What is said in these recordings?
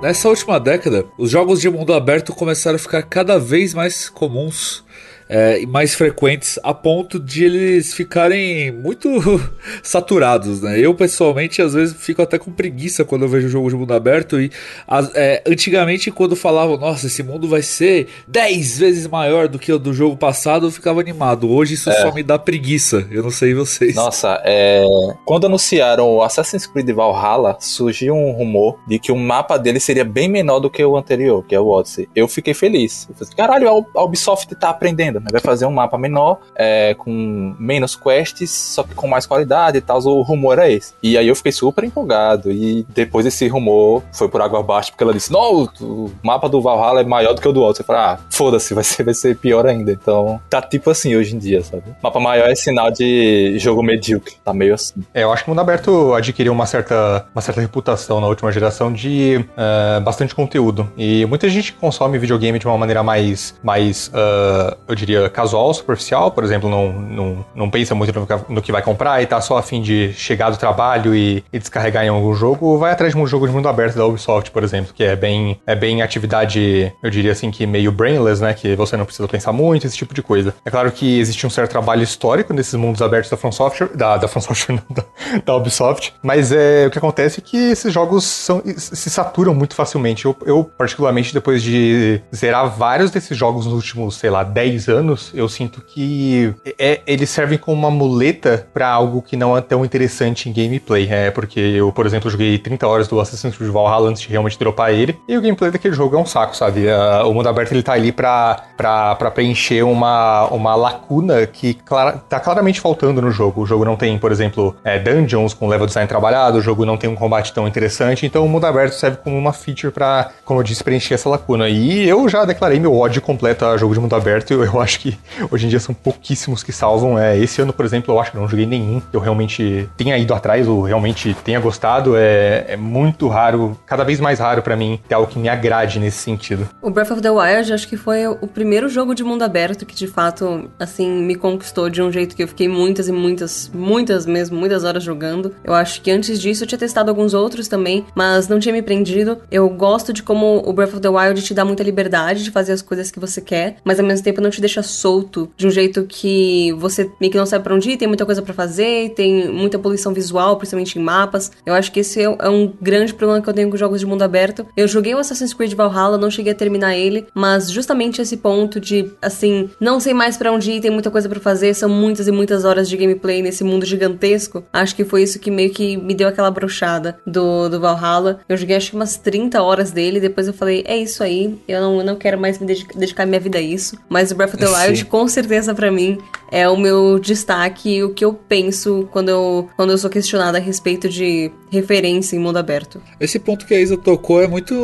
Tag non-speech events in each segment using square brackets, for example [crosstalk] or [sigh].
Nessa última década, os jogos de mundo aberto começaram a ficar cada vez mais comuns é, mais frequentes a ponto de eles ficarem muito [laughs] saturados, né? Eu pessoalmente às vezes fico até com preguiça quando eu vejo o jogo de mundo aberto e é, antigamente quando falavam, nossa, esse mundo vai ser 10 vezes maior do que o do jogo passado, eu ficava animado. Hoje isso é. só me dá preguiça. Eu não sei vocês. Nossa, é... quando anunciaram o Assassin's Creed Valhalla, surgiu um rumor de que o mapa dele seria bem menor do que o anterior, que é o Odyssey. Eu fiquei feliz. Eu falei, caralho, a Ubisoft tá aprendendo né? Vai fazer um mapa menor, é, com menos quests, só que com mais qualidade e tal. O rumor é esse. E aí eu fiquei super empolgado. E depois esse rumor foi por água abaixo, porque ela disse: Não, o mapa do Valhalla é maior do que o do outro. Você fala, ah, foda-se, [laughs] vai ser, vai ser pior ainda. Então, tá tipo assim hoje em dia, sabe? Mapa maior é sinal de jogo medíocre. Tá meio assim. É, eu acho que o mundo aberto adquiriu uma certa, uma certa reputação na última geração de uh, bastante conteúdo. E muita gente consome videogame de uma maneira mais, mais uh, eu diria, diria, casual, superficial, por exemplo, não, não, não pensa muito no, que vai comprar e tá só a fim de chegar do trabalho e, e, descarregar em algum jogo, vai atrás de um jogo de mundo aberto da Ubisoft, por exemplo, que é bem, é bem atividade, eu diria assim, que meio brainless, né? Que você não precisa pensar muito, esse tipo de coisa. É claro que existe um certo trabalho histórico nesses mundos abertos da From Software, da, da From Software, [laughs] não, da, da Ubisoft, mas é, o que acontece é que esses jogos são, se saturam muito facilmente. Eu, eu, particularmente, depois de zerar vários desses jogos nos últimos, sei lá, 10 anos, anos, eu sinto que é, eles servem como uma muleta para algo que não é tão interessante em gameplay. É porque eu, por exemplo, joguei 30 horas do Assassin's Creed Valhalla antes de realmente dropar ele, e o gameplay daquele jogo é um saco, sabe? o mundo aberto ele tá ali pra, pra, pra preencher uma, uma lacuna que clara, tá claramente faltando no jogo. O jogo não tem, por exemplo, é, dungeons com level design trabalhado, o jogo não tem um combate tão interessante, então o mundo aberto serve como uma feature para, como eu disse, preencher essa lacuna. E eu já declarei meu ódio completo a jogo de mundo aberto, [laughs] eu, eu acho acho que hoje em dia são pouquíssimos que salvam. É, esse ano, por exemplo, eu acho que não joguei nenhum que eu realmente tenha ido atrás ou realmente tenha gostado. É, é muito raro, cada vez mais raro para mim ter algo que me agrade nesse sentido. O Breath of the Wild acho que foi o primeiro jogo de mundo aberto que de fato, assim, me conquistou de um jeito que eu fiquei muitas e muitas, muitas mesmo, muitas horas jogando. Eu acho que antes disso eu tinha testado alguns outros também, mas não tinha me prendido. Eu gosto de como o Breath of the Wild te dá muita liberdade de fazer as coisas que você quer, mas ao mesmo tempo não te deixa solto, de um jeito que você meio que não sabe pra onde ir, tem muita coisa para fazer, tem muita poluição visual, principalmente em mapas. Eu acho que esse é, é um grande problema que eu tenho com jogos de mundo aberto. Eu joguei o Assassin's Creed Valhalla, não cheguei a terminar ele, mas justamente esse ponto de, assim, não sei mais para onde ir, tem muita coisa para fazer, são muitas e muitas horas de gameplay nesse mundo gigantesco. Acho que foi isso que meio que me deu aquela brochada do, do Valhalla. Eu joguei acho que umas 30 horas dele, depois eu falei, é isso aí, eu não, eu não quero mais me dedicar, minha vida a isso. Mas o Breath the Wild, com certeza para mim é o meu destaque, o que eu penso quando eu, quando eu sou questionada a respeito de referência em mundo aberto. Esse ponto que a Isa tocou é muito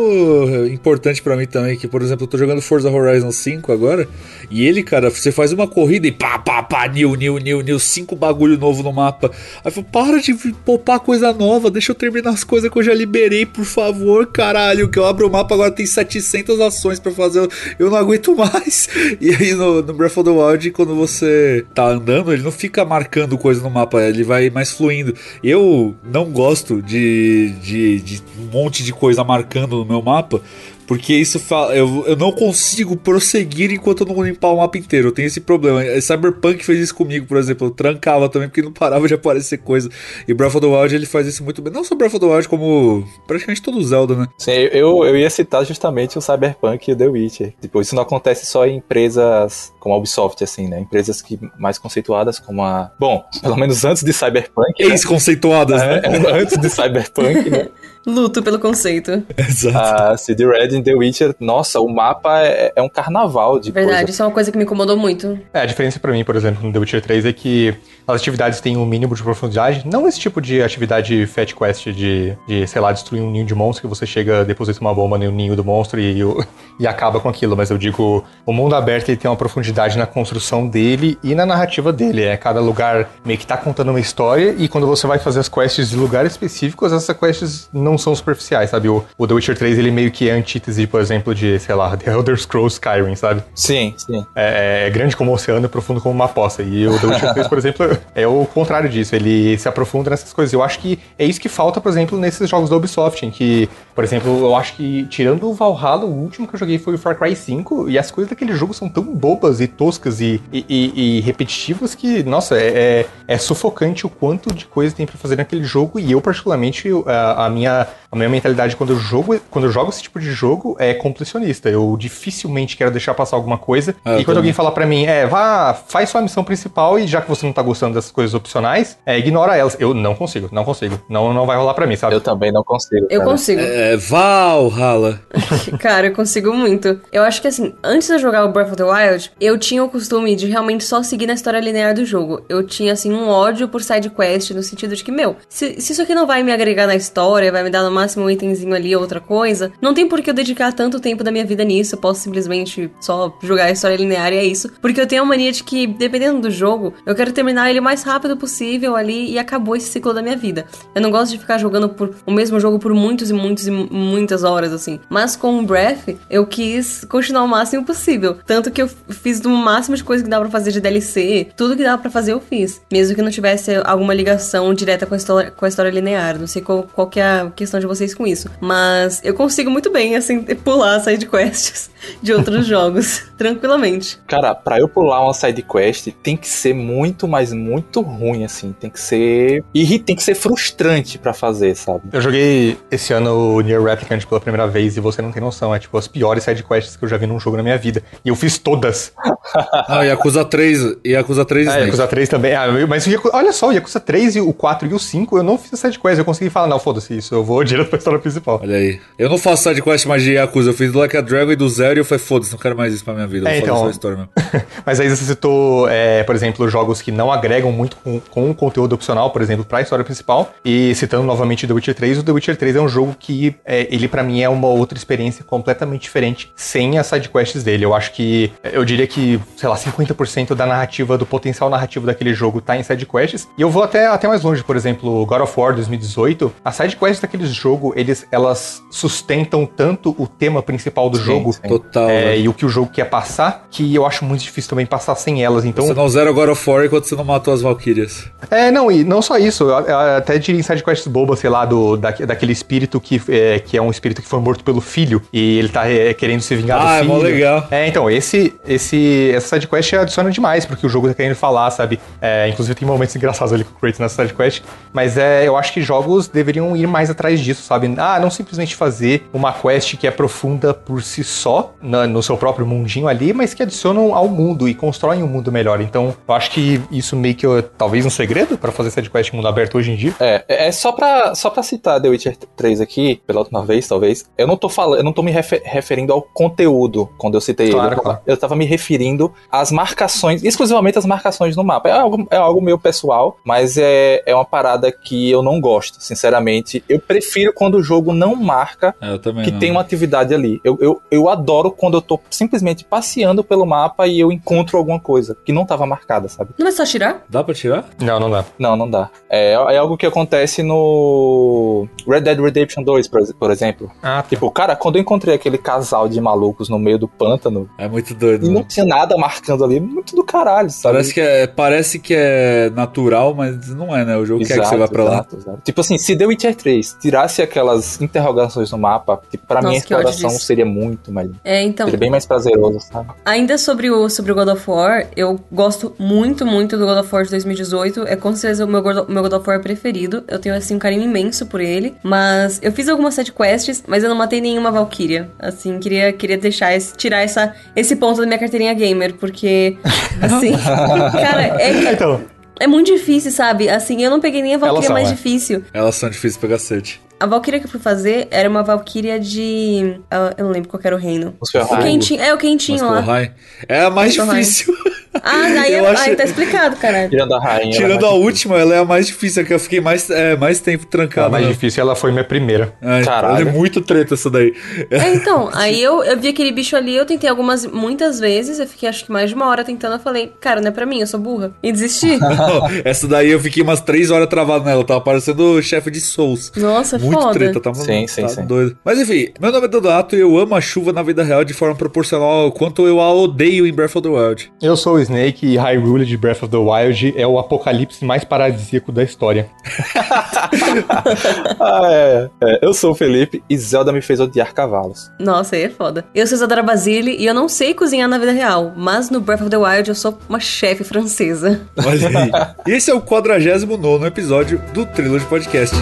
importante para mim também, que por exemplo, eu tô jogando Forza Horizon 5 agora, e ele, cara, você faz uma corrida e pá, pá, pá, new, new, new, new, cinco bagulho novo no mapa. Aí eu falo, para de poupar coisa nova, deixa eu terminar as coisas que eu já liberei, por favor, caralho, que eu abro o mapa agora tem 700 ações para fazer, eu não aguento mais. [laughs] E aí no, no Breath of the Wild, quando você tá andando, ele não fica marcando coisa no mapa, ele vai mais fluindo. Eu não gosto de, de, de um monte de coisa marcando no meu mapa, porque isso fala. Eu, eu não consigo prosseguir enquanto eu não limpar o mapa inteiro. Eu tenho esse problema. Cyberpunk fez isso comigo, por exemplo. Eu trancava também porque não parava de aparecer coisa. E Breath of the Wild ele faz isso muito bem. Não só Breath of the Wild, como praticamente todo Zelda, né? Sim, eu, eu ia citar justamente o Cyberpunk e o The Witcher. Tipo, isso não acontece só em empresas como a Ubisoft, assim, né? Empresas que mais conceituadas como a. Bom, [laughs] pelo menos antes de Cyberpunk. Ex-conceituadas, né? né? [laughs] Antes de Cyberpunk, né? Luto pelo conceito. [laughs] Exato. A CD Red em The Witcher, nossa, o mapa é, é um carnaval de Verdade, coisa. isso é uma coisa que me incomodou muito. É, a diferença para mim, por exemplo, no The Witcher 3 é que as atividades têm um mínimo de profundidade, não esse tipo de atividade Fat Quest de, de sei lá, destruir um ninho de monstro que você chega, deposita uma bomba no ninho do monstro e, [laughs] e acaba com aquilo, mas eu digo, o mundo aberto ele tem uma profundidade na construção dele e na narrativa dele. É cada lugar meio que tá contando uma história e quando você vai fazer as quests de lugares específicos, essas quests não são superficiais, sabe? O, o The Witcher 3 ele meio que é anti antítese, por exemplo, de, sei lá, [laughs] The Elder Scrolls Skyrim, sabe? Sim, sim. É, é grande como o oceano e profundo como uma poça. E o The Witcher 3, por [laughs] exemplo, é o contrário disso. Ele se aprofunda nessas coisas. Eu acho que é isso que falta, por exemplo, nesses jogos da Ubisoft, em que, por exemplo, eu acho que, tirando o Valhalla, o último que eu joguei foi o Far Cry 5, e as coisas daquele jogo são tão bobas e toscas e, e, e, e repetitivas que, nossa, é, é, é, sufocante o quanto de coisa tem pra fazer naquele jogo. E eu, particularmente, a, a minha, a minha mentalidade quando eu jogo, quando eu jogo esse tipo de jogo é completionista. Eu dificilmente quero deixar passar alguma coisa. Ah, eu e quando também. alguém fala pra mim, é, vá, faz sua missão principal e já que você não tá gostando dessas coisas opcionais, é, ignora elas. Eu não consigo, não consigo. Não, não vai rolar pra mim, sabe? Eu também não consigo. Eu cara. consigo. É, Valhalla. [laughs] Cara, eu consigo muito. Eu acho que assim, antes de eu jogar o Breath of the Wild, eu tinha o costume de realmente só seguir na história linear do jogo. Eu tinha, assim, um ódio por side quest, no sentido de que, meu, se, se isso aqui não vai me agregar na história, vai me dar no máximo um itemzinho ali, outra coisa, não tem por que eu dedicar tanto tempo da minha vida nisso. Eu posso simplesmente só jogar a história linear e é isso. Porque eu tenho a mania de que, dependendo do jogo, eu quero terminar ele o mais rápido possível ali e acabou esse ciclo da minha vida. Eu não gosto de ficar jogando por o mesmo jogo por muitos e muitos e muitas horas, assim. Mas com o Breath, eu quis continuar o máximo possível. Tanto que eu fiz o máximo de coisa que dava pra fazer de DLC. Tudo que dava pra fazer eu fiz. Mesmo que não tivesse alguma ligação direta com a história, com a história linear. Não sei qual, qual que é a questão de vocês com isso. Mas eu consigo muito bem, assim, pular side quests de outros [laughs] jogos. Tranquilamente. Cara, pra eu pular uma side quest, tem que ser muito, mas muito ruim, assim. Tem que ser. irri- Tem que ser frustrante pra fazer, sabe? Eu joguei esse ano o Nier Replicant pela primeira vez e você não tem noção. É tipo as piores sidequests que eu já vi num jogo na minha vida. E eu fiz todas. [laughs] Ah, Yakuza 3. Yakuza 3 É. Yakuza 3 também. Ah, mas olha só, o Yakuza 3 e o 4 e o 5 eu não fiz sidequests. Eu consegui falar, não, foda-se isso, eu vou [laughs] direto pra história principal. Olha aí. Eu não faço sidequest mais de Yakuza. Eu fiz do Like a Dragon e do Zero e eu falei, foda-se, não quero mais isso pra minha vida. É, então- só a história mesmo. [laughs] Mas aí você citou, é, por exemplo, jogos que não agregam muito com, com o conteúdo opcional, por exemplo, pra história principal. E citando novamente The Witcher 3, o The Witcher 3 é um jogo que é, ele pra mim é uma outra experiência completamente diferente sem as sidequests dele. Eu acho que, eu diria que, sei lá, 50% da narrativa, do potencial narrativo daquele jogo tá em sidequests. E eu vou até, até mais longe, por exemplo, God of War 2018. As sidequests daquele jogo, eles, elas sustentam tanto o tema principal do Sim, jogo sim. Total. é, velho. e o que o jogo quer passar, que eu acho muito difícil também passar sem elas. Então, Você não zera o God of War enquanto você não matou as Valkyrias. é, não, e não só isso, eu, eu até diria em sidequests bobas, sei lá, do, da, daquele espírito que é, que é um espírito que foi morto pelo filho e ele tá é, querendo se vingar Ah, é do mó filho. legal. É, então, esse, esse, essa sidequest adiciona demais porque o jogo tá querendo falar, sabe? É, inclusive tem momentos engraçados ali com o Kratos nessa sidequest, mas é, eu acho que jogos deveriam ir mais atrás disso, sabe? Ah, não simplesmente fazer uma quest que é profunda por si só, na- no seu próprio mundinho ali, mas que adicionam ao mundo e constroem um mundo melhor. Então, eu acho que isso meio que, ó, talvez um segredo pra fazer sidequest em mundo aberto hoje em dia. É, é só pra, só pra citar The Witcher 3 aqui, pela última vez, talvez. Eu não tô falando, eu não tô me refer- referindo ao conteúdo quando eu citei Claro, ele. Eu tava, claro. eu tava me referindo às marcações, exclusivamente às marcações no mapa. É algo, é algo meio pessoal, mas é, é uma parada que eu não gosto, sinceramente. Eu prefiro quando o jogo não marca É, que não. tem uma atividade ali. Eu, eu, eu adoro quando eu tô simplesmente passeando pelo mapa e eu encontro alguma coisa que não tava marcada, sabe? Não é só tirar? Dá pra tirar? Não, não dá. Não, não dá. É, é algo que acontece no Red Dead Redemption 2, por, ex- por exemplo. Ah, Tipo, cara, quando eu encontrei aquele casal de malucos no meio do pântano É muito doido. e não né? tinha nada marcando ali, muito do caralho, sabe? Parece que, é, parece que é natural, mas não é, né? O jogo quer que você vá pra lá. exato, exato. Tipo assim, se The Witcher 3 tirasse aquelas interrogações no mapa, tipo, pra Nossa, mim a que ódio exploração seria muito melhor. É, então. Seria bem mais prazeroso, sabe? Ainda sobre o, sobre o God of War, eu gosto muito, muito do God of War de 2018. É com certeza o meu God, meu God of War preferido. Eu tenho, assim, um carinho imenso por ele. Mas eu fiz algumas sidequests, mas eu não matei nenhuma Valkyria. Assim, queria, queria deixar esse, tirar essa, esse ponto da minha carteirinha gamer, porque, [laughs] assim, cara, é, Então, é muito difícil, sabe? Assim, eu não peguei nem a Valkyria são, mais é. difícil. Elas são difíceis pra cacete. A Valkyria que eu fui fazer era uma Valkyria de. ah, Eu não lembro qual que era o reino. Os O quentinho, é o quentinho lá. É a mais difícil. Ah, [laughs] aí, Eu é- acho- aí tá explicado, caralho. Tirando a rainha. Tirando ela a é mais última, ela é a mais difícil, é que eu fiquei mais, é, mais tempo A trancado. mais né? difícil, ela foi minha primeira. É, Caralho. ela é muito treta essa daí. É, então, aí eu, eu vi aquele bicho ali, eu tentei algumas, muitas vezes, eu fiquei acho que mais de uma hora tentando, eu falei, cara, não é pra mim, eu sou burra. E desisti. [laughs] Não, essa daí eu fiquei umas três horas travado nela. Tava parecendo o chefe de Souls. Nossa, Muito foda. treta, tá, Sim, sim, tá sim. doido. Mas enfim, meu nome é Donato e eu amo a chuva na vida real de forma proporcional ao quanto eu a odeio em Breath of the Wild. Eu sou o Snake e Hyrule de Breath of the Wild é o apocalipse mais paradisíaco da história. [laughs] Ah, é, é. Eu sou o Felipe e Zelda me fez odiar cavalos. Nossa, aí é foda. Eu sou Isadora Basile e eu não sei cozinhar na vida real, mas no Breath of the Wild eu sou uma chefe francesa. Olha aí. E esse é o 49 episódio do Trilogy Podcast.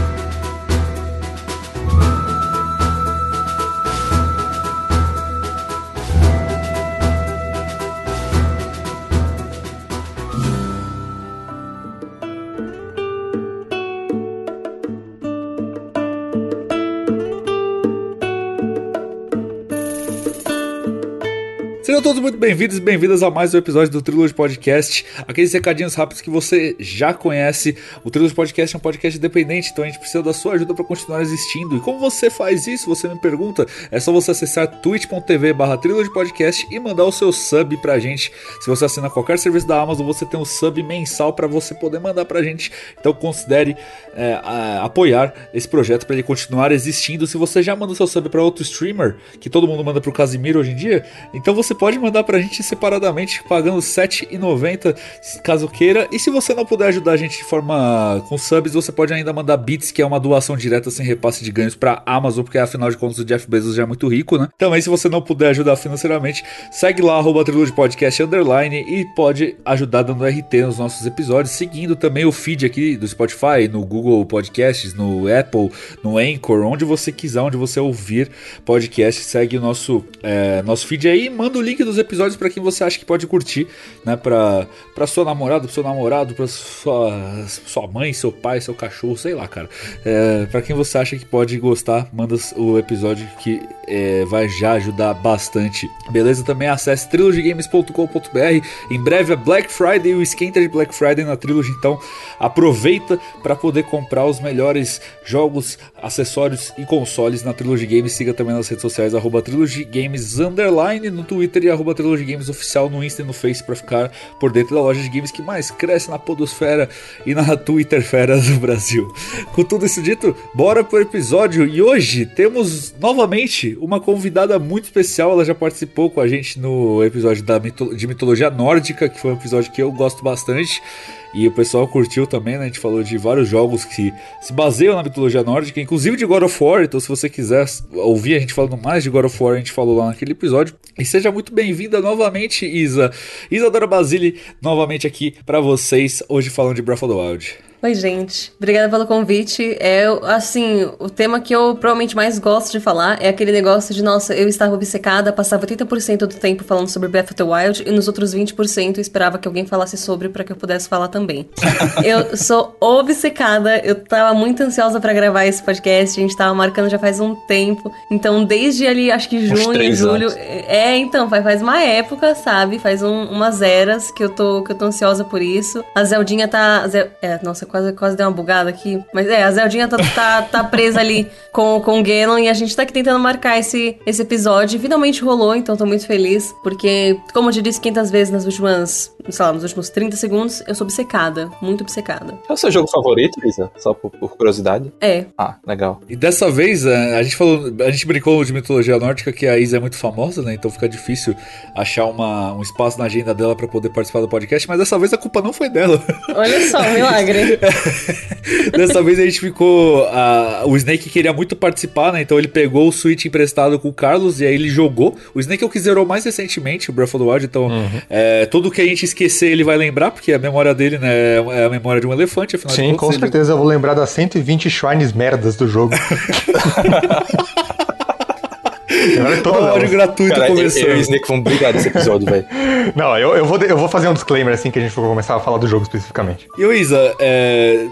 Sejam todos muito bem-vindos e bem-vindas a mais um episódio do Trilogy Podcast. Aqueles recadinhos rápidos que você já conhece. O Trilogy Podcast é um podcast independente, então a gente precisa da sua ajuda para continuar existindo. E como você faz isso? Você me pergunta. É só você acessar twitch.tv barra Podcast e mandar o seu sub pra gente. Se você assina qualquer serviço da Amazon, você tem um sub mensal para você poder mandar pra gente. Então considere é, a- apoiar esse projeto para ele continuar existindo. Se você já manda o seu sub para outro streamer, que todo mundo manda pro Casimiro hoje em dia, então você pode mandar pra gente separadamente, pagando R$ 7,90 caso queira. E se você não puder ajudar a gente de forma com subs, você pode ainda mandar bits, que é uma doação direta sem repasse de ganhos pra Amazon, porque afinal de contas o Jeff Bezos já é muito rico, né? Também, se você não puder ajudar financeiramente, segue lá, arroba Podcast Underline e pode ajudar dando RT nos nossos episódios, seguindo também o feed aqui do Spotify, no Google Podcasts, no Apple, no Anchor, onde você quiser, onde você ouvir podcast, segue o nosso, é, nosso feed aí manda o link dos episódios pra quem você acha que pode curtir, né? Pra, pra sua namorada, pro seu namorado, pra sua, sua mãe, seu pai, seu cachorro, sei lá, cara. É, pra quem você acha que pode gostar, manda o episódio que é, vai já ajudar bastante. Beleza? Também acesse trilogygames.com.br. Em breve é Black Friday, o esquenta de Black Friday na Trilogy, então aproveita para poder comprar os melhores jogos, acessórios e consoles na Trilogy Games. Siga também nas redes sociais, arroba Trilogy Games Underline no Twitter e arroba Trilogy Games Oficial no Insta e no Face para ficar por dentro da loja de games que mais cresce na podosfera e na Twitterfera do Brasil. Com tudo isso dito, bora pro episódio e hoje temos novamente uma convidada muito especial. Ela já participou com a gente no episódio da mito- de mitologia nórdica, que foi um episódio que eu gosto bastante. E o pessoal curtiu também, né? A gente falou de vários jogos que se baseiam na mitologia nórdica, inclusive de God of War. Então, se você quiser ouvir a gente falando mais de God of War, a gente falou lá naquele episódio. E seja muito bem-vinda novamente, Isa. Isadora Basile, novamente aqui pra vocês, hoje falando de Breath of the Wild. Oi, gente. Obrigada pelo convite. É, assim, o tema que eu provavelmente mais gosto de falar é aquele negócio de, nossa, eu estava obcecada, passava 80% do tempo falando sobre Breath of the Wild e nos outros 20% eu esperava que alguém falasse sobre para que eu pudesse falar também. [laughs] eu sou obcecada, eu tava muito ansiosa pra gravar esse podcast, a gente tava marcando já faz um tempo. Então, desde ali, acho que junho, julho, anos. é, então, faz, uma época, sabe? Faz um- umas eras que eu, tô, que eu tô ansiosa por isso. A Zeldinha tá. a Zel- é, nossa, quase, quase deu uma bugada aqui. Mas é, a Zeldinha tá, tá, tá presa ali com, com o Ganon e a gente tá aqui tentando marcar esse, esse episódio. E finalmente rolou, então tô muito feliz. Porque, como eu já disse 500 vezes nas últimas, sei lá, nos últimos 30 segundos, eu sou obcecada. Muito obcecada. É o seu jogo favorito, Isa? Só por, por curiosidade. É. Ah, legal. E dessa vez, eh, a gente falou, a gente brincou de mitologia nórdica que a Isa é muito famosa, né? Então fica difícil achar uma, um espaço na agenda dela pra poder participar do podcast, mas dessa vez a culpa não foi dela. Olha só, um milagre. [laughs] [laughs] Dessa vez a gente ficou. o Snake queria muito participar, né? Então ele pegou o Switch emprestado com o Carlos e aí ele jogou. O Snake é o que zerou mais recentemente, o Breath of the Wild. Então, é, tudo que a gente esquecer ele vai lembrar, porque a memória dele, né? É a memória de um elefante, afinal de Sim, contas. com ele- certeza eu vou lembrar das 120 shrines merdas do jogo. [laughs] Agora Um todas áudio elas. gratuito Cara, eu, começando. eu e o Snake vamos brigar desse episódio, velho. Não, eu, eu, vou, eu vou fazer um disclaimer assim que a gente for começar a falar do jogo especificamente. E o Isa, é,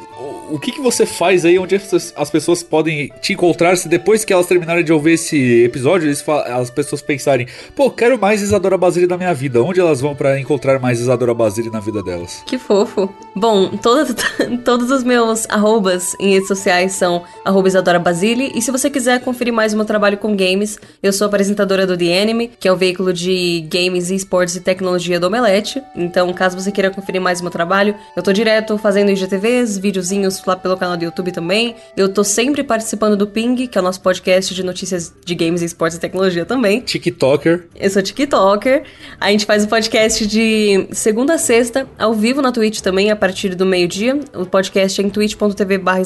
o- que, que você faz aí, onde as, as pessoas podem te encontrar se depois que elas terminarem de ouvir esse episódio, as pessoas pensarem, pô, quero mais Isadora Basile na minha vida. Onde elas vão pra encontrar mais Isadora Basile na vida delas? Que fofo. Bom, todos, [laughs] todos os meus arrobas em redes sociais são arroba Isadora Basile. E se você quiser conferir mais o meu trabalho com games, eu sou apresentadora do The Anime, que é o veículo de games, esportes e tecnologia do Omelete. Então, caso você queira conferir mais o meu trabalho, eu tô direto fazendo IGTVs, videozinhos lá pelo canal do YouTube também. Eu tô sempre participando do Ping, que é o nosso podcast de notícias de games, esportes e tecnologia também. TikToker. Eu sou TikToker. A gente faz o podcast de segunda a sexta, ao vivo na Twitch também, a partir do meio-dia. O podcast é em twitch.tv barra...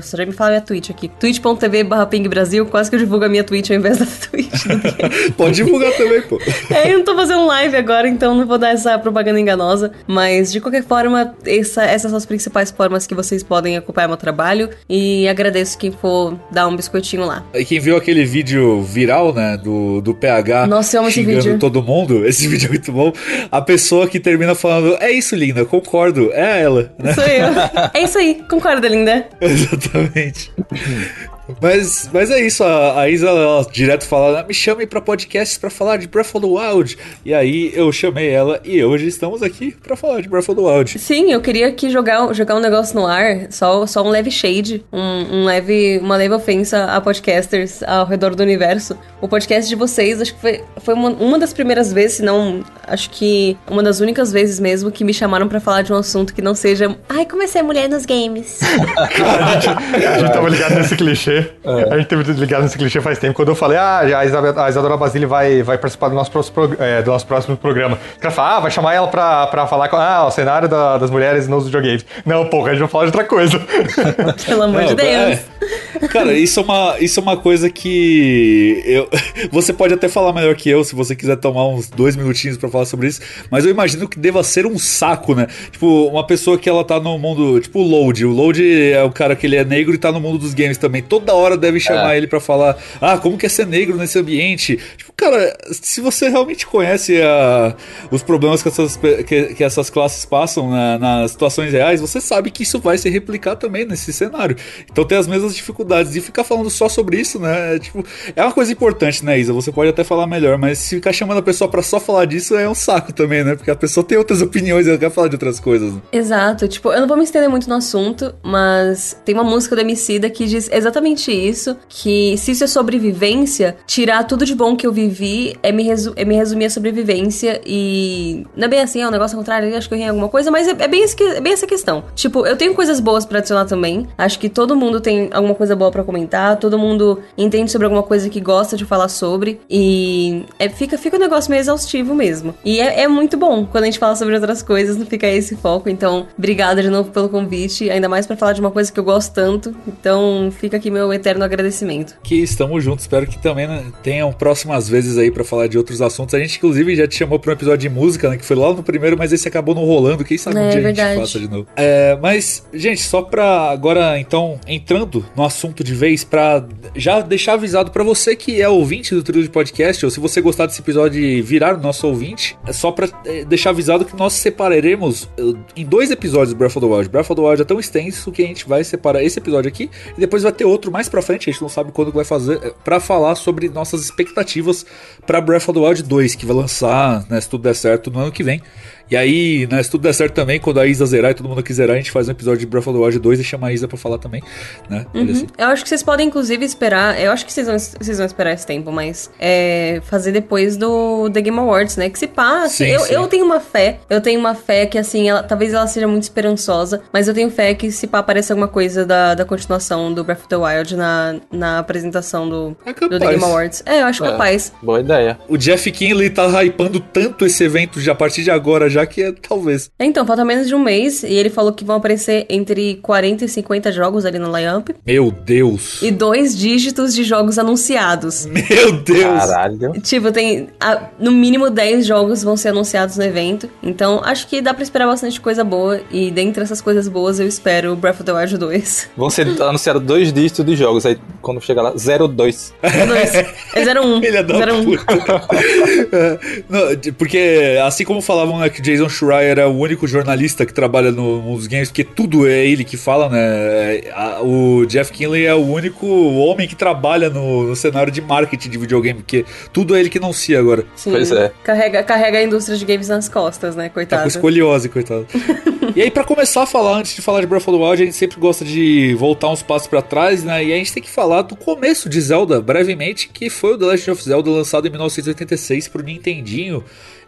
Você já me fala a Twitch aqui. twitch.tv barra Ping Brasil. Quase que eu divulgo a minha Twitch ao invés da [laughs] Twitch. [laughs] Pode divulgar também, pô. [laughs] é, eu não tô fazendo live agora, então não vou dar essa propaganda enganosa. Mas, de qualquer forma, essa- essas são as principais formas que vocês podem acompanhar meu trabalho. E agradeço quem for dar um biscoitinho lá. E quem viu aquele vídeo viral, né, do, do PH Nossa, eu amo esse xingando vídeo. todo mundo, [laughs] esse vídeo é muito bom. A pessoa que termina falando, é isso, linda, concordo, é ela, né? Sou eu. [laughs] É isso aí, concorda, linda? Exatamente. Mas, mas é isso, a, a Isa ela direto fala, "Ah, me chame pra podcast pra falar de Breath of the Wild. E aí eu chamei ela e hoje estamos aqui pra falar de Breath of the Wild. Sim, eu queria aqui jogar, jogar um negócio no ar, só, só um leve shade, um, um leve, uma leve ofensa a podcasters ao redor do universo. O podcast de vocês, acho que foi, foi uma, uma das primeiras vezes, se não, acho que uma das únicas vezes mesmo que me chamaram pra falar de um assunto que não seja, ai, como é ser mulher nos games. [laughs] A gente tava ligado nesse clichê. A gente teve ligado nesse clichê faz tempo. Quando eu falei, ah, a, Isabel, a Isadora Basile vai, vai participar do nosso, próximo é, do nosso próximo programa. O cara fala, ah, vai chamar ela pra, pra falar com ah, o cenário da- das mulheres nos videogames. Não, porra, a gente vai falar de outra coisa. [laughs] Pelo amor Não, de Deus. é. Cara, isso é, uma, isso é uma coisa que eu, [laughs] você pode até falar melhor que eu se você quiser tomar uns dois minutinhos pra falar sobre isso, mas eu imagino que deva ser um saco, né? Tipo, uma pessoa que ela tá no mundo, tipo o Load. O Load é o cara que ele é negro e tá no mundo dos games também. Toda hora deve chamar ele pra falar, ah, como que é ser negro nesse ambiente? Tipo, cara, se você realmente conhece a- os problemas que essas, que, que essas classes passam na- nas situações reais, você sabe que isso vai se replicar também nesse cenário. Então tem as mesmas dificuldades. E ficar falando só sobre isso, né? É, tipo, é uma coisa importante, né, Isa? Você pode até falar melhor, mas se ficar chamando a pessoa pra só falar disso é um saco também, né? Porque a pessoa tem outras opiniões e ela quer falar de outras coisas. Exato, tipo, eu não vou me estender muito no assunto, mas tem uma música do Emicida que diz exatamente isso, que se isso é sobrevivência, tirar tudo de bom que eu vivi é me, resu é me resumir a sobrevivência e... Não é bem assim, é um negócio contrário, acho que eu errei alguma coisa, mas é, é bem, é bem essa questão. Tipo, eu tenho coisas boas pra adicionar também, acho que todo mundo tem alguma coisa boa pra comentar, todo mundo entende sobre alguma coisa que gosta de falar sobre, e é, fica, fica um negócio meio exaustivo mesmo. E é, é muito bom quando a gente fala sobre outras coisas, não fica esse foco. Então, obrigada de novo pelo convite, ainda mais pra falar de uma coisa que eu gosto tanto. Então, fica aqui meu eterno agradecimento. Que estamos juntos. Espero que também né, tenham próximas vezes aí pra falar de outros assuntos. A gente, inclusive, já te chamou pra um episódio de música, né? Que foi lá no primeiro, mas esse acabou não rolando. Quem sabe um É, dia a verdade. gente faça de novo. É, mas, gente, só pra agora, então, entrando no assunto de vez, pra já deixar avisado pra você que é ouvinte do trio de podcast, ou se você gostar desse episódio e virar nosso ouvinte, é só pra é, deixar avisado que nós separaremos em dois episódios do Breath of the Wild. Breath of the Wild é tão extenso que a gente vai separar esse episódio aqui e depois vai ter outro mais pra frente, a gente não sabe quando vai fazer, é, pra falar sobre nossas expectativas pra Breath of the Wild 2, que vai lançar, né, se tudo der certo, no ano que vem. E aí, né, se tudo der certo também, quando a Isa zerar e todo mundo quiser zerar, a gente faz um episódio de Breath of the Wild 2 e chama a Isa pra falar também, né? Olha assim. Eu acho que vocês podem, inclusive, esperar. Eu acho que vocês vão, vocês vão esperar esse tempo, mas é, fazer depois do The Game Awards, né? Que se passa. Sim, eu, sim. eu tenho uma fé. Eu tenho uma fé que, assim, ela- talvez ela seja muito esperançosa, mas eu tenho fé que se pá apareça alguma coisa da, da continuação do Breath of the Wild na, na apresentação do, É do The. Game Awards. É, eu acho É. capaz. Boa ideia. O Jeff Kinley tá hypando tanto esse evento já a partir de agora, já que é talvez. Então, falta menos de um mês e ele falou que vão aparecer entre 40 e 50 jogos ali no line-up Meu Deus. e dois dígitos de jogos anunciados. [laughs] Meu Deus. Caralho. Tipo, tem ah, no mínimo 10 jogos vão ser anunciados no evento. Então, acho que dá pra esperar bastante coisa boa. E dentre essas coisas boas, eu espero Breath of the Wild 2. [laughs] Vão ser anunciados dois dígitos de jogos. Aí quando chegar lá, 02. 2. É 01. [laughs] Filha da 01. puta. É, não, de- porque assim como falavam né, que o Jason Schreier é o único jornalista que trabalha no, nos games, porque tudo é ele que fala, né? É, a, o Jeff Kinley é o único homem que trabalha no, no, cenário de marketing de videogame, porque tudo é ele que não se agora. Sim, pois é. Carrega, carrega a indústria de games nas costas, né? Coitado. Tá com escoliose, coitado. [laughs] e aí, para começar a falar, antes de falar de Breath of the Wild, a gente sempre gosta de voltar uns passos para trás, né? E a gente tem que falar do começo de Zelda, brevemente, que foi o The Legend of Zelda lançado em 1986 pro Nintendinho.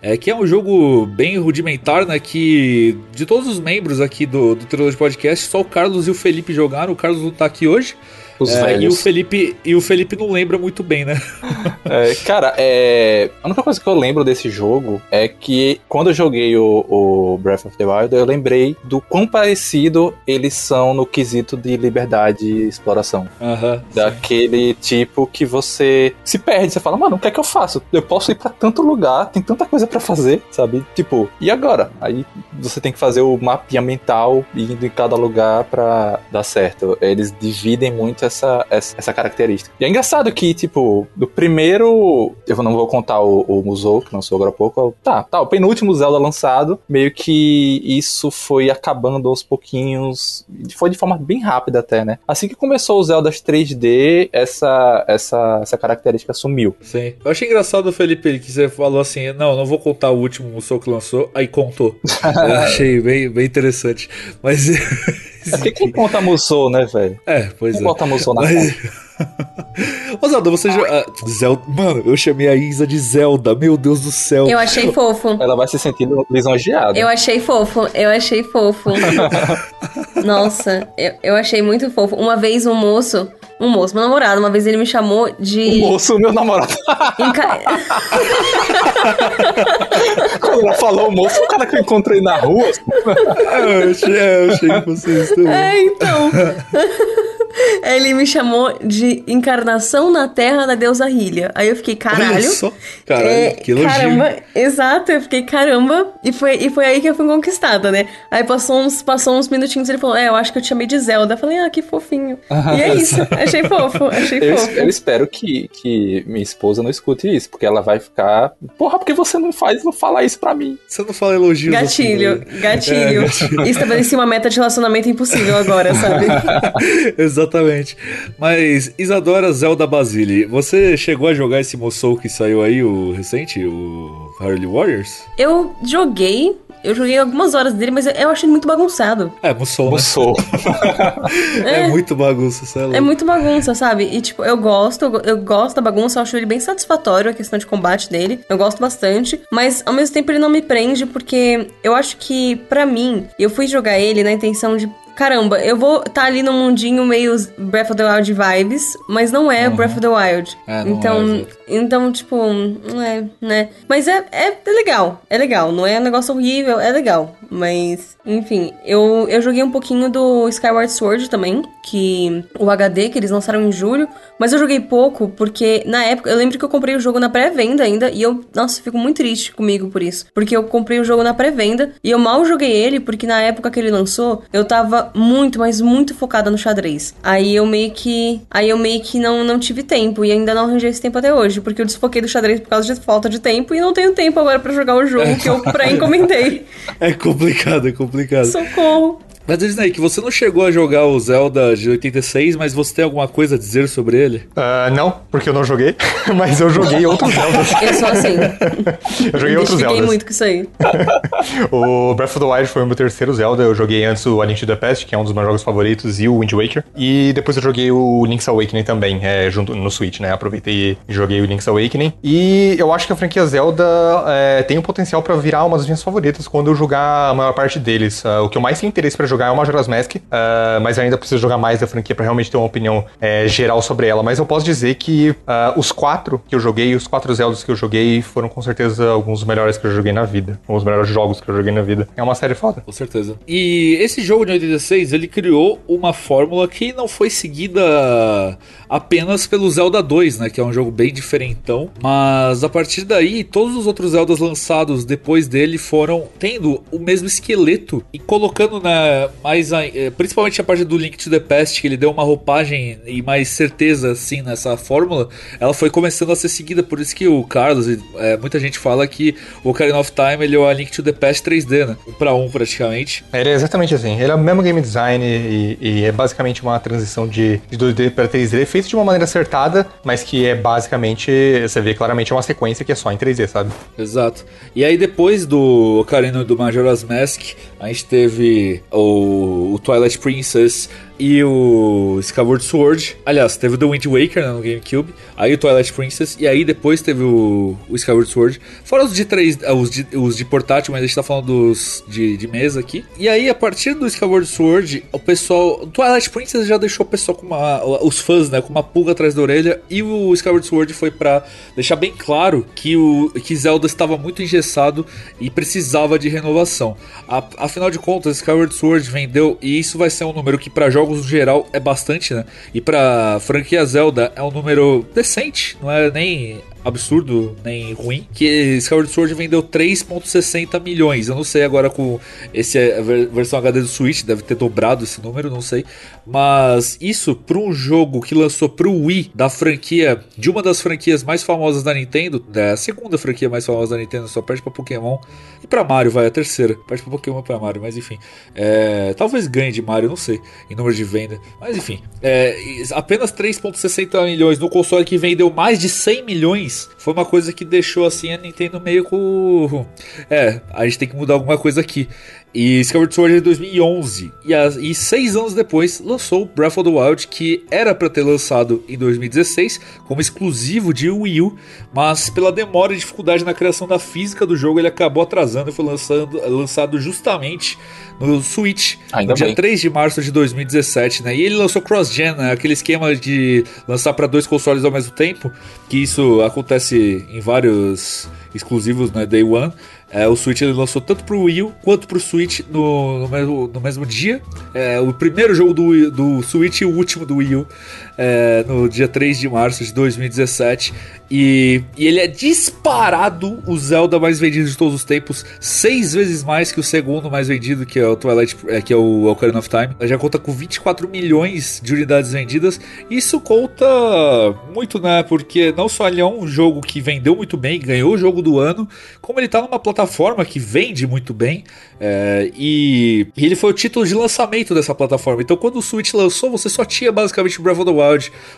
É, que é um jogo bem rudimentar, né? Que de todos os membros aqui do, do Trilogy Podcast, só o Carlos e o Felipe jogaram. O Carlos não tá aqui hoje. Os é, velhos. E o, Felipe, e o Felipe não lembra muito bem, né? [laughs] é, cara, é, a única coisa que eu lembro desse jogo é que quando eu joguei o, o, Breath of the Wild, eu lembrei do quão parecido eles são no quesito de liberdade e exploração. Uhum, Daquele sim. tipo que você se perde, você fala, mano, o que é que eu faço? Eu posso ir para tanto lugar, tem tanta coisa para fazer, sabe? Tipo, e agora? Aí você tem que fazer o mapinha mental indo em cada lugar para dar certo. Eles dividem muito essa, essa, essa, característica. E é engraçado que, tipo, do primeiro. Eu não vou contar o, o Musou, que lançou agora há pouco. Tá, tá, o penúltimo Zelda lançado, meio que isso foi acabando aos pouquinhos. Foi de forma bem rápida até, né? Assim que começou o Zelda 3D, essa, essa, essa característica sumiu. Sim. Eu achei engraçado, Felipe, que você falou assim: não, não vou contar o último Musou que lançou, aí contou. [laughs] Eu achei bem, bem interessante. Mas. [laughs] É porque quem conta Musou, né, velho? É, pois quem é. Conta Musou na Mas... [laughs] Ô Zelda, você já. Ah, Zelda. Mano, eu chamei a Isa de Zelda, meu Deus do céu. Eu achei fofo. Ela vai se sentir lisonjeada. Eu achei fofo, eu achei fofo. [laughs] Nossa, eu, eu achei muito fofo. Uma vez um moço um moço, meu namorado, uma vez ele me chamou de. Um moço, meu namorado. Enca... [laughs] Quando ela falou moço, o cara que eu encontrei na rua. É, eu achei, eu achei que vocês também. É, então. Ele me chamou de encarnação na terra da deusa Hylia. Aí eu fiquei, caralho. Olha só. Caralho, é, que elogio. Caramba, exato. Eu fiquei, caramba. E foi, e foi aí que eu fui conquistada, né? Aí passou uns, passou uns minutinhos e ele falou, é, eu acho que eu te chamei de Zelda. Eu falei, ah, que fofinho. Ah, e é isso. [laughs] Achei fofo, achei eu, fofo. Eu espero que, que minha esposa não escute isso, porque ela vai ficar, porra, porque você não faz, não fala isso pra mim. Você não fala elogios Gatilho, assim, gatilho. É, gatilho. Estabeleci uma meta de relacionamento impossível agora, sabe? Exatamente. [laughs] [laughs] Mas, Isadora Zelda Basile, você chegou a jogar esse Musou que saiu aí, o recente, o Harley Warriors? Eu joguei, eu joguei algumas horas dele, mas eu achei muito bagunçado. É, Musou, né? Musou. [laughs] é, é, muito bagunça, sei É muito bagunça, sabe? E, tipo, eu gosto, eu, eu gosto da bagunça, eu acho ele bem satisfatório, a questão de combate dele. Eu gosto bastante, mas ao mesmo tempo ele não me prende, porque eu acho que, para mim, eu fui jogar ele na intenção de caramba, eu vou estar tá ali no mundinho meio Breath of the Wild vibes, mas não é uhum. Breath of the Wild. É, então, é, então, tipo, não é, né? Mas é, é, é, legal, é legal. Não é um negócio horrível, é legal. Mas, enfim, eu, eu joguei um pouquinho do Skyward Sword também, que o HD que eles lançaram em julho, mas eu joguei pouco porque na época, eu lembro que eu comprei o jogo na pré-venda ainda e eu, nossa, fico muito triste comigo por isso, porque eu comprei o jogo na pré-venda e eu mal joguei ele porque na época que ele lançou, eu tava muito, mas muito focada no xadrez. Aí eu meio que, aí eu meio que não não tive tempo e ainda não arranjei esse tempo até hoje, porque eu desfoquei do xadrez por causa de falta de tempo e não tenho tempo agora para jogar o jogo que eu pré-encomendei. [laughs] É complicado, é complicado. Socorro. Mas Disney, que você não chegou a jogar o Zelda de 86, mas você tem alguma coisa a dizer sobre ele? Uh, não, porque eu não joguei, [laughs] mas eu joguei outros [laughs] Zeldas. Eu sou assim. [laughs] eu joguei outros Zeldas. Eu muito com isso aí. o Breath of the Wild foi o meu terceiro Zelda. Eu joguei antes o A Link to the Past, que é um dos meus jogos favoritos, e o Wind Waker. E depois eu joguei o Link's Awakening também, é, junto no Switch, né? Aproveitei e joguei o Link's Awakening. E eu acho que a franquia Zelda é, tem o potencial para virar uma das minhas favoritas quando eu jogar a maior parte deles. Uh, o que eu mais tenho interesse para jogar é o Majora's Mask, uh, mas ainda preciso jogar mais da franquia para realmente ter uma opinião é, geral sobre ela. Mas eu posso dizer que uh, os quatro que eu joguei, os quatro Zeldas que eu joguei, foram com certeza alguns dos melhores que eu joguei na vida. Alguns dos melhores jogos que eu joguei na vida. É uma série foda. Com certeza. E esse jogo de 86, ele criou uma fórmula que não foi seguida apenas pelo Zelda 2, né? Que é um jogo bem diferentão. Mas a partir daí, todos os outros Zeldas lançados depois dele foram tendo o mesmo esqueleto e colocando na é, mais é, principalmente a parte do Link to the Past, que ele deu uma roupagem e mais certeza assim nessa fórmula, ela foi começando a ser seguida, por isso que o Carlos e é, muita gente fala que o Ocarina of Time ele é o Link to the Past 3D, né? Um pra um praticamente. Ele é exatamente assim, ele é o mesmo game design e, e é basicamente uma transição de, de 2D para 3D feita de uma maneira acertada, mas que é basicamente, você vê claramente uma sequência que é só em 3D, sabe? Exato. E aí depois do Ocarina do Majora's Mask, a gente teve o, o Twilight Princess e o Skyward Sword. Aliás, teve o The Wind Waker né, no GameCube, aí o Twilight Princess, e aí depois teve o, o Skyward Sword. Fora os de três, ah, os de, os de portátil, mas a gente tá falando dos de, de mesa aqui. E aí, a partir do Skyward Sword, o pessoal. O Twilight Princess já deixou o pessoal com uma. Os fãs, né? Com uma pulga atrás da orelha. E o Skyward Sword foi para deixar bem claro que o que Zelda estava muito engessado e precisava de renovação. A, afinal de contas, Skyward Sword vendeu, e isso vai ser um número que para jogos no geral é bastante, né? E pra franquia Zelda é um número decente, não é nem absurdo nem ruim, que Skyward Sword vendeu 3.60 milhões. Eu não sei agora com esse a versão HD do Switch, deve ter dobrado esse número, não sei. Mas isso para um jogo que lançou pro Wii da franquia, de uma das franquias mais famosas da Nintendo, da segunda franquia mais famosa da Nintendo, só perde para Pokémon e para Mario, vai a terceira. Perde para Pokémon para Mario, mas enfim. É, talvez ganhe de Mario, não sei, em número de venda. Mas enfim, é, apenas 3.60 milhões no console que vendeu mais de 100 milhões foi uma coisa que deixou assim a Nintendo meio com. É, a gente tem que mudar alguma coisa aqui. E Skyward Sword é de 2011. E, a, e seis anos depois lançou Breath of the Wild, que era para ter lançado em 2016 como exclusivo de Wii U, mas pela demora e dificuldade na criação da física do jogo, ele acabou atrasando e foi lançando, lançado justamente no Switch, Ainda no dia bem. 3 de março de 2017, né? E ele lançou cross-gen, né? aquele esquema de lançar para dois consoles ao mesmo tempo, que isso acontece em vários exclusivos, né? Day One. É, o Switch ele lançou tanto pro Wii U quanto pro Switch no, no, mesmo, no mesmo dia. É, o primeiro jogo do, do Switch e o último do Wii U é, no dia 3 de março de 2017. E, e, ele é disparado o Zelda mais vendido de todos os tempos, seis vezes mais que o segundo mais vendido, que é o Twilight, é, que é o Ocarina of Time. Já conta com 24 milhões de unidades vendidas. Isso conta muito, né? Porque não só ele é um jogo que vendeu muito bem, ganhou o jogo do ano, como ele tá numa plataforma que vende muito bem. É, e, e, ele foi o título de lançamento dessa plataforma. Então, quando o Switch lançou, você só tinha basicamente Breath of the Wild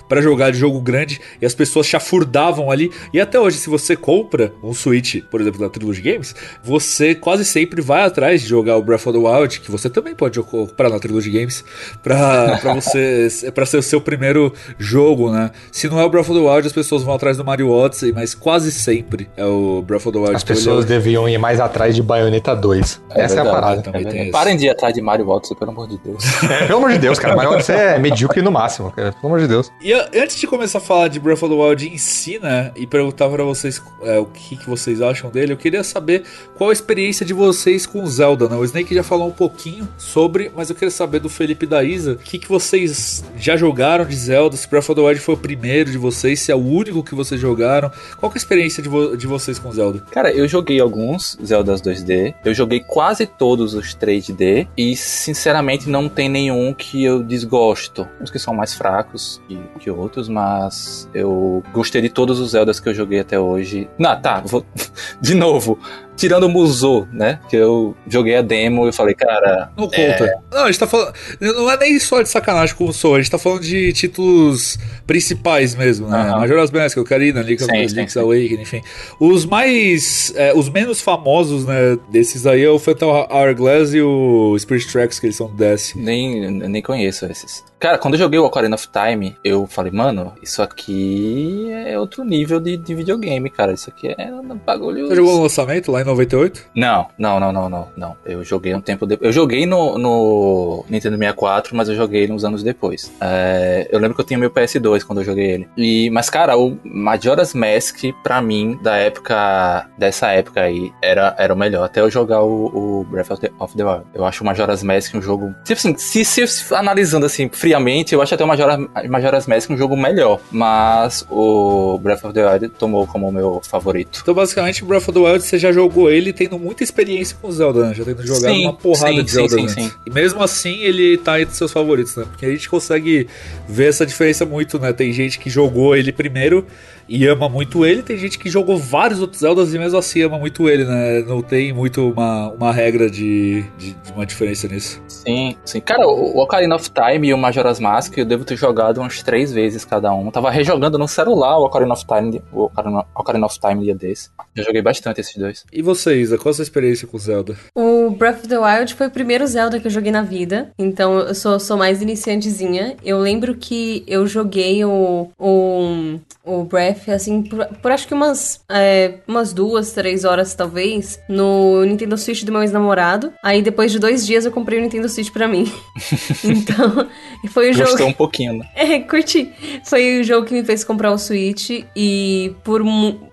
para jogar de jogo grande e as pessoas chafurdavam ali. E até hoje, se você compra um Switch, por exemplo, da Trilogy Games, você quase sempre vai atrás de jogar o Breath of the Wild, que você também pode comprar na Trilogy Games, pra, pra você [laughs] para ser o seu primeiro jogo, né? Se não é o Breath of the Wild, as pessoas vão atrás do Mario Odyssey, mas quase sempre é o Breath of the Wild. As pessoas deviam ir mais atrás de Bayonetta 2. É Essa verdade, é a parada. Também é Parem de ir atrás de Mario Odyssey, pelo amor de Deus. [laughs] Pelo amor de Deus, cara. Mario Odyssey é [laughs] medíocre no máximo, cara. Pelo amor de Deus. E antes de começar a falar de Breath of the Wild em si, né? e perguntar para vocês é, o que, que, vocês acham dele. Eu queria saber qual a experiência de vocês com Zelda. Né? O Snake já falou um pouquinho sobre, mas eu queria saber do Felipe e da Isa o que, que vocês já jogaram de Zelda. Se Breath of the Wild foi o primeiro de vocês, se é o único que vocês jogaram. Qual é a experiência de, vo de vocês com Zelda? Cara, eu joguei alguns Zeldas 2D, eu joguei quase todos os 3D e sinceramente não tem nenhum que eu desgosto. Uns que são mais fracos que, que outros, mas eu gostei de todos os Zeldas que eu joguei até hoje. Não, tá, vou... [laughs] de novo tirando o Musou, né? Que eu joguei a demo e falei, cara. Não conta. É... Não, a gente tá falando. Não é nem só de sacanagem com o Musou, a gente tá falando de títulos principais mesmo, né? Uhum. Majora's Mask, Ocarina, Link, sim, Link's Awakening, enfim. Os mais. É, os menos famosos, né? Desses aí é o Phantom Hourglass e o Spirit Tracks, que eles são do DS. Nem, nem conheço esses. Cara, quando eu joguei o Ocarina of Time, eu falei, mano, isso aqui é outro nível de, de videogame, cara. Isso aqui é um bagulho. Você jogou o lançamento lá em 98? Não, não, não, não, não, não. Eu joguei um tempo depois. Eu joguei no, no, Nintendo 64, mas eu joguei uns anos depois. É, eu lembro que eu tinha meu PS2 quando eu joguei ele. E, mas, cara, o Majora's Mask, pra mim, da época. dessa época aí, era, era o melhor. Até eu jogar o, o Breath of the, of the, Wild. Eu acho o Majora's Mask um jogo. Tipo assim, se, se analisando assim, friamente, eu acho até o Majora's, Majora's Mask um jogo melhor. Mas o Breath of the Wild tomou como meu favorito. Então, basicamente, Breath of the Wild você já jogou jogou ele tendo muita experiência com Zelda, né? Já tendo jogado Sim, uma porrada sim, de Zelda sim, sim. E mesmo assim, ele tá entre seus favoritos, né? Porque a gente consegue ver essa diferença muito, né? Tem gente que jogou ele primeiro e ama muito ele, tem gente que jogou vários outros Zeldas e mesmo assim ama muito ele, né? Não tem muito uma, uma regra de, de, de uma diferença nisso. Sim, sim. Cara, o Ocarina of Time e o Majora's Mask eu devo ter jogado umas três vezes cada um. Tava rejogando no celular o Ocarina of Time, o Ocarina, Ocarina of Time dia desse. Eu joguei bastante esses dois. E você, Isa, qual a sua experiência com Zelda? O Breath of the Wild foi o primeiro Zelda que eu joguei na vida, então eu sou, sou mais iniciantezinha. Eu lembro que eu joguei o, o, o Breath, assim, por, por acho que umas, é, umas duas, três horas talvez, no Nintendo Switch do meu ex-namorado. Aí depois de dois dias eu comprei o Nintendo Switch pra mim. [laughs] então, foi o jogo. Gostou um pouquinho, né? [laughs] É, curti. Foi o jogo que me fez comprar o Switch e por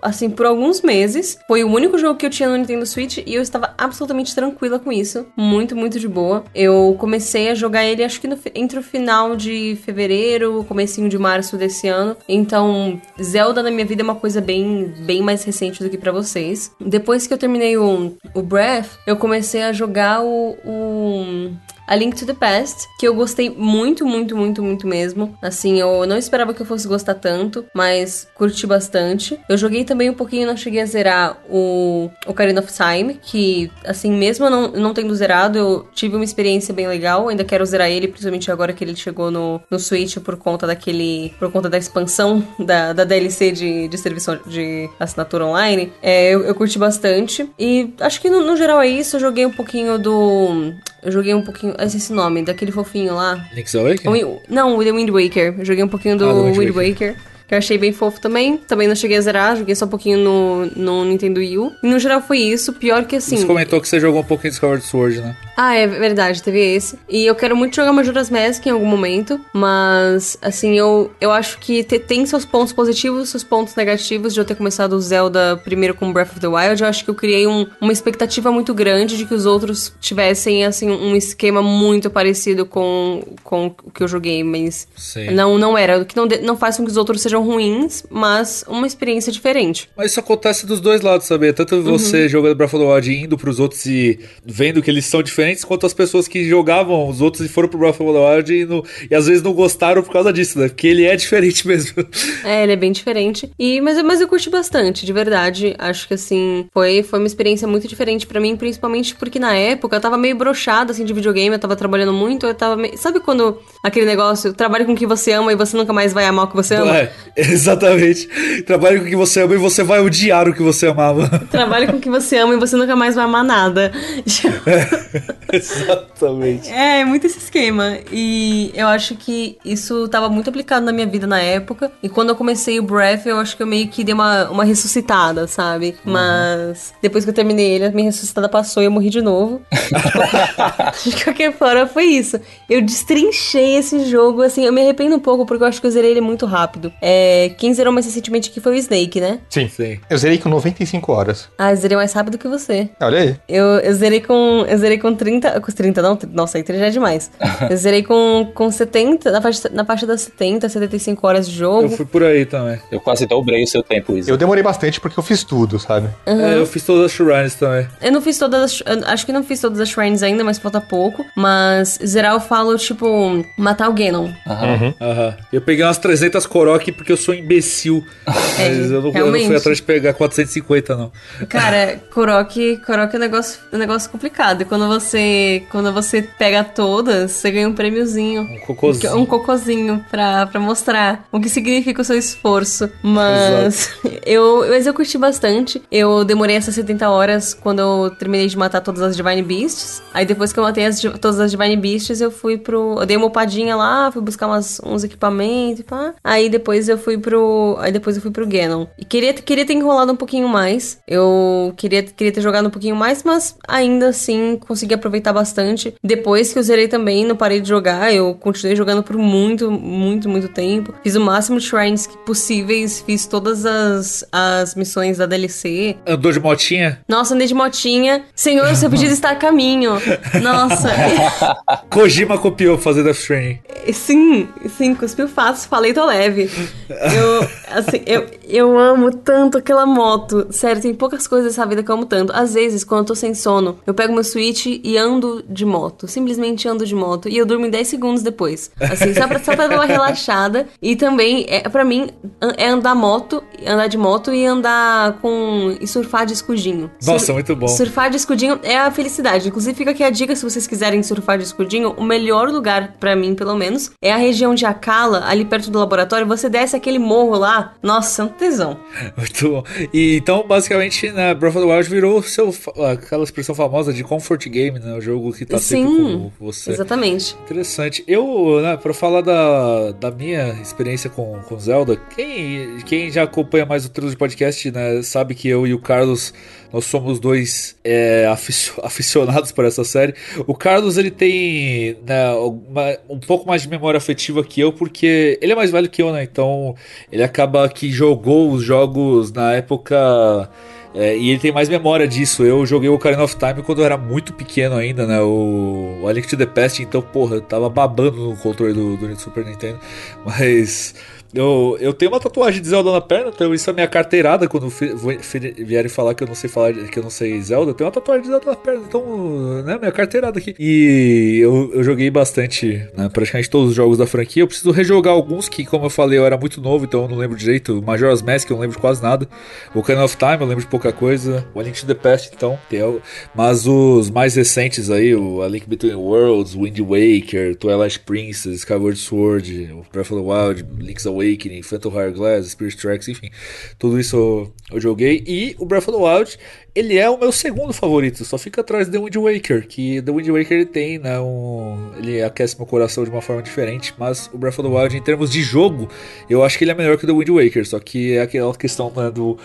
assim, por alguns meses, foi o único jogo que eu tinha no Nintendo Switch e eu estava absolutamente tranquila com isso, muito, muito de boa. Eu comecei a jogar ele acho que no entre o final de fevereiro, comecinho de março desse ano. Então, Zelda na minha vida é uma coisa bem, bem mais recente do que pra vocês. Depois que eu terminei o, o Breath, eu comecei a jogar o- o a Link to the Past, que eu gostei muito, muito, muito, muito mesmo. Assim, eu não esperava que eu fosse gostar tanto, mas curti bastante. Eu joguei também um pouquinho, não cheguei a zerar o Ocarina of Time, que, assim, mesmo não, não tendo zerado, eu tive uma experiência bem legal. Ainda quero zerar ele, principalmente agora que ele chegou no, no Switch por conta daquele. por conta da expansão da, da DLC de, de serviço de assinatura online. É, eu, eu curti bastante. E acho que no, no geral é isso. Eu joguei um pouquinho do. Eu joguei um pouquinho. Esse nome, daquele fofinho lá. Link's Awakening? Não, o The Wind Waker. Eu joguei um pouquinho do Ah, Wind Waker. Waker. Que eu achei bem fofo também. Também não cheguei a zerar, joguei só um pouquinho no, no Nintendo Wii U. E no geral foi isso. Pior que assim. Você comentou que você jogou um pouquinho de Skyward Sword, né? Ah, é verdade, teve esse. E eu quero muito jogar Majora's Mask em algum momento, mas, assim, eu, eu acho que te- tem seus pontos positivos, seus pontos negativos de eu ter começado o Zelda primeiro com Breath of the Wild. Eu acho que eu criei um- uma expectativa muito grande de que os outros tivessem, assim, um esquema muito parecido com, com o que eu joguei, mas Sim. não, não era. O que não, não faz com que os outros sejam ruins, mas uma experiência diferente. Mas isso acontece dos dois lados, sabe? Tanto Uhum. você jogando Breath of the Wild e indo pros outros e vendo que eles são diferentes, quanto as pessoas que jogavam os outros e foram pro Breath of the Wild e, não- e às vezes não gostaram por causa disso, né? Porque ele é diferente [laughs] mesmo. É, ele é bem diferente. E, mas, mas eu curti bastante, de verdade. Acho que assim, foi, foi uma experiência muito diferente pra mim, principalmente porque na época eu tava meio brochada assim de videogame, eu tava trabalhando muito, eu tava meio... Sabe quando aquele negócio, trabalhe com o que você ama e você nunca mais vai amar o que você ama? É, [laughs] exatamente. Trabalhe com o que você ama e você vai odiar o que você amava. [laughs] Trabalhe com o que você ama e você nunca mais vai amar nada. [laughs] exatamente. É, é muito esse esquema. E eu acho que isso tava muito aplicado na minha vida na época. E quando eu comecei o Breath, eu acho que eu meio que dei uma, uma ressuscitada, sabe? Mas depois que eu terminei ele, a minha ressuscitada passou e eu morri de novo. de qualquer forma, foi isso. Eu destrinchei esse jogo, assim, eu me arrependo um pouco porque eu acho que eu zerei ele muito rápido. É, quem zerou mais recentemente aqui foi o Snake, né? Sim. Sim. Eu zerei com 95 horas. Ah, eu zerei mais rápido que você. Olha aí. Eu, eu zerei com. Eu zerei com 30. Com 30, não? Nossa, aí 30 já é demais. [laughs] Eu zerei com, com 70, na faixa, na faixa das 70, 75 horas de Eu jogo. fui por aí também. Eu quase dobrei o seu tempo, Isa. Eu demorei bastante porque eu fiz tudo, sabe? É, eu fiz todas as shrines também. Eu não fiz todas as. eu Acho que não fiz todas as shrines ainda, mas falta pouco. Mas zerar eu falo, tipo, matar o Ganon. Aham. Aham. Eu peguei umas 300 Korok porque eu sou imbecil. [laughs] Mas eu não, eu não fui atrás de pegar 450, não. Cara, [laughs] Korok, Korok é um negócio, um negócio complicado. E quando você, quando você pega todas, você ganha um prêmiozinho. Um cocôzinho. Um cocôzinho pra, pra mostrar o que significa o seu esforço. Mas [laughs] eu, mas eu curti bastante. Eu demorei essas 70 horas quando eu terminei de matar todas as Divine Beasts. Aí depois que eu matei as todas as Divine Beasts, eu fui pro. Eu dei uma upadinha lá, fui buscar umas, uns equipamentos e pá. Aí depois eu fui pro. Aí depois eu fui pro Ganon. E queria, queria ter enrolado um pouquinho mais. Eu queria, queria ter jogado um pouquinho mais, mas ainda assim consegui aproveitar bastante. Depois que eu zerei também, não parei de jogar, eu continuei jogando por muito, muito, muito tempo. Fiz o máximo de shrines possíveis, fiz todas as, as missões da DLC. Andou de motinha? Nossa, andei de motinha. Senhor, seu pedido está a caminho. Nossa. [laughs] Kojima copiou fazer Death Stranding. Sim, sim, cuspiu fácil, falei tô leve. Eu, assim, eu, eu amo tanto aquela moto. Sério, tem poucas coisas nessa vida que eu amo tanto. Às vezes, quando eu tô sem sono, eu pego meu Switch e ando de moto. Simplesmente ando de moto. E eu durmo em 10 segundos depois. Assim, só pra, só pra dar uma relaxada. E também, é, pra mim, é andar moto, andar de moto e andar com. e surfar de escudinho. Nossa, Sur, muito bom. Surfar de escudinho é a felicidade. Inclusive, fica aqui a dica se vocês quiserem surfar de escudinho. O melhor lugar, para mim, pelo menos, é a região de Akala, ali perto do laboratório. Você desce aquele morro lá. Nossa, é um tesão. Muito bom. E então, basicamente, né, Breath of the Wild virou seu, aquela expressão famosa de comfort game, né? O jogo que tá Sim, sempre com você. Exatamente. Interessante. Eu, né, pra falar da, da minha experiência com, com Zelda, quem, quem já acompanha mais o Trilho de Podcast, né, sabe que eu e o Carlos nós somos dois é, [laughs] aficionados por essa série. O Carlos ele tem né, uma, um pouco mais de memória afetiva que eu, porque ele é mais velho que eu, né? Então ele acaba que jogou os jogos na época. É, e ele tem mais memória disso. Eu joguei o Ocarina of Time quando eu era muito pequeno ainda, né? O, o A Link to the Past, então, porra, eu tava babando no controle do, do Super Nintendo. [laughs] Mas eu, eu tenho uma tatuagem de Zelda na perna, então isso é minha carteirada quando vierem falar que eu não sei falar que eu não sei Zelda. Eu tenho uma tatuagem de Zelda na perna, então, né, minha carteirada aqui. E eu, eu joguei bastante, né, praticamente todos os jogos da franquia. Eu preciso rejogar alguns que, como eu falei, eu era muito novo, então eu não lembro direito. Majora's Mask eu não lembro de quase nada. O Ocarina of Time eu lembro de pouca coisa. O A Link to the Past, então. Tem, mas os mais recentes aí, o A Link Between Worlds, Wind Waker, Twilight Princess, Skyward Sword, Breath of the Wild, Link's Awakening Awakening, Phantom Hourglass, Spirit Tracks, enfim, tudo isso eu, eu, joguei. E o Breath of the Wild, ele é o meu segundo favorito, só fica atrás do Wind Waker, que The Wind Waker ele tem, né, um, ele aquece meu coração de uma forma diferente, mas o Breath of the Wild, em termos de jogo, eu acho que ele é melhor que o The Wind Waker, só que é aquela questão né, do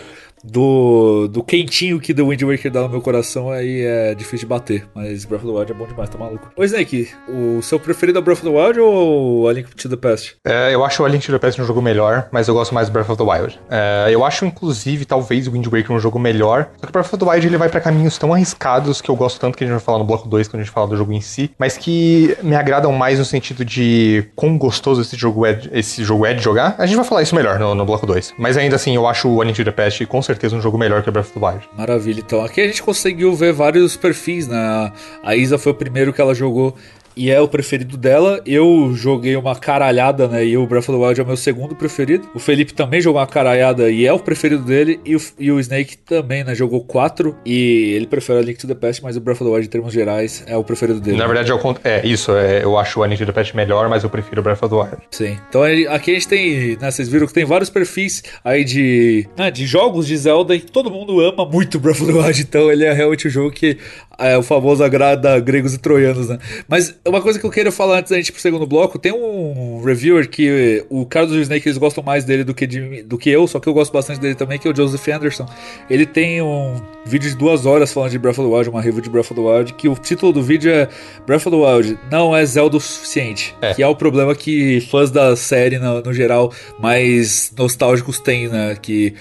do, do quentinho que The Wind Waker dá no meu coração, aí é difícil de bater. Mas Breath of the Wild é bom demais, tá maluco? Ô Snake, o seu preferido é Breath of the Wild ou A Link to the Past? É, eu acho o A Link to the Past um jogo melhor, mas eu gosto mais do Breath of the Wild. É, eu acho, inclusive, talvez o Wind Waker um jogo melhor, só que Breath of the Wild ele vai para caminhos tão arriscados que eu gosto tanto que a gente vai falar no bloco 2 quando a gente fala do jogo em si, mas que me agradam mais no sentido de quão gostoso esse jogo é, esse jogo é de jogar. A gente vai falar isso melhor no, no bloco 2. Mas ainda assim, eu acho o A Link to the Past com certeza um jogo melhor que Breath of the Wild. Maravilha, então aqui a gente conseguiu ver vários perfis, né? A Isa foi o primeiro que ela jogou e é o preferido dela. Eu joguei uma caralhada, né? E o Breath of the Wild é o meu segundo preferido. O Felipe também jogou uma caralhada e é o preferido dele. E o, e o Snake também, né? Jogou quatro e ele prefere a Link to the Past, mas o Breath of the Wild, em termos gerais, é o preferido dele. Na verdade, eu, é isso. É, eu acho o A Link to the Past melhor, mas eu prefiro o Breath of the Wild. Sim. Então aqui a gente tem, né? Vocês viram que tem vários perfis aí de, né, de jogos de Zelda e todo mundo ama muito Breath of the Wild. Então ele é realmente o jogo que é o famoso agrada gregos e troianos, né? Mas uma coisa que eu queria falar antes da gente ir pro segundo bloco, tem um reviewer que o Carlos e o Snake eles gostam mais dele do que, de, do que eu, só que eu gosto bastante dele também, que é o Joseph Anderson. Ele tem um vídeo de duas horas falando de Breath of the Wild, uma review de Breath of the Wild, que o título do vídeo é Breath of the Wild não é Zelda o suficiente. É. Que é o problema que fãs da série, no, no geral, mais nostálgicos têm, né? Que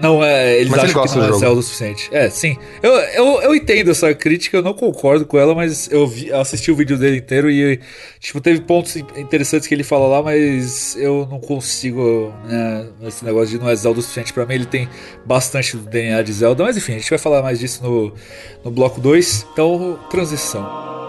não é. Eles Mas acham que não é Zelda o suficiente. É, sim. Eu, eu, eu entendo essa crítica crítica, eu não concordo com ela, mas eu vi, assisti o vídeo dele e, tipo, teve pontos interessantes que ele fala lá, mas eu não consigo, né, esse negócio de não é Zelda o suficiente para mim, ele tem bastante do DNA de Zelda, mas enfim, a gente vai falar mais disso no, no bloco 2, então, transição.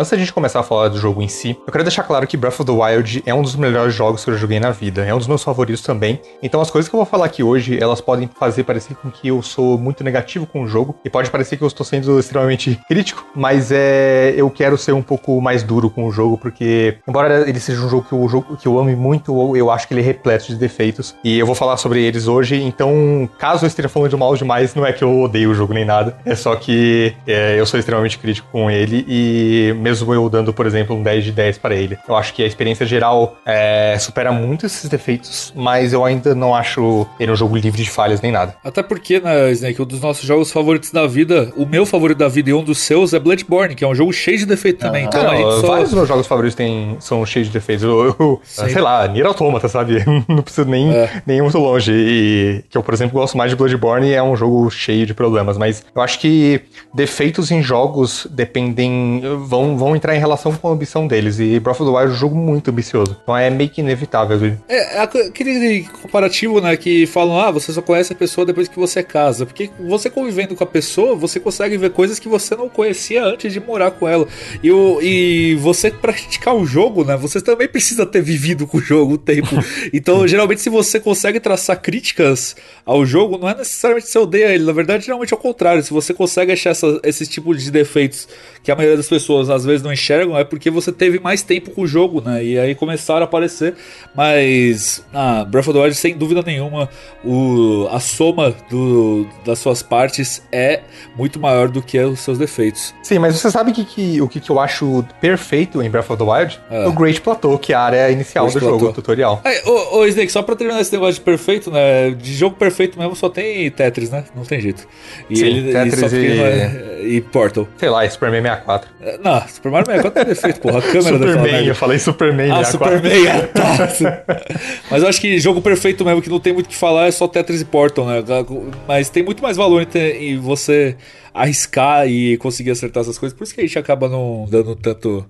Antes da gente começar a falar do jogo em si, eu quero deixar claro que Breath of the Wild é um dos melhores jogos que eu joguei na vida. É um dos meus favoritos também. Então as coisas que eu vou falar aqui hoje, elas podem fazer parecer com que eu sou muito negativo com o jogo. E pode parecer que eu estou sendo extremamente [laughs] crítico. Mas é. Eu quero ser um pouco mais duro com o jogo, porque, embora ele seja um jogo que eu, jogo, que eu ame muito, eu acho que ele é repleto de defeitos. E eu vou falar sobre eles hoje. Então, caso eu esteja falando de mal demais, não é que eu odeio o jogo nem nada. É só que é, eu sou extremamente crítico com ele. E mesmo mesmo eu dando, por exemplo, um 10 de 10 para ele. Eu acho que a experiência geral é, supera muito esses defeitos, mas eu ainda não acho ele um jogo livre de falhas nem nada. Até porque, né, Snake, um dos nossos jogos favoritos da vida, o meu favorito da vida e um dos seus é Bloodborne, que é um jogo cheio de defeito também. Então a gente só... vários dos meus jogos favoritos tem, são cheios de defeitos. Eu, eu- sei lá, Nier Automata, sabe? [laughs] Não preciso nem, É. nem ir muito longe. E que eu, por exemplo, gosto mais de Bloodborne é um jogo cheio de problemas. Mas eu acho que defeitos em jogos dependem. vão, vão entrar em relação com a ambição deles. E Breath of the Wild é um jogo muito ambicioso. Então é meio que inevitável. É, é aquele comparativo, né, que falam, ah, você só conhece a pessoa depois que você casa. Porque você convivendo com a pessoa, você consegue ver coisas que você não conhecia antes de morar com ela. E, o, e você praticar o jogo, né, você também precisa ter vivido com o jogo um tempo. [laughs] Então, geralmente, se você consegue traçar críticas ao jogo, não é necessariamente que você odeia ele. Na verdade, geralmente é o contrário. Se você consegue achar essa, esses tipos de defeitos que a maioria das pessoas às vezes não enxergam, é porque você teve mais tempo com o jogo, né? E aí começaram a aparecer. Mas, ah, Breath of the Wild, sem dúvida nenhuma, o, a soma do, das suas partes é muito maior do que os seus defeitos. Sim, mas você sabe que, que- o que, que eu acho perfeito em Breath of the Wild? É. O Great Plateau, que é a área inicial Great do jogo, Plateau. o tutorial. É, ô, ô, Snake, só pra terminar esse negócio de perfeito, né? De jogo perfeito mesmo só tem Tetris, né? Não tem jeito. E Sim, ele Tetris e- e Portal. Sei lá, Superman 64. É, Não, Super Mario 64 tem defeito, porra. A câmera Superman, merda. eu falei Superman Ah, 64. Superman, ah, tá. [laughs] Mas eu acho que jogo perfeito mesmo, que não tem muito o que falar, é só Tetris e Portal, né? Mas tem muito mais valor em, você arriscar e conseguir acertar essas coisas. Por isso que a gente acaba não dando tanto,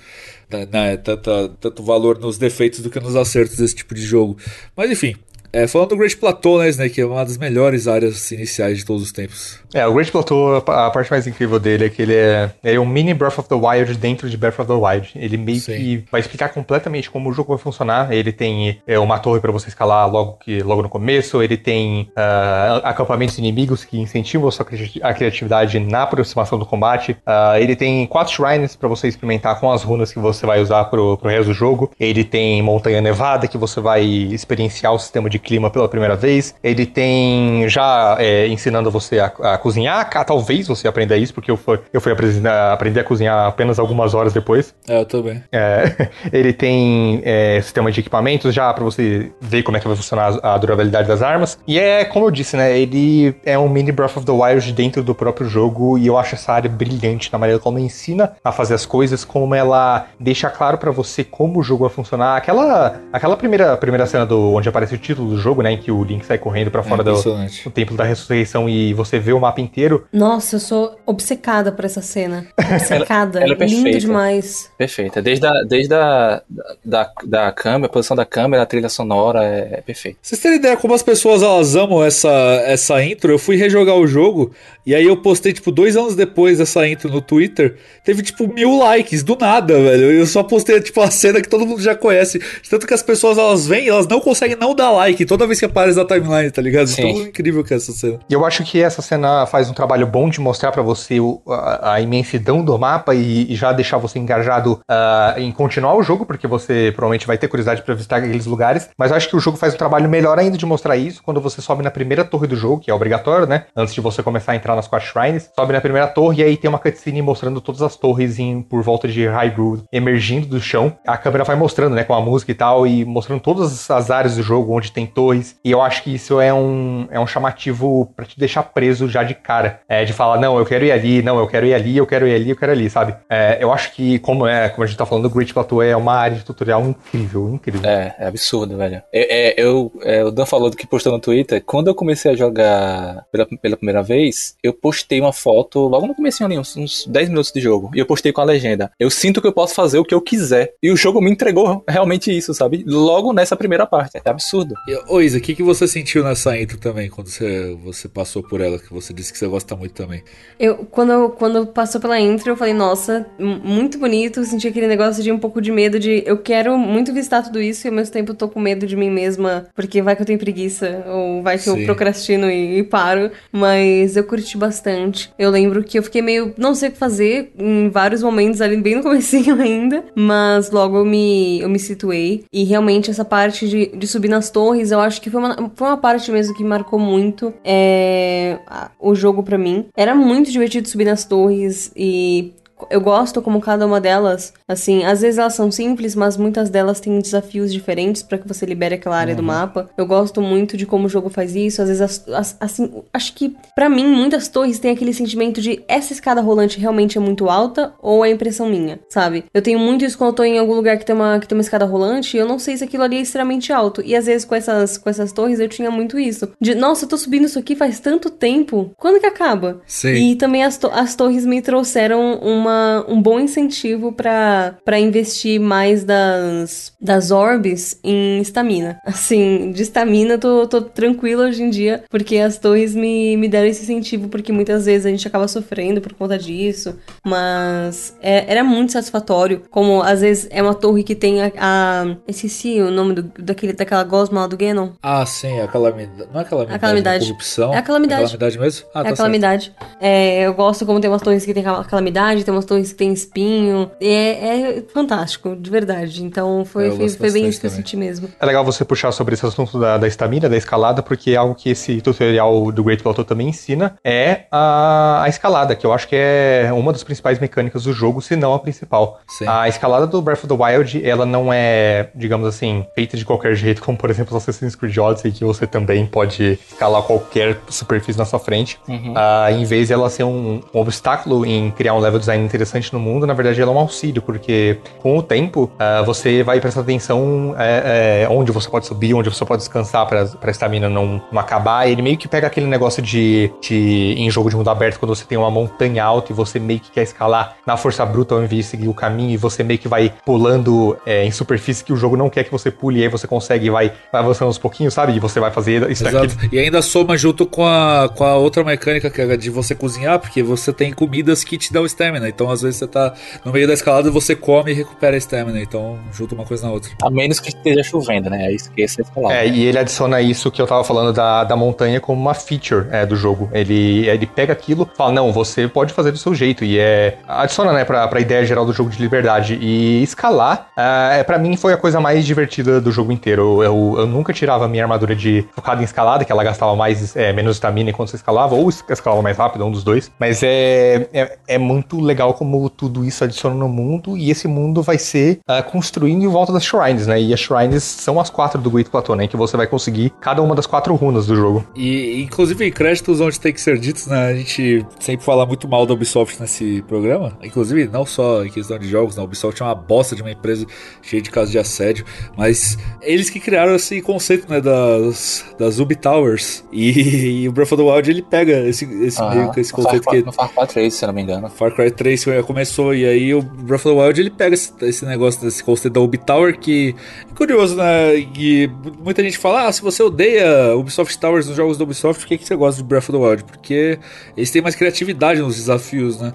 né, tanto, tanto valor nos defeitos do que nos acertos desse tipo de jogo. Mas enfim. É, falando do Great Plateau, né, Snake, que é uma das melhores áreas iniciais de todos os tempos. É, o Great Plateau, a parte mais incrível dele é que ele é, é um mini Breath of the Wild dentro de Breath of the Wild. Ele meio Sim. que vai explicar completamente como o jogo vai funcionar. Ele tem é, uma torre para você escalar logo, que, logo no começo, ele tem ah, acampamentos inimigos que incentivam a sua cri- a criatividade na aproximação do combate. Ah, ele tem quatro shrines para você experimentar com as runas que você vai usar pro, pro resto do jogo. Ele tem montanha nevada que você vai experienciar o sistema de clima pela primeira vez. Ele tem já é, ensinando você a, a cozinhar. Talvez você aprenda isso, porque eu fui, eu fui aprender, a cozinhar apenas algumas horas depois. É, eu também. É, [laughs] ele tem é, sistema de equipamentos já pra você ver como é que vai funcionar a durabilidade das armas. E é, como eu disse, né? Ele é um mini Breath of the Wild dentro do próprio jogo e eu acho essa área brilhante na maneira como ela ensina a fazer as coisas, como ela deixa claro pra você como o jogo vai funcionar. Aquela, aquela primeira, primeira cena do onde aparece o título do jogo, né? Em que o Link sai correndo pra fora é do, do Templo da Ressurreição e você vê o mapa inteiro. Nossa, eu sou obcecada por essa cena. Obcecada. ela é Lindo perfeita. demais. Perfeita. Desde a, desde a da, da câmera, a posição da câmera, a trilha sonora é, é perfeita. Vocês terem ideia como as pessoas elas amam essa, essa intro, eu fui rejogar o jogo e aí eu postei, tipo, dois anos depois dessa intro no Twitter, teve, tipo, mil likes, do nada, velho. Eu só postei, tipo, a cena que todo mundo já conhece. Tanto que as pessoas, elas vêm elas não conseguem não dar like toda vez que aparece na timeline, tá ligado? Sim. Então, incrível que é essa cena. E eu acho que essa cena faz um trabalho bom de mostrar pra você o- a, a imensidão do mapa e, e já deixar você engajado ah, em continuar o jogo, porque você provavelmente vai ter curiosidade pra visitar aqueles lugares. Mas eu acho que o jogo faz um trabalho melhor ainda de mostrar isso quando você sobe na primeira torre do jogo, que é obrigatório, né? Antes de você começar a entrar nas quatro shrines, sobe na primeira torre e aí tem uma cutscene mostrando todas as torres em, por volta de Hyrule emergindo do chão. A câmera vai mostrando, né, com a música e tal, e mostrando todas as áreas do jogo onde tem torres. E eu acho que isso é um, é um chamativo pra te deixar preso já de cara. É, de falar, não, eu quero ir ali, não, eu quero ir ali, eu quero ir ali, eu quero ir ali, sabe? É, eu acho que, como é, como a gente tá falando, o Great Plateau é uma área de tutorial incrível, incrível. É, é absurdo, velho. É, é, eu, é, o Dan falou do que postou no Twitter. Quando eu comecei a jogar pela, pela primeira vez, eu postei uma foto logo no comecinho ali, uns, uns 10 minutos de jogo. E eu postei com a legenda. Eu sinto que eu posso fazer o que eu quiser. E o jogo me entregou realmente isso, sabe? Logo nessa primeira parte. É absurdo. E, Ô, Isa, o que, que você sentiu nessa intro também, quando você, você passou por ela, que você disse que você gosta muito também? Eu, quando, quando passou pela intro, eu falei, nossa, muito bonito. Senti aquele negócio de um pouco de medo de eu quero muito visitar tudo isso e ao mesmo tempo eu tô com medo de mim mesma, porque vai que eu tenho preguiça, ou vai que Sim. eu procrastino e, e paro. Mas eu curti bastante. Eu lembro que eu fiquei meio, não sei o que fazer em vários momentos ali, bem no [laughs] comecinho ainda. Mas logo eu me, eu me situei. E realmente essa parte de, de subir nas torres, eu acho que foi uma, foi uma parte mesmo que marcou muito é, o jogo pra mim. Era muito divertido subir nas torres e eu gosto como cada uma delas, assim, às vezes elas são simples, mas muitas delas têm desafios diferentes para que você libere aquela área do mapa. Eu gosto muito de como o jogo faz isso. Às vezes, as- as- assim, acho que pra mim muitas torres têm aquele sentimento de essa escada rolante realmente é muito alta ou é impressão minha, sabe? Eu tenho muito isso quando eu tô em algum lugar que tem uma que tem uma escada rolante, e eu não sei se aquilo ali é extremamente alto. E às vezes com essas com essas torres eu tinha muito isso. De, nossa, eu tô subindo isso aqui faz tanto tempo. Quando que acaba? Sim. E também as, to- as torres me trouxeram uma, um bom incentivo pra pra investir mais das, das orbes em estamina. [laughs] Assim, de estamina tô, tô tranquila hoje em dia, porque as torres me, me deram esse incentivo, porque muitas vezes a gente acaba sofrendo por conta disso. Mas é- era muito satisfatório. Como às vezes é uma torre que tem a. a esqueci o nome do, daquele, daquela gosma lá do Ganon. Ah, sim, a calamidade. Não é calamidade, A calamidade. é corrupção. É a calamidade. É calamidade mesmo? Ah, é tá a calamidade. É, eu gosto como tem umas torres que tem cal- calamidade, tem umas torres que tem espinho. É, é fantástico, de verdade. Então foi, foi, foi bem isso que eu senti mesmo. É legal você puxar sobre esse assunto da, da estamina, da escalada, porque é algo que esse tutorial do Great Plateau também ensina é a, a escalada, que eu acho que é uma das principais mecânicas do jogo, se não a principal. Sim. A escalada do Breath of the Wild, ela não é, digamos assim, feita de qualquer jeito, como por exemplo Assassin's Creed Odyssey, que você também pode escalar qualquer superfície na sua frente. Ah, em vez de ela ser um, um obstáculo em criar um level design interessante no mundo, na verdade ela é um auxílio, porque com o tempo ah, você vai prestar atenção é, é, onde você pode subir, onde você pode descansar para a estamina não, não acabar. Ele meio que pega aquele negócio de, de em jogo de mundo aberto, quando você tem uma montanha alta e você meio que quer escalar na força bruta ao invés de seguir o caminho, e você meio que vai pulando é, em superfície que o jogo não quer que você pule, e aí você consegue e vai, vai avançando aos pouquinhos, sabe? E você vai fazer isso. Exato. E ainda soma junto com a, com a outra mecânica que é de você cozinhar, porque você tem comidas que te dão stamina. Então, às vezes, você tá no meio da escalada e você come e recupera a stamina. Então, junta uma coisa na outra. A menos que esteja chovendo, né? Aí esqueça de falar. É, e ele adiciona isso que eu tava falando da, da montanha como uma feature é, do jogo. Ele, ele pega aquilo fala, não, você pode fazer do seu jeito. E é. Adiciona, né, pra, pra ideia geral do jogo de liberdade. E escalar, é, para mim, foi a coisa mais divertida do jogo inteiro. Eu, eu nunca tirava a minha armadura de focada em escalada, que ela gastava mais, é, menos estamina enquanto você escalava, ou es- escalava mais rápido, um dos dois. Mas é, é, é muito legal como tudo isso adiciona no mundo. E esse mundo vai ser ah, construindo em volta das shrines, né? E as shrines são as quatro do Great Plateau, né? Que você vai conseguir cada uma das quatro runas do jogo. E, inclusive, em créditos onde tem que ser ditos, né? A gente sempre fala muito mal da Ubisoft nesse programa. Inclusive, não só em questão de jogos, né? A Ubisoft é uma bosta de uma empresa cheia de casos de assédio. Mas eles que criaram esse conceito, né? Das, das Ubi Towers. E, [laughs] e o Breath of the Wild, ele pega esse, esse, meio que esse no, Far, conceito que... no Far Cry 3, se não me engano. Far Cry 3 começou e aí o Breath of the Wild ele pega esse, esse negócio desse conceito da Ubi Tower que é curioso, né? E muita gente fala: ah, se você odeia Ubisoft Towers nos jogos da Ubisoft, por que, que você gosta de Breath of the Wild? Porque eles têm mais criatividade nos desafios, né?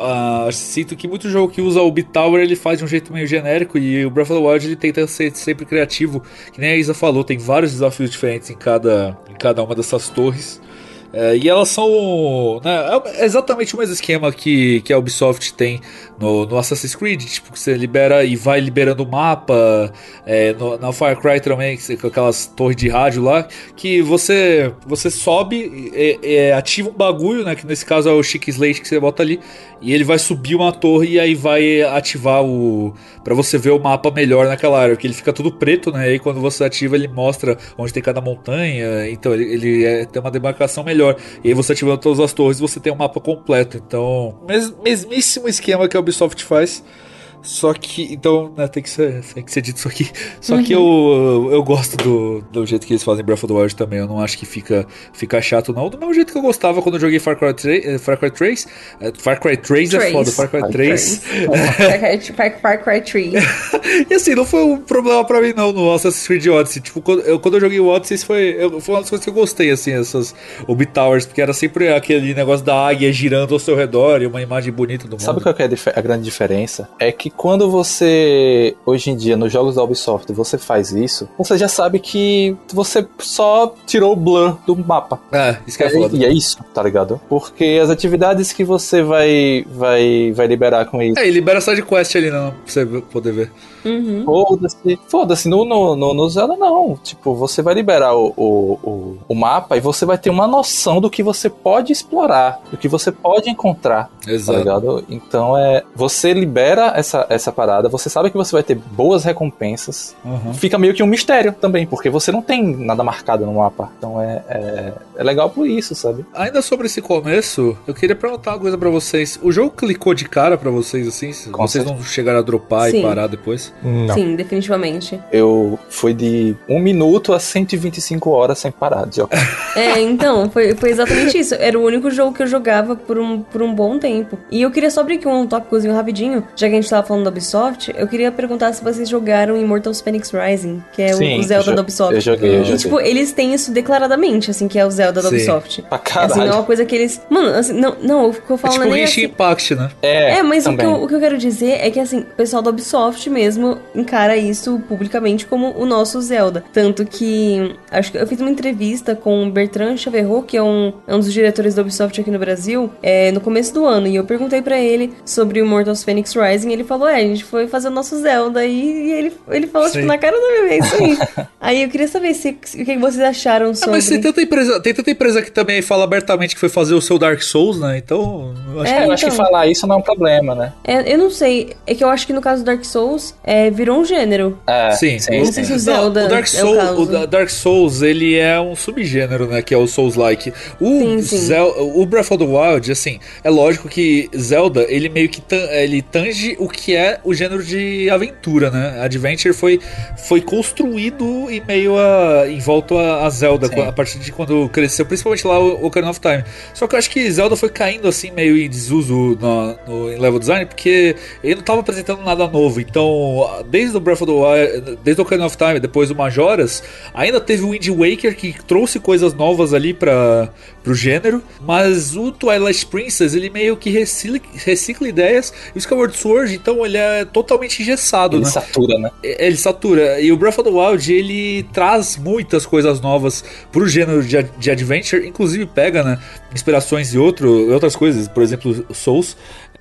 Ah, sinto que muito jogo que usa Ubi Tower ele faz de um jeito meio genérico e o Breath of the Wild ele tenta ser sempre criativo, que nem a Isa falou, tem vários desafios diferentes em cada, em cada uma dessas torres. É, e elas são. Né, é exatamente o mesmo esquema que, que a Ubisoft tem no, no Assassin's Creed. Tipo, que você libera e vai liberando o mapa. É, no, na Far Cry também, com aquelas torres de rádio lá. Que você você sobe, é, é, ativa um bagulho, né? Que nesse caso é o Chic Slate que você bota ali. E ele vai subir uma torre e aí vai ativar o. para você ver o mapa melhor naquela área. Porque ele fica tudo preto, né? E aí quando você ativa, ele mostra onde tem cada montanha. Então ele, ele é- tem uma demarcação melhor. E aí você ativando todas as torres, você tem um mapa completo. Então, mes, mesmíssimo esquema que a Ubisoft faz. Só que, então, né, tem que ser, tem que ser dito isso aqui. Só que eu, eu gosto do, do jeito que eles fazem Breath of the Wild também. Eu não acho que fica, fica chato, não. Do mesmo jeito que eu gostava quando eu joguei Far Cry 3. eh, Far Cry 3, eh, Far Cry 3 é foda, Far Cry 3. Far Cry- Far- Far Cry 3. [laughs] E assim, não foi um problema pra mim, não, no Assassin's Creed Odyssey. Tipo, quando eu, quando eu joguei o Odyssey, foi, eu- foi uma das coisas que eu gostei, assim, essas Ubi Towers, porque era sempre aquele negócio da águia girando ao seu redor e uma imagem bonita do mundo. Sabe qual que é a, a grande diferença? É que quando você, hoje em dia, nos jogos da Ubisoft, você faz isso, você já sabe que você só tirou o blur do mapa. É, isso que é E- foda. E é isso, tá ligado? Porque as atividades que você vai, vai, vai liberar com isso. É, e libera side quest ali, não, pra você poder ver. Uhum. Foda-se. Foda-se, no, no, no, no Zelda não. Tipo, você vai liberar o, o, o, o mapa e você vai ter uma noção do que você pode explorar, do que você pode encontrar. Tá Exato. ligado? Então é. Você libera essa, essa parada, você sabe que você vai ter boas recompensas. Uhum. Fica meio que um mistério também, porque você não tem nada marcado no mapa. Então é, é, é legal por isso, sabe? Ainda sobre esse começo, eu queria perguntar uma coisa pra vocês. O jogo clicou de cara pra vocês, assim? Com vocês não chegaram a dropar Sim. e parar depois? Não. Sim, definitivamente. Eu fui de um minuto a 125 horas sem parar de jogar. [laughs] É, então, foi, foi exatamente isso. Era o único jogo que eu jogava por um, por um bom tempo. E eu queria só abrir aqui um tópicozinho rapidinho, já que a gente tava falando da Ubisoft, eu queria perguntar se vocês jogaram Immortals Phoenix Rising, que é o- Sim, o Zelda da Ubisoft. eu joguei, eu E, joguei. tipo, eles têm isso declaradamente, assim, que é o Zelda da. Ubisoft. Pra Assim, caralho. não é uma coisa que eles. Mano, assim, não, não, o que eu É falo tipo não o é nem assim. Impact, né? É, É, mas o que, eu, o que eu quero dizer é que, assim, o pessoal da Ubisoft mesmo encara isso publicamente como o nosso Zelda. Tanto que, acho que eu fiz uma entrevista com o Bertrand Chaverot, que é um, é um dos diretores da Ubisoft aqui no Brasil, é, no começo do ano. E eu perguntei pra ele sobre o Mortals Phoenix Rising. E ele falou: É, a gente foi fazer o nosso Zelda. E, e ele, ele falou, Sim. tipo, na cara do bebê, é isso aí. [laughs] aí eu queria saber se, se- o que vocês acharam Ah, sobre. mas tem tanta, empresa, tem tanta empresa que também fala abertamente que foi fazer o seu Dark Souls, né? Então, eu acho É, É, eu acho que então. falar isso não é um problema, né? É, eu não sei. É que eu acho que no caso do Dark Souls, é, virou um gênero. É, Sim, sim, Não sei se o Não, Zelda o Dark é o Souls, caso. o, Da- Dark Souls, ele é um subgênero, né, que é o Souls-like. O Sim, sim. Zel- o Breath of the Wild, assim, é lógico que Zelda, ele meio que tan- ele tange o que é o gênero de aventura, né? Adventure foi foi construído em meio a em volta a, a Zelda Sim. a partir de quando cresceu, principalmente lá o Ocarina of Time. Só que eu acho que Zelda foi caindo assim meio em desuso no, no- em level design, porque ele não estava apresentando nada novo. Então, desde o Breath of the Wild, desde o Ocarina of Time, depois o Majoras, ainda teve o Wind Waker que trouxe coisas novas ali para pro gênero, mas o Twilight Princess, ele meio que recicla, recicla ideias, e o Skyward Sword, então ele é totalmente engessado, Ele né? satura, né? ele satura. E o Breath of the Wild, ele traz muitas coisas novas pro gênero de, de adventure, inclusive pega, né, inspirações de outro, outras coisas, por exemplo, Souls,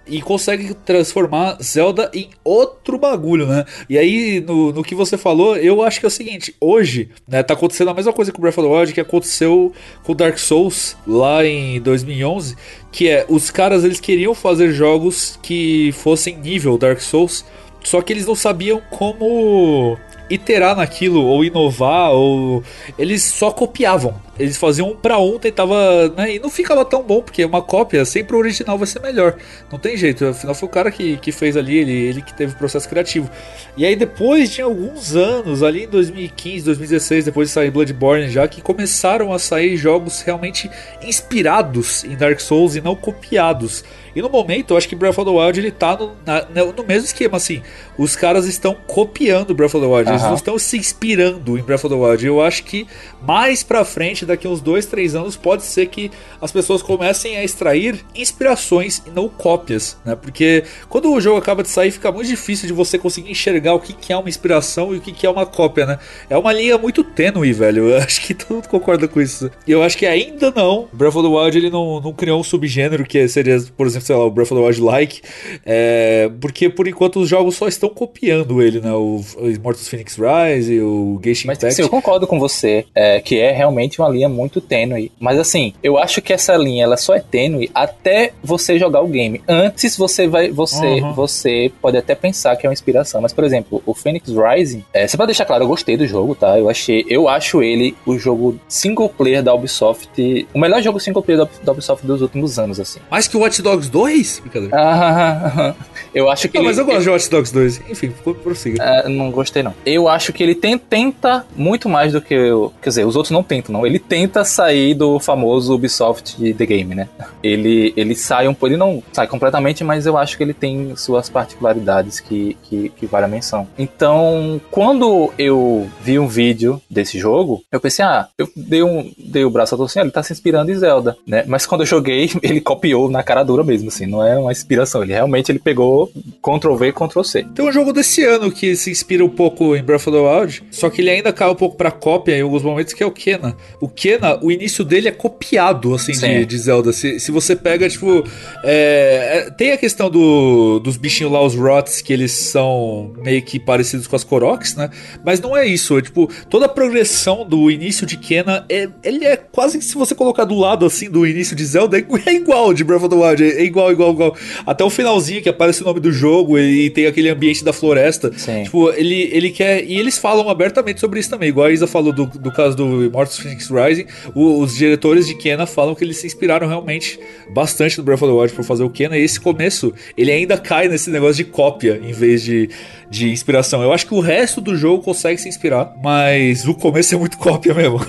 e consegue transformar Zelda em outro bagulho, né? E aí, no, no que você falou, eu acho que é o seguinte, hoje, né, tá acontecendo a mesma coisa com Breath of the Wild que aconteceu com Dark Souls lá em 2011, que é, os caras, eles queriam fazer jogos que fossem nível Dark Souls, só que eles não sabiam como iterar naquilo ou inovar ou eles só copiavam. Eles faziam um para um, tentava, né, e não ficava tão bom porque uma cópia sempre o original vai ser melhor. Não tem jeito, afinal foi o cara que, que fez ali, ele, ele que teve o processo criativo. E aí depois de alguns anos, ali em 2015, 2016, depois de sair Bloodborne já que começaram a sair jogos realmente inspirados em Dark Souls e não copiados. E no momento, eu acho que Breath of the Wild ele tá no, na- no mesmo esquema, assim. Os caras estão copiando Breath of the Wild, eles Aham. não estão se inspirando em Breath of the Wild. Eu acho que mais pra frente, daqui uns dois, três anos, pode ser que as pessoas comecem a extrair inspirações e não cópias, né? Porque quando o jogo acaba de sair, fica muito difícil de você conseguir enxergar o que, que é uma inspiração e o que, que é uma cópia, né? É uma linha muito tênue, velho. Eu [laughs] acho que todo mundo concorda com isso. E eu acho que ainda não. Breath of the Wild ele não, não criou um subgênero que seria, por exemplo, sei lá, o Breath of the Wild like. É, porque por enquanto os jogos só estão copiando ele, né? O, o Immortals Phoenix Rise, o Genshin Mas Impact. assim, eu concordo com você, é, que é realmente uma linha muito tênue. Mas assim, eu acho que essa linha ela só é tênue até você jogar o game. Antes você vai. Você, Uhum. você pode até pensar que é uma inspiração. Mas, por exemplo, o Phoenix Rising, é, só pra deixar claro, eu gostei do jogo, tá? Eu achei. Eu acho ele o jogo single player da Ubisoft. O melhor jogo single player da, da Ubisoft dos últimos anos, assim. Mais que o Watch Dogs 2? Brincadeira. Ah, [laughs] eu acho que Não, ele, mas eu gosto de Watch Dogs 2. Enfim, prossiga. É, não gostei, não. Eu acho que ele tem- tenta muito mais do que. o- Quer dizer, os outros não tentam, não. Ele tenta sair do famoso Ubisoft The Game, né? Ele, ele sai um pouco, ele não sai completamente, mas eu acho que ele tem suas particularidades que, que, que vale a menção. Então, quando eu vi um vídeo desse jogo, eu pensei, ah, eu dei, um, dei o braço a torcer, ele tá se inspirando em Zelda, né? Mas quando eu joguei, [laughs] ele copiou na cara dura mesmo, assim, não é uma inspiração. Ele realmente ele pegou Ctrl V, Ctrl C. Tem um jogo desse ano que se inspira um pouco em Breath of the Wild, só que ele ainda cai um pouco pra cópia em alguns momentos, que é o Kena. O Kena, o início dele é copiado, assim, de, de, Zelda. Se, se você pega, tipo. É, é, tem a questão do, dos bichinhos lá, os Rots, que eles são meio que parecidos com as Koroks, né? Mas não é isso. É, tipo, toda a progressão do início de Kena, é, ele é quase que se você colocar do lado, assim, do início de Zelda, é igual de Breath of the Wild. É igual, igual, igual. Até o finalzinho, que aparece o nome do jogo e tem aquele ambiente da floresta. Sim. Tipo, ele, ele quer. E eles falam abertamente sobre isso também. Igual a Isa falou do, do caso do Immortals Phoenix Rising, o, os diretores de Kena falam que eles se inspiraram realmente bastante no Breath of the Wild para fazer o Kena. E esse começo, ele ainda cai nesse negócio de cópia em vez de, de inspiração. Eu acho que o resto do jogo consegue se inspirar, mas o começo é muito [laughs] cópia mesmo.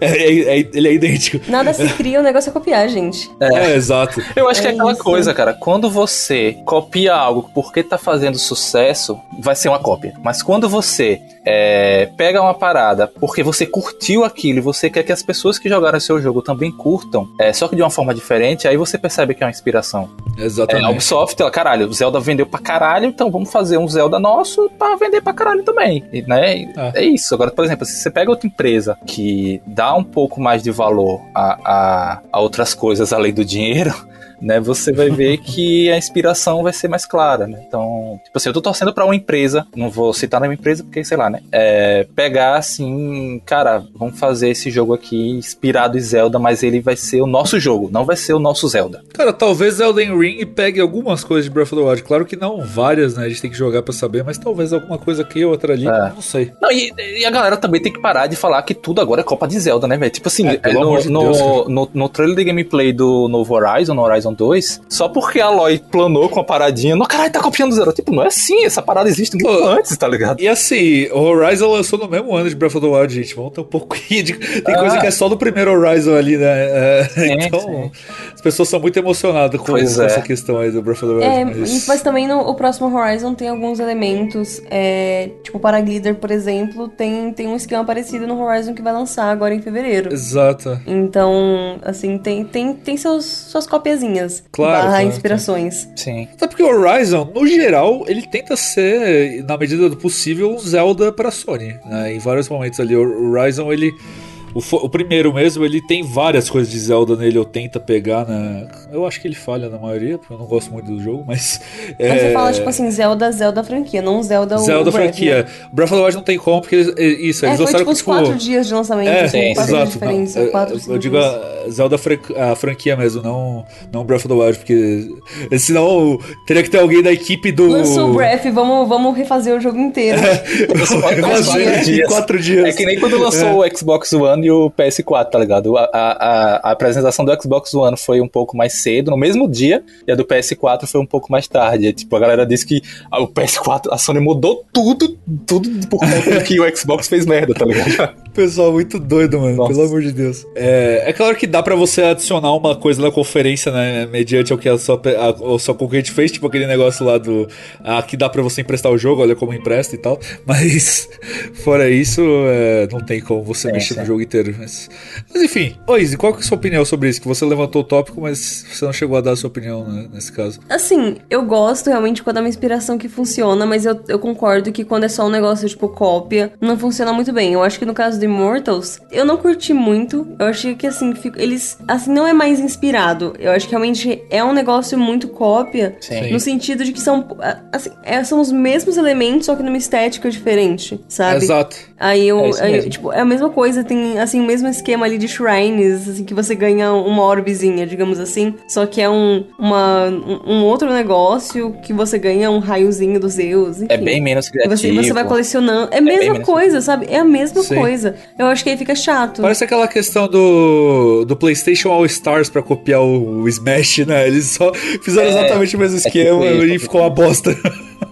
é, é, é, ele é idêntico. Nada se cria, o negócio é copiar, gente. É, é exato. Eu acho que é aquela isso. coisa, cara. Quando você copia algo porque tá fazendo sucesso, vai ser uma cópia. Mas quando você é, pega uma parada porque você curtiu aquilo e você quer que as pessoas que jogaram seu jogo também curtam, é, só que de uma forma diferente, aí você percebe que é uma inspiração. Exatamente. É, a Ubisoft, ela, caralho, o Zelda vendeu pra caralho, então vamos fazer um Zelda nosso pra vender pra caralho também. E, né? É. é isso. Agora, por exemplo, se você pega outra empresa que dá um pouco mais de valor a, a, a outras coisas além do dinheiro, né, você vai ver que a inspiração vai ser mais clara, né? Então, tipo assim, eu tô torcendo para uma empresa, não vou citar nenhuma empresa porque, sei lá, né? É, pegar assim, cara, vamos fazer esse jogo aqui inspirado em Zelda, mas ele vai ser o nosso jogo, não vai ser o nosso Zelda. Cara, talvez Elden Ring pegue algumas coisas de Breath of the Wild. Claro que não várias, né? A gente tem que jogar para saber, mas talvez alguma coisa aqui ou outra ali, é. não sei. Não, e, e, a galera também tem que parar de falar que tudo agora é Copa de Zelda, né, velho? Tipo assim, é, no, de no, no, no, no trailer de gameplay do novo Horizon, no Horizon 2, só porque a Aloy planou com a paradinha, não, caralho, tá copiando zero. Tipo, não é assim, essa parada existe muito Pô, antes, tá ligado? E assim, o Horizon lançou no mesmo ano de Breath of the Wild, gente. Vamos ter um pouco de. Tem ah. coisa que é só do primeiro Horizon ali, né? É, sim, então, sim. as pessoas são muito emocionadas com, com é. essa questão aí do Breath of the Wild. É, mas... mas também no o próximo Horizon tem alguns elementos, é, tipo, para Glider, por exemplo, tem, tem um esquema parecido no Horizon que vai lançar agora em fevereiro. Exato. Então, assim, tem, tem, tem seus, suas copiazinhas. Claro claro, barra claro, inspirações. Sim. Até porque o Horizon, no geral, ele tenta ser, na medida do possível, um Zelda pra Sony. Né? Em vários momentos ali, o Horizon, ele o, o, primeiro mesmo, ele tem várias coisas de Zelda nele, eu tento pegar, né? Eu acho que ele falha na maioria, porque eu não gosto muito do jogo, mas. Mas é... você fala, tipo assim, Zelda, Zelda franquia, não Zelda Zelda Breath, franquia. Né? Breath of the Wild não tem como, porque eles, isso, eles é, lançaram foi, tipo, tipo, quatro dias de lançamento, é, assim, quatro exato, dias não, quatro, eu, eu digo a Zelda a franquia mesmo, não, não Breath of the Wild, porque senão teria que ter alguém da equipe do. Lançou o Breath, vamos, vamos refazer o jogo inteiro. [laughs] É, quatro, quatro dias. É que nem quando lançou é. o Xbox One e o PS4 tá ligado? A, a, a, apresentação do Xbox One foi um pouco mais cedo, no mesmo dia, e a do PS4 foi um pouco mais tarde. Tipo, a galera disse que o PS4, a Sony mudou tudo, tudo por conta que o Xbox fez merda, tá ligado? [laughs] Pessoal muito doido, mano, Nossa. pelo amor de Deus. É, é claro que dá para você adicionar uma coisa na conferência, né, mediante o que a sua, a, a sua concorrente fez, tipo aquele negócio lá do. Aqui dá para você emprestar o jogo, olha como empresta e tal. [laughs] Mas, fora isso, é, não tem como você é, mexer no jogo inteiro. Mas, mas enfim, Oise, qual que é a sua opinião sobre isso? Que você levantou o tópico, mas você não chegou a dar a sua opinião né, nesse caso. Assim, eu gosto realmente quando é uma inspiração que funciona, mas eu, eu concordo que quando é só um negócio tipo cópia, não funciona muito bem. Eu acho que no caso do Immortals, eu não curti muito. Eu achei que assim, fico, eles. Assim, não é mais inspirado. Eu acho que realmente é um negócio muito cópia. Sim. No sentido de que são. Assim, é, são os mesmos elementos, só que numa estética diferente, sabe? Exato. Aí eu. É, aí, tipo, é a mesma coisa, tem assim, o mesmo esquema ali de shrines, assim, que você ganha uma orbezinha, digamos assim. Só que é um, uma, um outro negócio que você ganha um raiozinho dos Zeus. Enfim. É bem menos criativo. Você, você vai colecionando. É a é mesma coisa, sabe? É a mesma Sim. coisa. Eu acho que aí fica chato. Parece aquela questão do, do PlayStation All Stars pra copiar o, o Smash, né? Eles só fizeram é, exatamente o mesmo esquema é tipo isso, e ficou uma bosta. [laughs]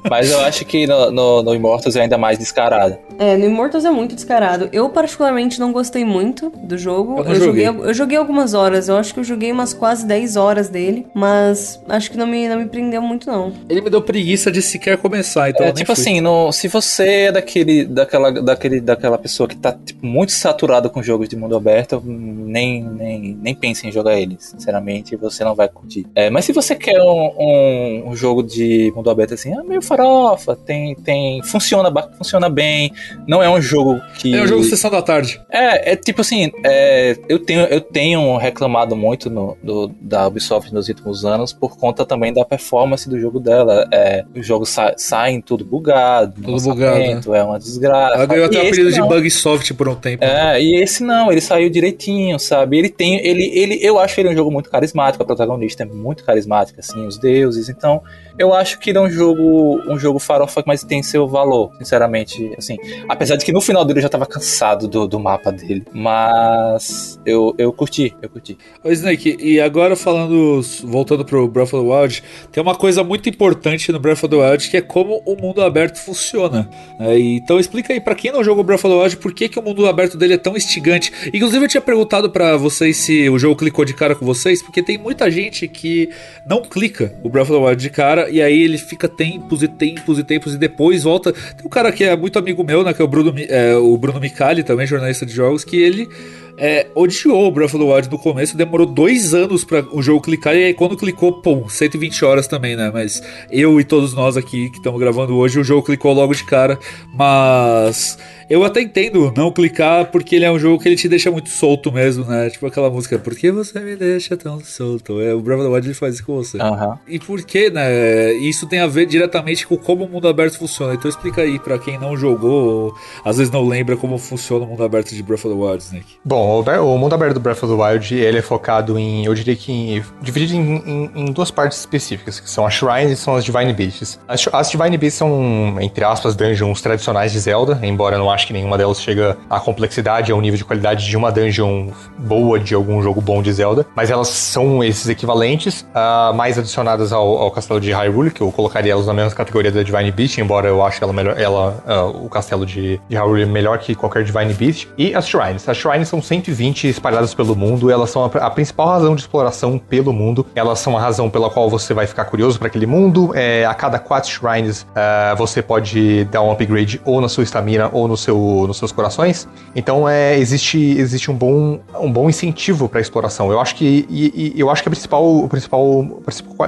Mas eu acho que no, no, no Immortals é ainda mais descarado. É, no Immortals é muito descarado. Eu, particularmente, não gostei muito do jogo. Eu Eu joguei, joguei. eu joguei algumas horas. Eu acho que eu joguei umas quase 10 horas dele. Mas acho que não me, não me prendeu muito, não. Ele me deu preguiça de sequer começar, então é tipo fui. assim, no, se você é daquele, daquela, daquele, daquela pessoa que tá tipo, muito saturada com jogos de mundo aberto, nem, nem, nem pense em jogar eles. Sinceramente, você não vai curtir. É, mas se você quer um, um, um jogo de mundo aberto assim, é meio farofa, tem, tem, funciona, funciona bem. Não é um jogo que. É um jogo sessão da tarde. É, é tipo assim, é, eu, tenho, eu tenho reclamado muito no, do- da Ubisoft nos últimos anos por conta também da performance do jogo dela. É, os jogos sa saem tudo bugado, Tudo bugado, lançamento, é uma desgraça. Ela ganhou até o apelido de não. Bug Soft por um tempo. É, e esse não, ele saiu direitinho, sabe? Ele tem, ele, ele, eu acho ele um jogo muito carismático, a protagonista é muito carismática, assim, os deuses, então eu acho que ele é um jogo, um jogo farofa, mas tem seu valor, sinceramente, assim, apesar de que no final dele eu já tava cansado do, do mapa dele, mas eu, eu curti, eu curti. Ô Snake, e agora falando, voltando pro Breath of the Wild, tem uma coisa muito importante no Breath of the Wild que é como o mundo aberto funciona. E então explica aí pra quem não jogou Breath of the Wild por que, que o mundo aberto dele é tão instigante. Inclusive eu tinha perguntado pra vocês se o jogo clicou de cara com vocês, porque tem muita gente que não clica o Breath of the Wild de cara e aí ele fica tempos e tempos e tempos e depois volta. Tem um cara que é muito amigo meu, né, que é o Bruno, é, o Bruno Micali, também jornalista de jogos, que ele é, odiou o Breath of the Wild no começo, demorou dois anos pra o jogo clicar, e aí quando clicou, pum, 120 horas também, né? Mas eu e todos nós aqui que estamos gravando hoje, o jogo clicou logo de cara, mas eu até entendo não clicar, porque ele é um jogo que ele te deixa muito solto mesmo, né? Tipo aquela música, por que você me deixa tão solto? É, o Breath of the Wild ele faz isso com você. Aham. E por que, né? Isso tem a ver diretamente com como o mundo aberto funciona. Então explica aí pra quem não jogou, ou às vezes não lembra como funciona o mundo aberto de Breath of the Wild, Snake. Bom, o, Bre- o mundo aberto do Breath of the Wild, ele é focado em, eu diria que em, dividido em, em- em duas partes específicas, que são as Shrines e são as Divine Beasts. As, as Divine Beasts são, entre aspas, dungeons tradicionais de Zelda, embora eu não acho que nenhuma delas chega à complexidade, ao nível de qualidade de uma dungeon boa de algum jogo bom de Zelda, mas elas são esses equivalentes, ah, mais adicionadas ao, ao castelo de Hyrule, que eu colocaria elas na mesma categoria da Divine Beast, embora eu acho ela melhor, ela, ah, o castelo de, de Hyrule é melhor que qualquer Divine Beast. E as Shrines. As Shrines são 120 espalhadas pelo mundo, elas são a, a principal razão de exploração pelo mundo, elas são a razão pela qual você vai ficar curioso para aquele mundo. É, a cada quatro Shrines ah, você pode dar um upgrade ou na sua estamina ou no seu, nos seus corações. Então é, existe, existe um bom, um bom incentivo para exploração. Eu acho que e, e eu acho que a principal, a principal-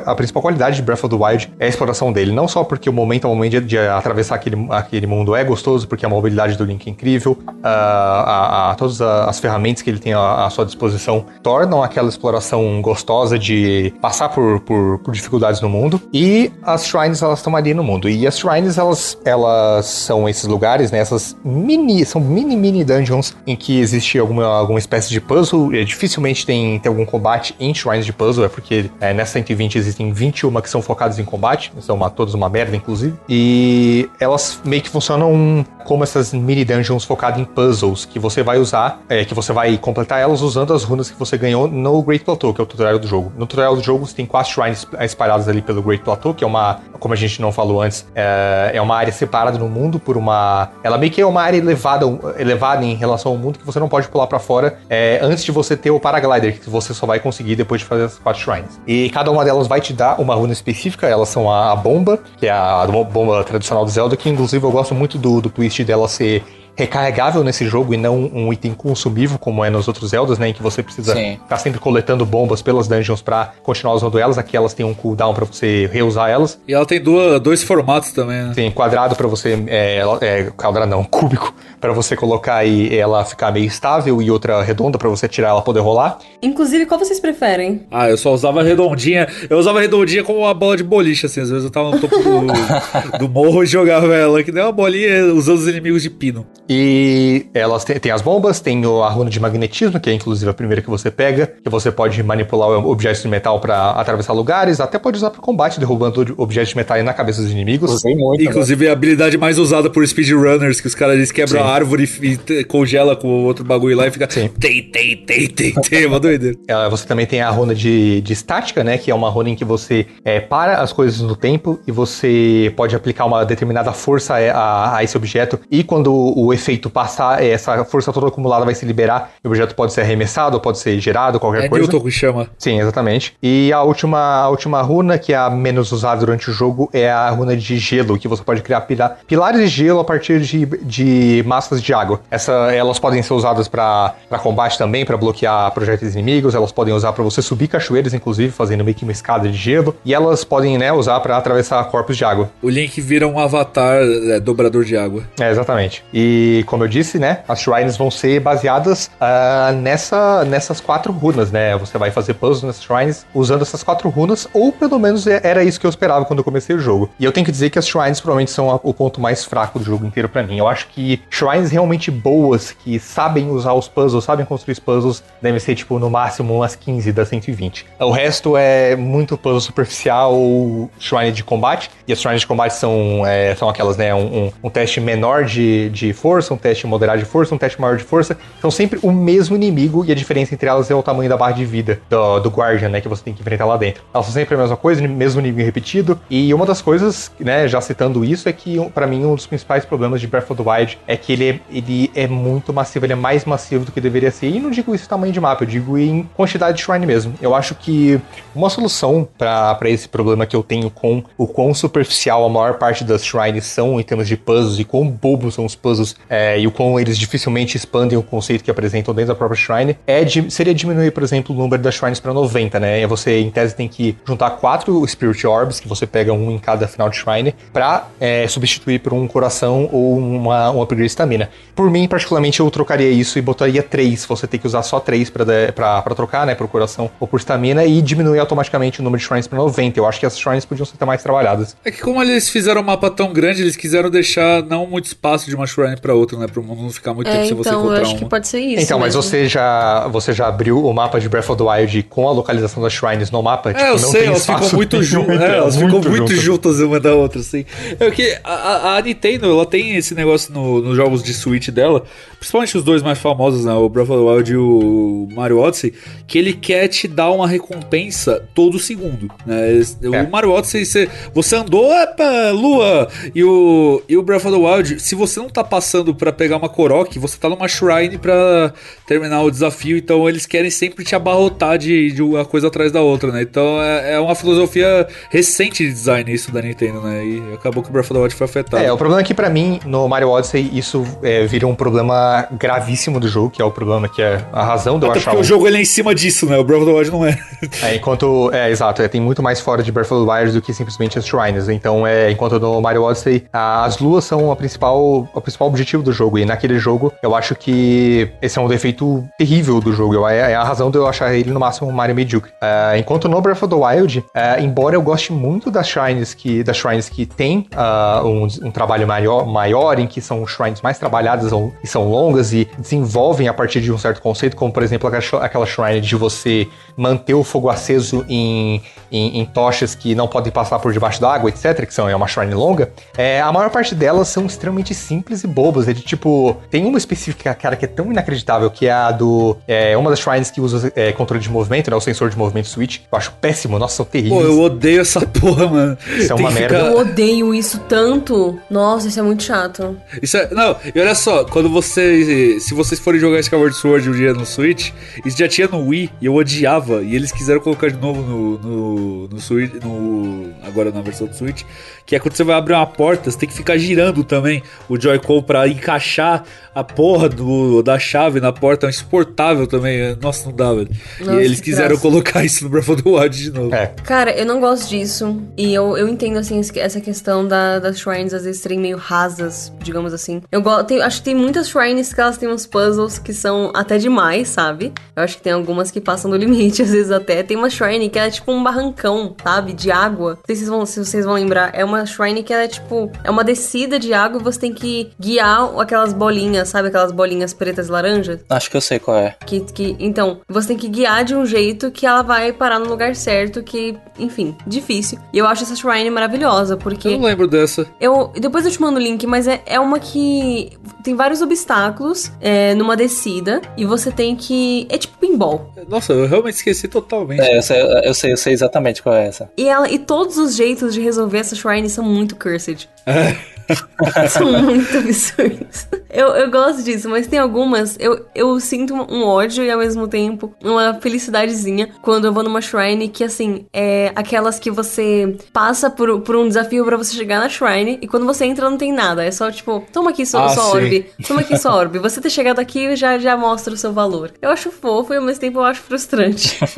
a principal qualidade de Breath of the Wild é a exploração dele. Não só porque o momento, o momento de, de atravessar aquele, aquele mundo é gostoso, porque a mobilidade do Link é incrível, ah, a, a- todas as ferramentas que ele tem à, à sua disposição tornam aquela exploração gostosa de passar por, por, por dificuldades no mundo. E as shrines elas estão ali no mundo. E as shrines elas, elas são esses lugares, né? Essas mini, são mini mini dungeons em que existe alguma, alguma espécie de puzzle. Dificilmente tem, tem algum combate em shrines de puzzle, é porque é, nessa 120 existem 21 que são focadas em combate, são uma, todas uma merda, inclusive. E elas meio que funcionam como essas mini dungeons focadas em puzzles que você vai usar, é, que você vai completar elas usando as runas que você ganhou no Great Plateau, que é o tutorial do jogo. No tutorial do jogo você tem quatro shrines espalhadas ali pelo Great Plateau, que é uma, como a gente não falou antes, é, é uma área separada no mundo por uma. Ela meio que é uma área elevada, elevada em relação ao mundo que você não pode pular pra fora é, antes de você ter o paraglider, que você só vai conseguir depois de fazer as quatro shrines. E cada uma delas vai te dar uma runa específica, elas são a, a bomba, que é a bomba tradicional do Zelda, que inclusive eu gosto muito do, do twist dela ser recarregável nesse jogo e não um item consumível como é nos outros Zeldas, né, em que você precisa Sim. ficar sempre coletando bombas pelas dungeons pra continuar usando elas, aqui elas têm um cooldown pra você reusar elas. E ela tem duas, dois formatos também, né? Tem quadrado pra você, é, é, quadrado não, [laughs] cúbico, pra você colocar e ela ficar meio estável e outra redonda pra você tirar ela poder rolar. Inclusive, qual vocês preferem? Ah, eu só usava redondinha. Eu usava redondinha como uma bola de boliche, assim. Às vezes eu tava no topo do, [laughs] do morro e jogava ela, que nem uma bolinha usando os inimigos de pino. E elas têm, as bombas, tem a runa de magnetismo, que é inclusive a primeira que você pega, que você pode manipular objetos de metal pra atravessar lugares, até pode usar pro combate, derrubando objetos de metal aí na cabeça dos inimigos. Usei muito. né? Inclusive, é a habilidade mais usada por speedrunners, que os caras eles quebram Sim. a árvore e, e congela com o outro bagulho lá e fica. Sim. Tem, tem, tem, tem, tem. É uma doideira. Ela- [laughs] você também tem a runa de, de estática, né? Que é uma runa em que você é, para as coisas no tempo e você pode aplicar uma determinada força a, a- a esse objeto. E quando o efeito passar, é, essa força toda acumulada vai se liberar. E o objeto pode ser arremessado, pode ser gerado, qualquer É coisa. Newton que chama. Sim, exatamente. E a última, a última runa, que é a menos usada durante o jogo, é a runa de gelo, que você pode criar pila- pilares de gelo a partir de, de massas de água. Essa, elas podem ser usadas para combate também, para bloquear projéteis inimigos, elas podem usar para você subir cachoeiras, inclusive, fazendo meio que uma escada de gelo, e elas podem né, usar para atravessar corpos de água. O Link vira um avatar é, dobrador de água. É, exatamente. E como eu disse, né, as shrines vão ser baseadas ah, nessa, nessas quatro runas, né? Você vai fazer puzzles nessas shrines usando essas quatro runas, ou pelo menos é- era isso que eu esperava quando eu comecei o jogo. E eu tenho que dizer que as shrines provavelmente são o ponto mais fraco do jogo inteiro pra mim. Eu acho que shrines realmente boas, que sabem usar os puzzles, sabem construir os puzzles, devem ser, tipo, no máximo umas 15 das 120. O resto é muito puzzle superficial ou shrine de combate, e as shrines de combate são, é, são aquelas, né, um, um- um teste menor de, de força, um teste moderado de força, um teste maior de força, são sempre o mesmo inimigo, e a diferença entre elas é o tamanho da barra de vida do, do Guardian, né, que você tem que enfrentar lá dentro. Elas são sempre a mesma coisa, mesmo inimigo repetido, e uma das coisas, né, já citando isso, é que pra mim um dos principais problemas de Breath of the Wild é que ele é, ele é muito massivo, ele é mais massivo do que deveria ser, e não digo isso em tamanho de mapa, eu digo em quantidade de shrine mesmo. Eu acho que uma solução pra esse problema que eu tenho com o quão superficial a maior parte das shrines são em termos de puzzles e quão bobos são os puzzles é, e o quão eles dificilmente expandem o conceito que apresentam dentro da própria shrine é de, seria diminuir, por exemplo, o número das shrines para 90, né? E você, em tese, tem que juntar quatro Spirit Orbs, que você pega um em cada final de shrine, pra é, substituir por um coração ou uma, um upgrade de stamina. Por mim, particularmente, eu trocaria isso e botaria três. Você tem que usar só três pra trocar, né? Por coração ou por stamina e diminuir automaticamente o número de shrines pra 90. Eu acho que as shrines podiam ser mais trabalhadas. É que como eles fizeram um mapa tão grande, eles quiseram deixar não muito espaço de uma shrine pra outra, né? Pro mundo não ficar muito É, tempo sem você então, eu encontrar acho uma. que pode ser isso. então, mas mesmo. você já, você já abriu o mapa de Breath of the Wild com a localização das shrines no mapa? É, eu sei, elas ficam muito juntas. É, elas ficam muito juntas uma da outra, assim. É que a, a- Nintendo, ela tem esse negócio no- nos jogos de Switch dela, principalmente os dois mais famosos, né? O Breath of the Wild e o Mario Odyssey, que ele quer te dar uma recompensa todo segundo, né? É. O Mario Odyssey, você, você andou, epa, lua! E o, e o Breath of the Wild, se você não tá passando pra pegar uma Korok, você tá numa shrine pra terminar o desafio, então eles querem sempre te abarrotar de, de uma coisa atrás da outra, né? Então é, é uma filosofia recente de design isso da Nintendo, né? E acabou que o Breath of the Wild foi afetado. É, o problema é que pra mim, no Mario Odyssey, isso é, vira um problema gravíssimo do jogo, que é o problema que é a razão de eu Até achar porque o jogo ele é em cima disso, né? O Breath of the Wild não é. É, enquanto. É, exato, é, tem muito mais fora de Breath of the Wild do que simplesmente as shrines. Então, é, enquanto no Mario Odyssey, a- as luas são a principal, o principal objetivo do jogo. E naquele jogo, eu acho que esse é um defeito terrível do jogo. Eu- É, é a razão de eu achar ele no máximo um Mario medíocre. É, enquanto no Breath of the Wild, é, embora eu goste muito das shrines que, das shrines que tem ah, um, um trabalho maior, maior, em que são shrines mais trabalhadas e são longas e desenvolvem a partir de um certo conceito, como por exemplo aquela shrine de você manter o fogo aceso em, em, em tochas que não podem passar por debaixo d'água, etc., que são, é uma shrine longa, é, a maior parte delas são extremamente simples e bobas. É de tipo, tem uma específica, cara, que é tão inacreditável, que é a do. É, uma das shrines que usa é, controle de movimento, né? O sensor de movimento switch. Eu acho péssimo, nossa, são terríveis. Pô, eu odeio essa [laughs] porra, mano. Isso é Tem uma merda. ficar- Eu odeio isso tanto. Nossa, isso é muito chato. Isso é, não, e olha só, quando você. Se vocês forem jogar Skyward Sword um dia no Switch, isso já tinha no Wii e eu odiava. E eles quiseram colocar de novo no, no, no Switch. No, agora na versão do Switch. Que é quando você vai abrir uma porta, você tem que ficar girando também o Joy-Con pra encaixar a porra do, da chave na porta. É insuportável também. Nossa, não dá, velho. Nossa, e eles quiseram graça. colocar isso no Breath of the Wild de novo. É, Cara, eu não gosto disso. E eu, eu entendo, assim, essa questão da- das shrines às vezes serem meio rasas, digamos assim. Eu go- tem- acho que tem muitas shrines que elas têm uns puzzles que são até demais, sabe? Eu acho que tem algumas que passam do [laughs] limite, às vezes até. Tem uma shrine que é tipo um barrancão, sabe? De água. Não sei se vocês vão, se vocês vão lembrar. É uma shrine que ela é tipo. É uma descida de água e você tem que guiar aquelas bolinhas, sabe? Aquelas bolinhas pretas e laranjas. Acho que eu sei qual é. Que, que, então, você tem que guiar de um jeito que ela vai parar no lugar certo, que, enfim, difícil. E eu acho essa shrine maravilhosa, porque. Eu não lembro dessa. Eu, depois eu te mando o link, mas é, é uma que tem vários obstáculos é, numa descida e você tem que. É tipo pinball. Nossa, eu realmente esqueci totalmente. É, eu sei, eu sei, eu sei exatamente qual é essa. E, ela, e todos os jeitos de resolver essa shrine são muito cursed. [laughs] [laughs] São muito absurdos. Eu, eu gosto disso, mas tem algumas. Eu, eu sinto um ódio e ao mesmo tempo uma felicidadezinha quando eu vou numa shrine que, assim, é aquelas que você passa por, por um desafio para você chegar na shrine e quando você entra não tem nada. É só tipo, toma aqui sua, Ah, sua orbe, toma aqui sua orbe. [laughs] Você ter chegado aqui já, já mostra o seu valor. Eu acho fofo e ao mesmo tempo eu acho frustrante. [laughs]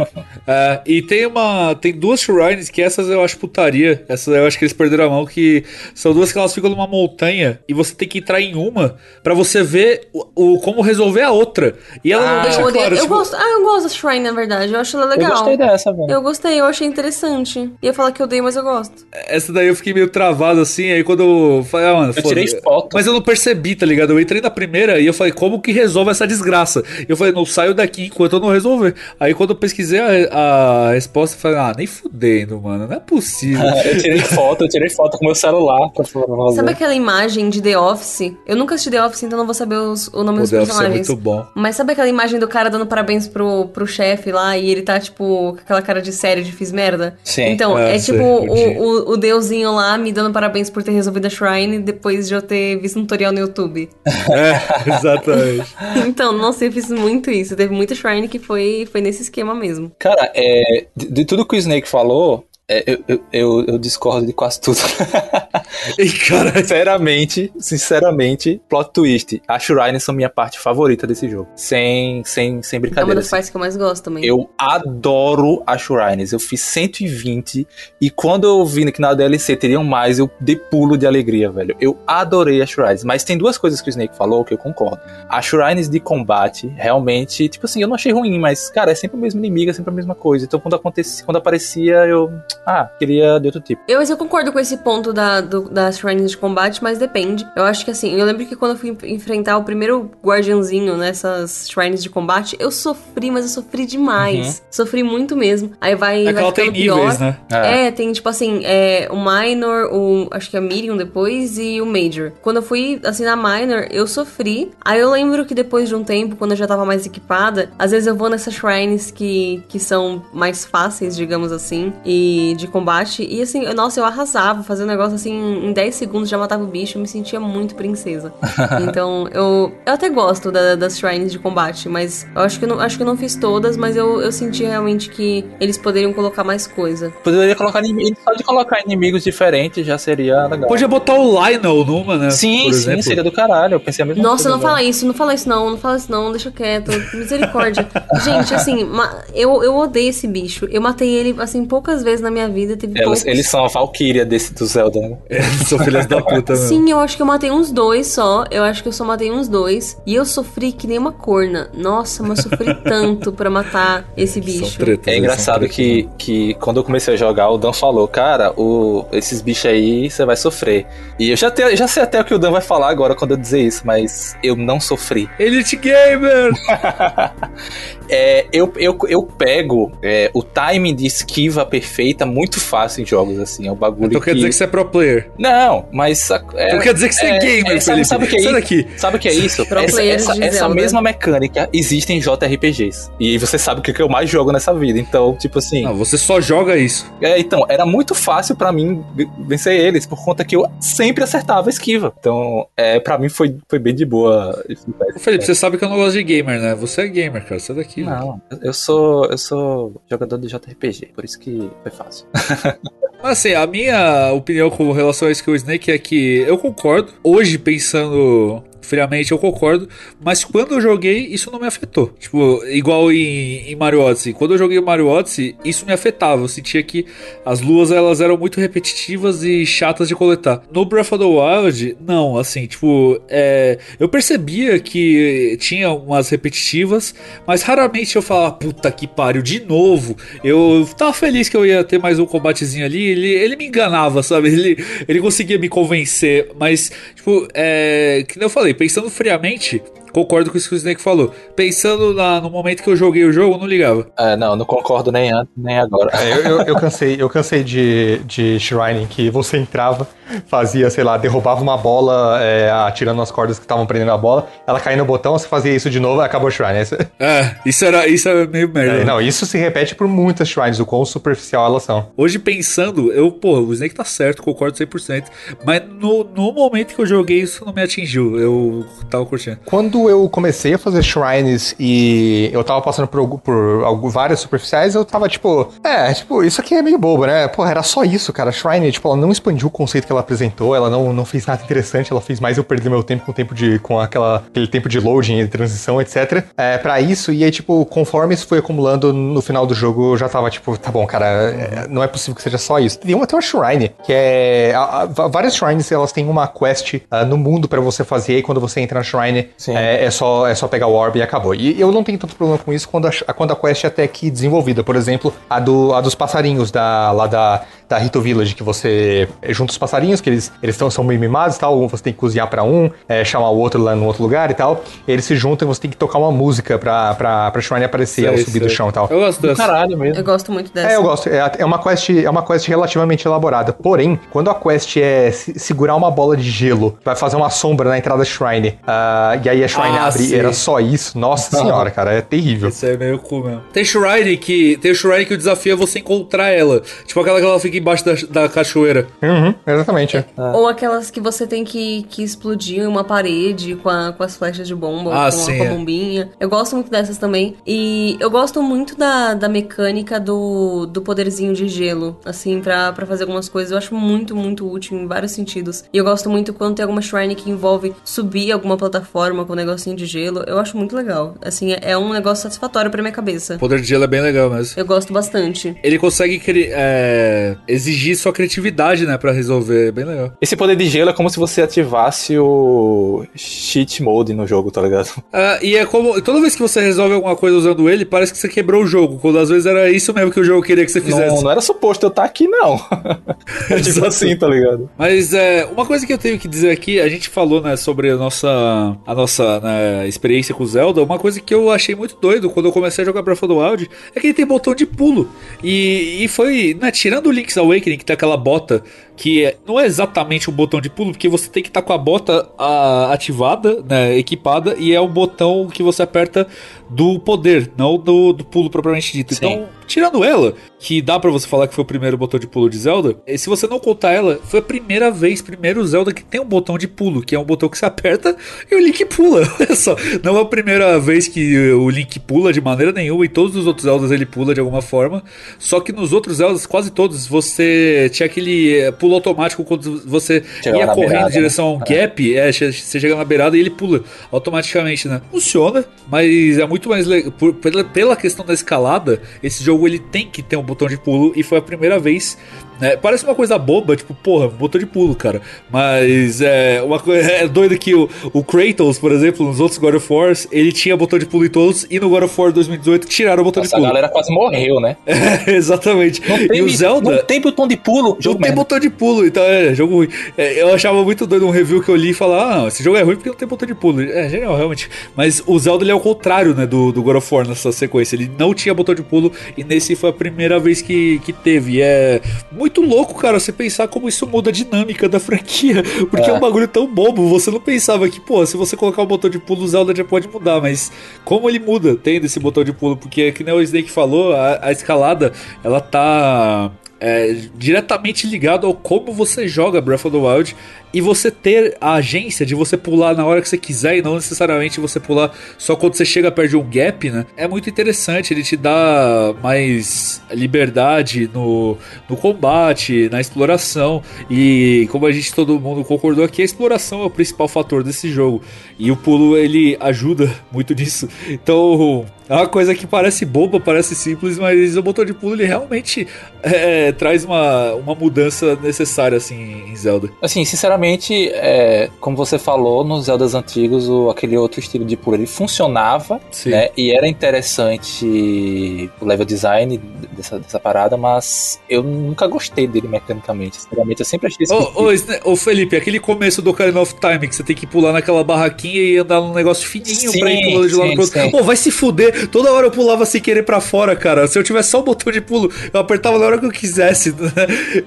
É, e tem uma. Tem duas shrines que essas eu acho putaria. Essas eu acho que eles perderam a mão, que são duas que elas ficam numa montanha e você tem que entrar em uma pra você ver o, o- como resolver a outra. E ela não Ah, deixa eu, claro. eu tipo, gosto. Ah, eu gosto da shrine, na verdade. Eu acho ela legal. Eu gostei dessa, velho. Eu gostei, eu achei interessante. Ia falar que eu odeio, mas eu gosto. Essa daí eu fiquei meio travado assim, aí quando eu falei, ah, mano, Eu tirei foto. Mas eu não percebi, tá ligado? Eu entrei na primeira e eu falei, como que resolve essa desgraça? E eu falei, não saio daqui enquanto eu não resolver. Aí quando eu pesquisei a, a resposta, eu falei, ah, nem fudendo, mano, não é possível. [laughs] Eu tirei foto, eu tirei foto com meu celular pra fazer. Sabe aquela imagem de The Office? Eu nunca assisti The Office, então não vou saber os- o nome o dos é personagens. muito bom. Mas sabe aquela imagem do cara dando parabéns pro, pro chefe lá e ele tá, tipo, com aquela cara de sério de fiz merda? Sim. Então, É, é tipo o, o, o deusinho lá me dando parabéns por ter resolvido a Shrine depois de eu ter visto um tutorial no YouTube. [laughs] É, exatamente. [laughs] então, nossa, eu fiz muito isso. Teve muita Shrine que foi, foi nesse esquema mesmo. Cara, é, de, de tudo que o Snake falou, é, eu, eu, eu, eu discordo de quase tudo. [laughs] E cara, sinceramente, sinceramente, plot twist. As Shrines são minha parte favorita desse jogo. Sem, sem, sem É uma brincadeira. das assim. partes que eu mais gosto também. Eu adoro as Shrines. Eu fiz 120 e quando eu vi que na DLC teriam mais, eu dei pulo de alegria, velho. Eu adorei as Shrines. Mas tem duas coisas que o Snake falou que eu concordo. As Shrines de combate, realmente, tipo assim, eu não achei ruim, mas, cara, é sempre o mesmo inimigo, é sempre a mesma coisa. Então quando, acontecia, quando aparecia, eu. Ah, queria de outro tipo. Eu, mas eu concordo com esse ponto da, do, das shrines de combate, mas depende. Eu acho que assim, eu lembro que quando eu fui enf- enfrentar o primeiro guardiãozinho nessas shrines de combate, eu sofri, mas eu sofri demais. Sofri muito mesmo. Aí vai, é vai que ela tem pior. níveis, né? É, tem tipo assim, é, o Minor, o. Acho que é Medium depois e o Major. Quando eu fui assim na Minor, eu sofri. Aí eu lembro que depois de um tempo, quando eu já tava mais equipada, às vezes eu vou nessas shrines que, que são mais fáceis, digamos assim, e de combate. E assim, eu- nossa, eu arrasava, fazia um negócio assim, em 10 segundos já matava o bicho, eu me sentia muito princesa. [laughs] então, eu, eu até gosto da- das shrines de combate, mas eu acho que eu não, acho que eu não fiz todas, mas eu, eu senti realmente que eles poderiam colocar mais coisa. Poderia colocar inimigos. Só de colocar inimigos diferentes já seria legal. Podia botar o Lionel numa, né? Sim, por sim, exemplo. seria do caralho. Eu pensei a mesma Nossa, coisa. não fala isso, não fala isso não, não fala isso não, deixa quieto. Misericórdia. [laughs] Gente, assim, eu, eu odeio esse bicho. Eu matei ele, assim, poucas vezes na minha vida. Teve Elas- poucos. eles são a Valkyria desse do Zelda, né? [laughs] Eles são filhas da puta mesmo. Sim, eu acho que eu matei uns dois só. Eu acho que eu só matei uns dois. E eu sofri que nem uma corna. Nossa, mas sofri [laughs] tanto pra matar esse bicho. tretas, É eles engraçado que, que quando eu comecei a jogar, o Dan falou, cara, o, esses bichos aí você vai sofrer. E eu já, te- já sei até o que o Dan vai falar agora quando eu dizer isso, mas eu não sofri. Elite Gamer! [laughs] É, eu, eu, eu pego é, o timing de esquiva perfeita muito fácil em jogos, assim. É um bagulho Então que... quer dizer que você é pro player. Não, mas... É, Então quer dizer que você é, é, gamer, é, sabe- Felipe. sabe o que é Sai isso? daqui. Sabe o que é isso? Pro essa essa, essa mesma mecânica existe em JRPGs. E você sabe o que eu mais jogo nessa vida. Então, tipo assim... Não, você só joga isso. É, então, era muito fácil pra mim vencer eles, por conta que eu sempre acertava a esquiva. Então, é, pra mim foi, foi bem de boa. Felipe, você sabe que eu não gosto de gamer, né? Você é gamer, cara. Sai daqui. velho. Não, eu sou, eu sou jogador de JRPG, por isso que foi fácil. [laughs] Mas assim, a minha opinião com relação a isso que o Snake é que eu concordo. Hoje, pensando friamente eu concordo, mas quando eu joguei, isso não me afetou. Tipo, igual em, em Mario Odyssey. Quando eu joguei Mario Odyssey, isso me afetava. Eu sentia que as luas elas eram muito repetitivas e chatas de coletar. No Breath of the Wild, não, assim, tipo, é, eu percebia que tinha umas repetitivas, mas raramente eu falava, puta que pariu, de novo. Eu tava feliz que eu ia ter mais um combatezinho ali. Ele, ele me enganava, sabe? Ele, ele conseguia me convencer, mas, tipo, é, que eu falei, pensando friamente, concordo com isso que o Snake falou. Pensando na, no momento que eu joguei o jogo, eu não ligava. É, não, não concordo nem antes, nem agora. É, eu, eu, eu, cansei, eu cansei de, de Shrine que você entrava, fazia, sei lá, derrubava uma bola, é, atirando as cordas que estavam prendendo a bola, ela caía no botão, você fazia isso de novo, acabou o Shrine. É, isso era isso era meio merda. É, não, isso se repete por muitas Shrines, o quão superficial elas são. Hoje pensando, eu, pô, o Snake tá certo, concordo 100%, mas no, no momento que eu joguei isso não me atingiu, eu tava curtindo. Quando eu comecei a fazer shrines e eu tava passando por, por várias superficiais, eu tava tipo, é, tipo, isso aqui é meio bobo, né? Pô, era só isso, cara. Shrine, tipo, ela não expandiu o conceito que ela apresentou, ela não, não fez nada interessante, ela fez mais eu perder meu tempo com o tempo de. com aquela, aquele tempo de loading e transição, etc. É, pra isso, e aí, tipo, conforme isso foi acumulando no final do jogo, eu já tava, tipo, tá bom, cara, é, não é possível que seja só isso. Tem uma, tem uma shrine, que é. A, a, várias shrines, elas têm uma quest uh, no mundo para você fazer, e quando você entra na shrine, é, é, só, é só pegar o orb e acabou. E eu não tenho tanto problema com isso quando a, quando a quest é até que desenvolvida. Por exemplo, a, do, a dos passarinhos da, lá da, da Rito Village, que você junta os passarinhos, que eles, eles tão, são meio mimados e tal, você tem que cozinhar para um, é, chamar o outro lá no outro lugar e tal. Eles se juntam e você tem que tocar uma música pra, pra, pra Shrine aparecer, sei, ela subir sei. do chão e tal. Eu gosto dessa. Caralho mesmo. Eu gosto muito dessa. É, eu gosto. É, é, uma quest, é uma quest relativamente elaborada. Porém, quando a quest é segurar uma bola de gelo, vai fazer uma sombra na entrada da Shrine, uh, e aí a Shrine ah, abre, sim. era só isso. Nossa senhora, cara, é terrível. Isso é meio cool mesmo. Tem Shrine que, tem Shrine que o desafio é você encontrar ela. Tipo aquela que ela fica embaixo da, da cachoeira. Uhum, exatamente. É. Ou aquelas que você tem que, que explodir uma parede com, a, com as flechas de bomba, ah, com, sim, a, com a é. bombinha. Eu gosto muito dessas também. E eu gosto muito da, da mecânica do, do poderzinho de gelo, assim, pra, pra fazer algumas coisas. Eu acho muito, muito útil em vários sentidos. E eu gosto muito quando tem alguma shrine que envolve subir alguma plataforma com um negocinho de gelo. Eu acho muito legal. Assim, é, é um negócio satisfatório pra minha cabeça. O poder de gelo é bem legal mesmo. Eu gosto bastante. Ele consegue é, exigir sua criatividade, né, pra resolver. É bem legal. Esse poder de gelo é como se você ativasse o cheat mode no jogo, tá ligado? Ah, e é como. Toda vez que você resolve alguma coisa usando ele, parece que você quebrou o jogo. Quando às vezes era isso mesmo que o jogo queria que você fizesse. Não, não era suposto eu estar tá aqui, não. [laughs] é tipo assim, tá ligado? Mas é, uma coisa que eu tenho que dizer aqui, a gente falou, né, sobre a nossa, a nossa né, experiência com Zelda. Uma coisa que eu achei muito doido quando eu comecei a jogar Breath of the Wild é que ele tem botão de pulo. E, e foi, né, tirando o Link's Awakening, que tem aquela bota que é, não é exatamente um botão de pulo, porque você tem que estar tá com a bota a, ativada, né, equipada, e é o botão que você aperta do poder, não do, do pulo propriamente dito. Sim. Então, tirando ela, que dá para você falar que foi o primeiro botão de pulo de Zelda, e se você não contar ela, foi a primeira vez, primeiro Zelda que tem um botão de pulo, que é um botão que você aperta e o Link pula. [laughs] Olha só, não é a primeira vez que o Link pula de maneira nenhuma, e todos os outros Zeldas ele pula de alguma forma, só que nos outros Zeldas, quase todos, você tinha aquele eh, pulo automático quando você ia correndo beirada, em direção a um né? gap, é, você chega na beirada e ele pula automaticamente, né? Funciona, mas é muito mais legal. Pela questão da escalada, esse jogo ele tem que ter um botão de pulo e foi a primeira vez é, parece uma coisa boba, tipo, porra, botão de pulo, cara. Mas é uma coisa [laughs] é doido que o, o Kratos, por exemplo, nos outros God of War, ele tinha botão de pulo em todos, e no God of War 2018 tiraram o botão Nossa, de pulo. a galera quase morreu, né? [laughs] É, exatamente. E o Zelda. Não tem botão de pulo, jogo Não tem botão de pulo, então é jogo ruim. É, eu achava muito doido um review que eu li e falar, ah, esse jogo é ruim porque não tem botão de pulo. É genial, realmente. Mas o Zelda ele é o contrário, né, do, do God of War nessa sequência. Ele não tinha botão de pulo, e nesse foi a primeira vez que, que teve. E é muito louco, cara você pensar como isso muda a dinâmica da franquia. [laughs] Porque é, é um bagulho tão bobo. Você não pensava que, pô, se você colocar o um botão de pulo, o Zelda já pode mudar. Mas como ele muda tendo esse botão de pulo? Porque, que nem o Snake falou, a, a escalada, ela tá é, diretamente ligado ao como você joga Breath of the Wild. E você ter a agência de você pular na hora que você quiser e não necessariamente você pular só quando você chega perto de um gap, né? É muito interessante, ele te dá mais liberdade no, no combate, na exploração e como a gente todo mundo concordou aqui, a exploração é o principal fator desse jogo e o pulo ele ajuda [laughs] muito nisso. Então, é uma coisa que parece boba, parece simples, mas o botão de pulo ele realmente é, traz uma, uma mudança necessária assim em Zelda. Assim, sinceramente, é, como você falou, nos Zeldas antigos, o, aquele outro estilo de pulo ele funcionava, Sim. né? E era interessante o level design dessa, dessa parada, mas eu nunca gostei dele mecanicamente. Sinceramente, eu sempre achei isso. Ô, ô, Sne- ô, Felipe, aquele começo do Ocarina of Time que você tem que pular naquela barraquinha e andar num negócio fininho Sim, pra ir pulando de lado pro outro. Pô, vai se fuder. Toda hora eu pulava sem querer pra fora, cara. Se eu tivesse só o botão de pulo, eu apertava na hora que eu quisesse.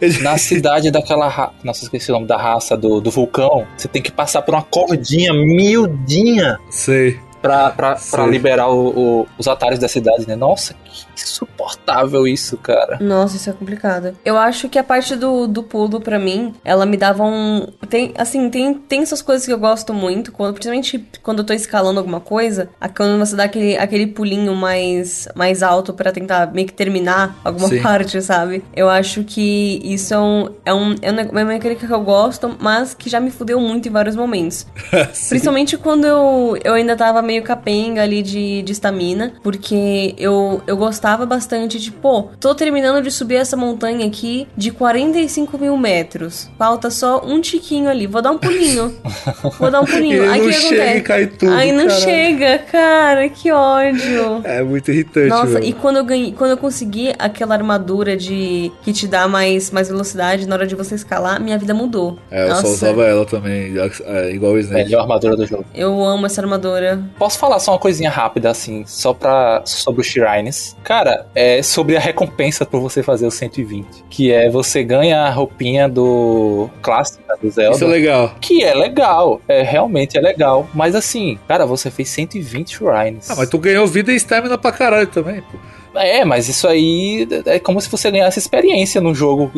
Ele- Na cidade daquela. Ra... Nossa, esqueci o nome da raça do, do vulcão. Você tem que passar por uma cordinha miudinha Sei. pra, pra, pra liberar o- o- os atalhos da cidade, né? Nossa, insuportável isso, cara. Nossa, isso é complicado. Eu acho que a parte do, do pulo, pra mim, ela me dava um. Tem, assim, tem, tem essas coisas que eu gosto muito, quando, principalmente quando eu tô escalando alguma coisa, a- quando você dá aquele, aquele pulinho mais, mais alto pra tentar meio que terminar alguma Sim. [laughs] parte, sabe? Eu acho que isso é, um, é, um, é uma mecânica que eu gosto, mas que já me fudeu muito em vários momentos. [laughs] Principalmente quando eu, eu ainda tava meio capenga ali de de estamina, porque eu, eu gostava bastante de, pô, tô terminando de subir essa montanha aqui de 45 mil metros. Falta só um tiquinho ali, vou dar um pulinho. [laughs] vou dar um pulinho. Aí não chega e cai tudo, Aí não caralho. chega, cara, que ódio. É muito irritante, Nossa, velho. e quando eu ganhei, quando eu consegui aquela armadura de que te dá mais, mais velocidade na hora de você escalar, minha vida mudou. É, eu Nossa, só usava ela também, é, igual o Snake. Melhor armadura do jogo. Eu amo essa armadura. Posso falar só uma coisinha rápida, assim, só pra. sobre os Shrines? Cara, é sobre a recompensa por você fazer o 120. Que é você ganha a roupinha do clássica do Zelda. Isso é legal. Que é legal, é realmente é legal. Mas assim, cara, você fez 120 Shrines. Ah, mas tu ganhou vida e stamina pra caralho também, pô. É, mas isso aí é como se você ganhasse experiência no jogo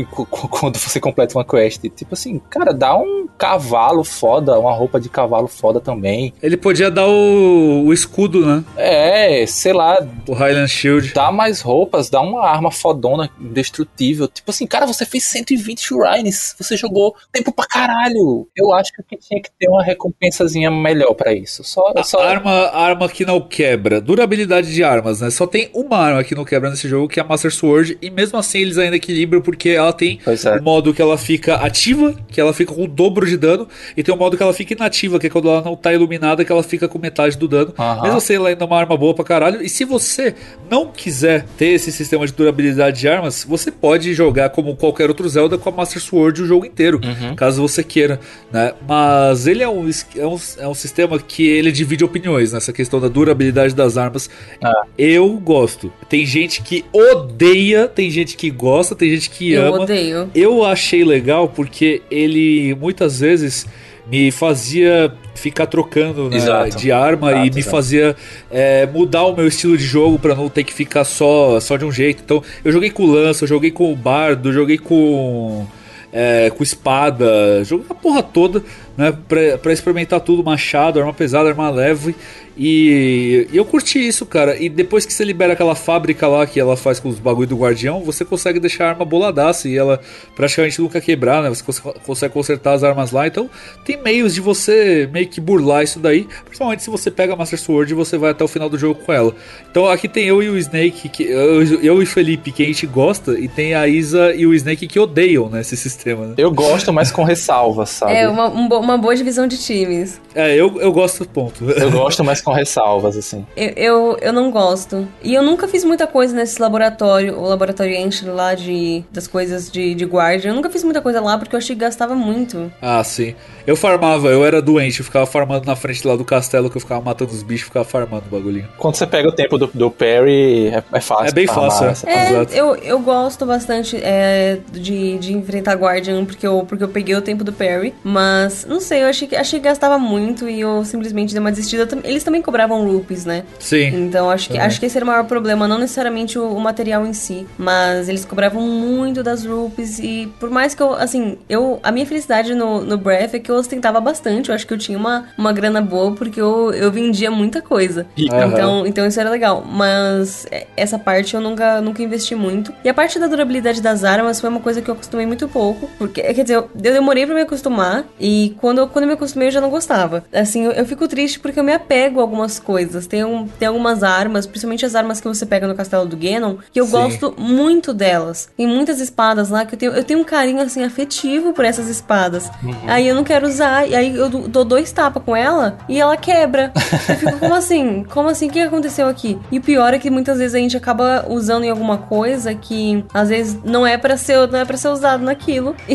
quando você completa uma quest. Tipo assim, cara, dá um cavalo foda, uma roupa de cavalo foda também. Ele podia dar o, o escudo, né? É, sei lá, O Highland Shield. dá mais roupas, dá uma arma fodona, indestrutível. Tipo assim, cara, você fez 120 shrines, você jogou tempo pra caralho. Eu acho que tinha que ter uma recompensazinha melhor pra isso. Só, A- só... Arma, arma que não quebra. Durabilidade de armas, né? Só tem uma arma que não quebra nesse jogo, que é a Master Sword. E mesmo assim eles ainda equilibram, porque ela tem é. o modo que ela fica ativa, que ela fica com o dobro de dano. E tem o modo que ela fica inativa, que é quando ela não tá iluminada, que ela fica com metade do dano. Aham. Mesmo assim, ela ainda é uma arma boa pra caralho. E se você não quiser ter esse sistema de durabilidade de armas, você pode jogar como qualquer outro Zelda com a Master Sword o jogo inteiro, Uhum. caso você queira, né? Mas ele é um, é um, é um sistema que ele divide opiniões nessa questão da durabilidade das armas. Ah. Eu gosto. Tem gente que odeia, tem gente que gosta, tem gente que Eu ama. odeio. Eu achei legal porque ele muitas vezes me fazia ficar trocando né, de arma Exato, e me exato. fazia é, mudar o meu estilo de jogo pra não ter que ficar só, só de um jeito. Então eu joguei com lança, eu joguei com bardo, eu joguei com é, com espada, joguei a porra toda, né, pra, pra experimentar tudo, machado, arma pesada, arma leve. E, e eu curti isso, cara. E depois que você libera aquela fábrica lá que ela faz com os bagulho do guardião, você consegue deixar a arma boladaça e ela praticamente nunca quebrar, né? Você cons- consegue consertar as armas lá. Então tem meios de você meio que burlar isso daí. Principalmente se você pega a Master Sword e você vai até o final do jogo com ela. Então aqui tem eu e o Snake, que, eu, eu e o Felipe, que a gente gosta, e tem a Isa e o Snake que odeiam né, esse sistema. Né? Eu gosto, mas com ressalvas, sabe? É uma, um bo- uma boa divisão de times. É, eu, eu gosto, ponto. Eu gosto, mas com ressalvas, assim. Eu, eu, eu não gosto. E eu nunca fiz muita coisa nesse laboratório, o laboratório Ancient lá de, das coisas de, de guarda. Eu nunca fiz muita coisa lá porque eu achei que gastava muito. Ah, sim. Eu farmava, eu era doente, eu ficava farmando na frente lá do castelo, que eu ficava matando os bichos, ficava farmando o bagulhinho. Quando você pega o tempo do, do parry, é, é fácil. É bem farmar fácil, essa é. É, Exato. eu, eu gosto bastante é, de, de enfrentar Guardian porque eu, porque eu peguei o tempo do parry. Mas, não sei, eu achei que, achei que gastava muito e eu simplesmente dei uma desistida. Eles também também cobravam rupees, né? Sim. Então acho que, acho que esse era o maior problema, não necessariamente o, o material em si, mas eles cobravam muito das rupees e por mais que eu, assim, eu a minha felicidade no, no Breath é que eu ostentava bastante, eu acho que eu tinha uma, uma grana boa porque eu, eu vendia muita coisa. Aham. Então, então isso era legal, mas é, essa parte eu nunca, nunca investi muito. E a parte da durabilidade das armas foi uma coisa que eu acostumei muito pouco, porque, quer dizer, eu, eu demorei pra me acostumar e quando, quando eu me acostumei eu já não gostava. Assim, eu, eu fico triste porque eu me apego algumas coisas. Tem, um, tem algumas armas, principalmente as armas que você pega no castelo do Ganon, que eu Sim. gosto muito delas. Tem muitas espadas lá que eu tenho, eu tenho um carinho, assim, afetivo por essas espadas. Aí eu não quero usar, e aí eu dou dois tapas com ela e ela quebra. Eu fico, como assim? Como assim? O que aconteceu aqui? E o pior é que muitas vezes a gente acaba usando em alguma coisa que às vezes não é pra ser, não é para ser usado naquilo. [laughs]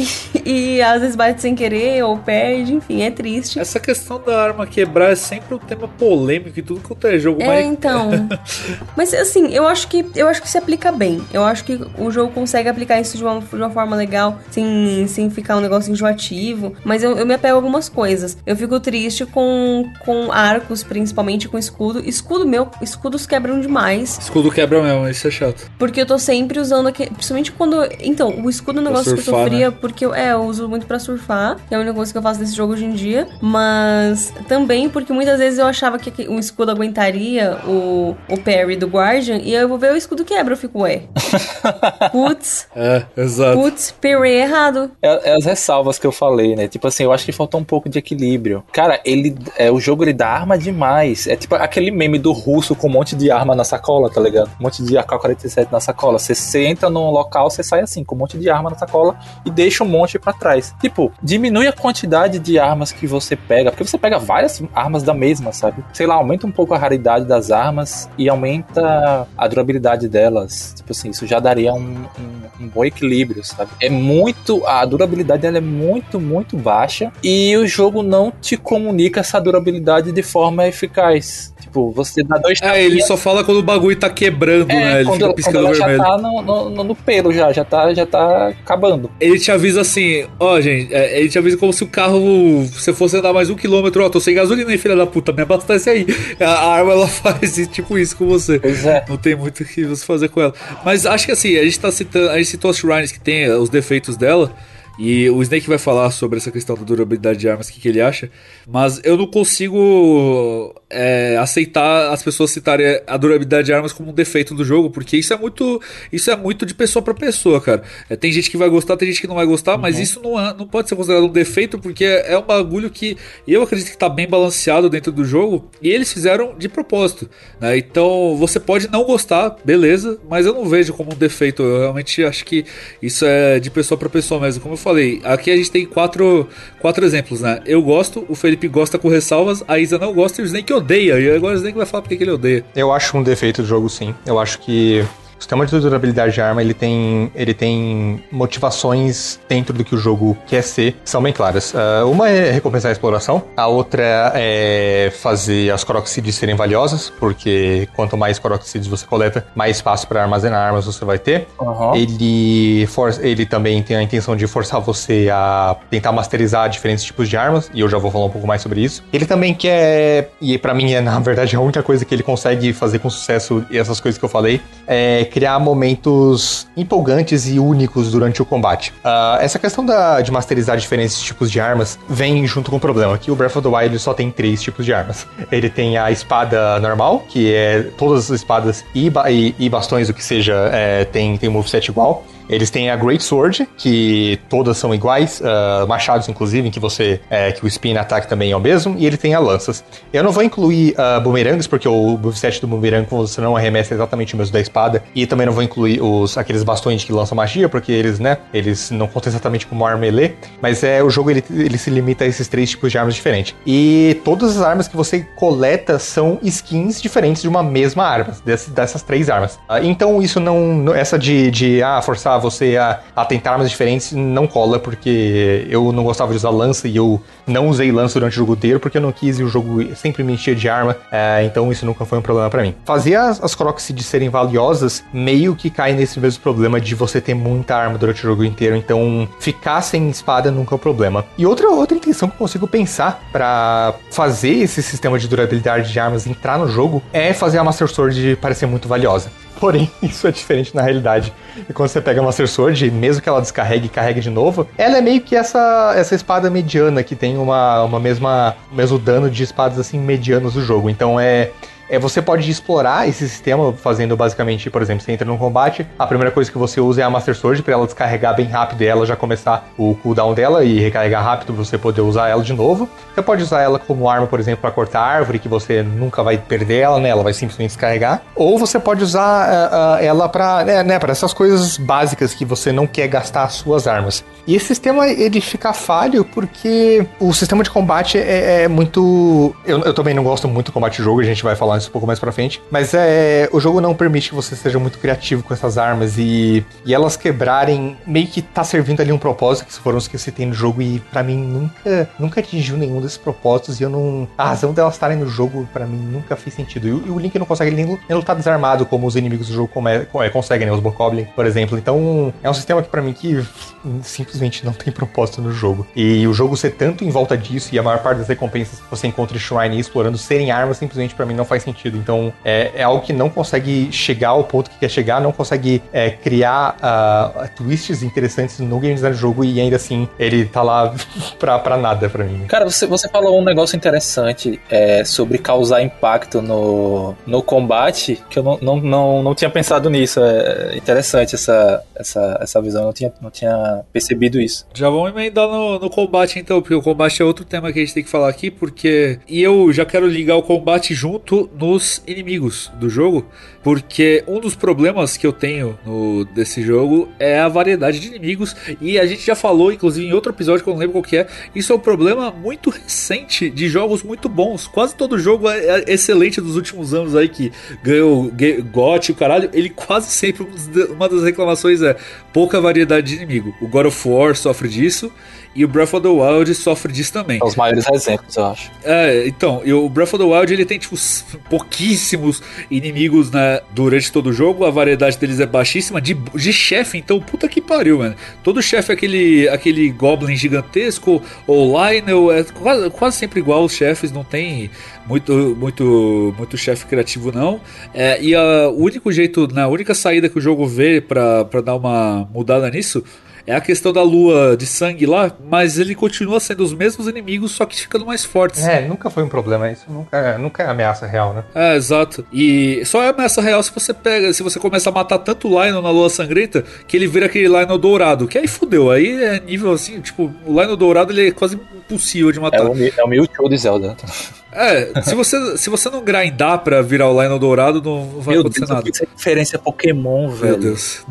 E, e às vezes bate sem querer ou perde, enfim, é triste. Essa questão da arma quebrar é sempre um tema polêmico e tudo quanto é jogo, É, mas então. [laughs] Mas assim, eu acho que eu acho que se aplica bem. Eu acho que o jogo consegue aplicar isso de uma, de uma forma legal, sem, sem ficar um negócio enjoativo. Mas eu, eu me apego a algumas coisas. Eu fico triste com, com arcos, principalmente com escudo. Escudo meu, escudos quebram demais. escudo quebra mesmo, isso é chato. Porque eu tô sempre usando aqui. Principalmente quando. Então, o escudo é um negócio que eu surfar, sofria porque eu, é, eu uso muito pra surfar. Que é a única coisa que eu faço desse jogo hoje em dia. Mas também porque muitas vezes eu achava que o escudo aguentaria o, o parry do Guardian. E aí eu vou ver o escudo quebra. Eu fico, ué. [laughs] Putz, É, exato. putz, parry errado. É, é as ressalvas que eu falei, né? Tipo assim, eu acho que faltou um pouco de equilíbrio. Cara, ele. É, o jogo ele dá arma demais. É tipo aquele meme do russo com um monte de arma na sacola, tá ligado? Um monte de AK-47 na sacola. Você, você entra num local, você sai assim, com um monte de arma na sacola e deixa um monte pra trás. Tipo, diminui a quantidade de armas que você pega, porque você pega várias armas da mesma, sabe? Sei lá, aumenta um pouco a raridade das armas e aumenta a durabilidade delas. Tipo assim, isso já daria um, um, um bom equilíbrio, sabe? É muito. A durabilidade dela é muito, muito baixa e o jogo não te comunica essa durabilidade de forma eficaz. Tipo, você dá dois É, ele só fala quando o bagulho tá quebrando, né? Ele É, quando, fica piscando vermelho. já tá no, no- no- pelo, já, já tá, já tá acabando. Ele te avisa assim, ó, gente, é, ele te avisa como se o carro, você fosse andar mais um quilômetro, ó, tô sem gasolina aí, filha da puta, me abastece aí. A, a arma, ela [laughs] faz tipo isso com você. Pois é. Não tem muito o que você fazer com ela. Mas acho que assim, a gente tá citando, a gente citou as shrines que tem os defeitos dela, e o Snake vai falar sobre essa questão da durabilidade de armas, o que, que ele acha. Mas eu não consigo é, aceitar as pessoas citarem a durabilidade de armas como um defeito do jogo, porque isso é muito, isso é muito de pessoa para pessoa, cara. É, tem gente que vai gostar, tem gente que não vai gostar, mas isso não, é- não pode ser considerado um defeito, porque é um bagulho que eu acredito que tá bem balanceado dentro do jogo, e eles fizeram de propósito. né? Então você pode não gostar, beleza, mas eu não vejo como um defeito. Eu realmente acho que isso é de pessoa para pessoa mesmo. Como eu falei, aqui a gente tem quatro, quatro exemplos, né? Eu gosto, o Felipe gosta com ressalvas, a Isa não gosta e o Snake odeia. E agora o Snake vai falar porque que ele odeia. Eu acho um defeito do jogo, sim. Eu acho que o sistema de durabilidade de arma ele tem, ele tem motivações dentro do que o jogo quer ser, são bem claras. Ah, uma é recompensar a exploração, a outra é fazer as Coroxides serem valiosas, porque quanto mais Coroxides você coleta, mais espaço para armazenar armas você vai ter. Aham. Ele, for, ele também tem a intenção de forçar você a tentar masterizar diferentes tipos de armas, e eu já vou falar um pouco mais sobre isso. Ele também quer, e pra mim é [laughs] na verdade a única coisa que ele consegue fazer com sucesso, e essas coisas que eu falei, é criar momentos empolgantes e únicos durante o combate. Ah, essa questão da, de masterizar diferentes tipos de armas vem junto com o problema, que o Breath of the Wild só tem três tipos de armas. Ele tem a espada normal, que é todas as espadas e, ba- e- e bastões, o que seja, é, tem, tem um moveset igual. Eles têm a Great Sword, que todas são iguais, ah, machados inclusive, em que você é, que o spin ataque também é o mesmo, e ele tem a lanças. Eu não vou incluir ah, bumerangues, porque o moveset do bumerangue você não arremessa exatamente o mesmo da espada, e também não vou incluir os aqueles bastões que lançam magia, porque eles, né, eles não contam exatamente como arma melee, mas é o jogo ele, ele se limita a esses três tipos de armas diferentes. E todas as armas que você coleta são skins diferentes de uma mesma arma, dessas, dessas três armas. Ah, então isso não- essa de, de ah, forçar você a, a tentar armas diferentes não cola, porque eu não gostava de usar lança e eu não usei lança durante o jogo inteiro, porque eu não quis e o jogo sempre me enchia de arma, é, então isso nunca foi um problema para mim. Fazer as, as Crocs de serem valiosas meio que cai nesse mesmo problema de você ter muita arma durante o jogo inteiro, então ficar sem espada nunca é um problema. E outra, outra intenção que eu consigo pensar para fazer esse sistema de durabilidade de armas entrar no jogo é fazer a Master Sword parecer muito valiosa. Porém, [laughs] isso é diferente na realidade. E quando você pega a Master Sword, mesmo que ela descarregue e carregue de novo, ela é meio que essa, essa espada mediana que tem uma, uma mesma, mesmo dano de espadas assim medianos do jogo. Então é é, você pode explorar esse sistema fazendo basicamente, por exemplo, você entra num combate, a primeira coisa que você usa é a Master Sword para ela descarregar bem rápido e ela já começar o cooldown dela e recarregar rápido você poder usar ela de novo. Você pode usar ela como arma, por exemplo, para cortar árvore, que você nunca vai perder ela, né? Ela vai simplesmente descarregar. Ou você pode usar uh, uh, ela para né, né, para essas coisas básicas que você não quer gastar as suas armas. E esse sistema ele fica falho porque o sistema de combate é, é muito. Eu, eu, também não gosto muito do combate de jogo, a gente vai falar isso um pouco mais pra frente. Mas é. O jogo não permite que você seja muito criativo com essas armas e, e elas quebrarem meio que tá servindo ali um propósito, que foram os que você tem no jogo, e para mim nunca, nunca atingiu nenhum desses propósitos. E eu não. A razão delas estarem no jogo, para mim, nunca fez sentido. E, e, o Link não consegue nem, nem lutar desarmado, como os inimigos do jogo come, é, conseguem, né? Os Bokoblin, por exemplo. Então, é um sistema que para mim que simplesmente não tem propósito no jogo. E o jogo ser tanto em volta disso e a maior parte das recompensas que você encontra em Shrine explorando serem armas, simplesmente para mim não faz sentido. Então é, é, algo que não consegue chegar ao ponto que quer chegar, não consegue é, criar uh, twists interessantes no game design do jogo e ainda assim ele tá lá [laughs] pra, pra nada pra mim. Cara, você, você falou um negócio interessante é, sobre causar impacto no, no combate que eu não, não, não, não tinha pensado nisso. É interessante essa, essa, essa visão, eu não tinha, não tinha percebido isso. Já vamos emendar no, no combate então, porque o combate é outro tema que a gente tem que falar aqui, porque. E eu já quero ligar o combate junto nos inimigos do jogo, porque um dos problemas que eu tenho no, desse jogo é a variedade de inimigos, e a gente já falou, inclusive, em outro episódio que eu não lembro qual que é. Isso é um problema muito recente de jogos muito bons. Quase todo jogo é, é excelente dos últimos anos aí que ganhou GOT, o caralho. Ele quase sempre, uma das reclamações é pouca variedade de inimigo. O God of War sofre disso. E o Breath of the Wild sofre disso também. Os maiores exemplos, eu acho. É, então, e o Breath of the Wild ele tem, tipo, pouquíssimos inimigos né, durante todo o jogo, a variedade deles é baixíssima. De, de chefe, então, puta que pariu, mano. Todo chefe é aquele, aquele Goblin gigantesco, ou Lionel, é quase, quase sempre igual os chefes, não tem muito, muito, muito chefe criativo, não. É, e a, o único jeito, né, a única saída que o jogo vê para dar uma mudada nisso é a questão da lua de sangue lá, mas ele continua sendo os mesmos inimigos, só que ficando mais fortes. É, nunca foi um problema, isso nunca, é, nunca é ameaça real, né? É, exato. E só é ameaça real se você pega, se você começa a matar tanto o Lionel na lua sangrenta que ele vira aquele Lionel dourado, que aí fudeu. Aí é nível assim, tipo, o Lionel dourado ele é quase impossível de matar. É o, é o Mewtwo de Zelda. É, se você, se você não grindar pra virar o Lionel dourado, não vai Meu acontecer Deus, nada. Isso é referência Pokémon, velho. Meu Deus.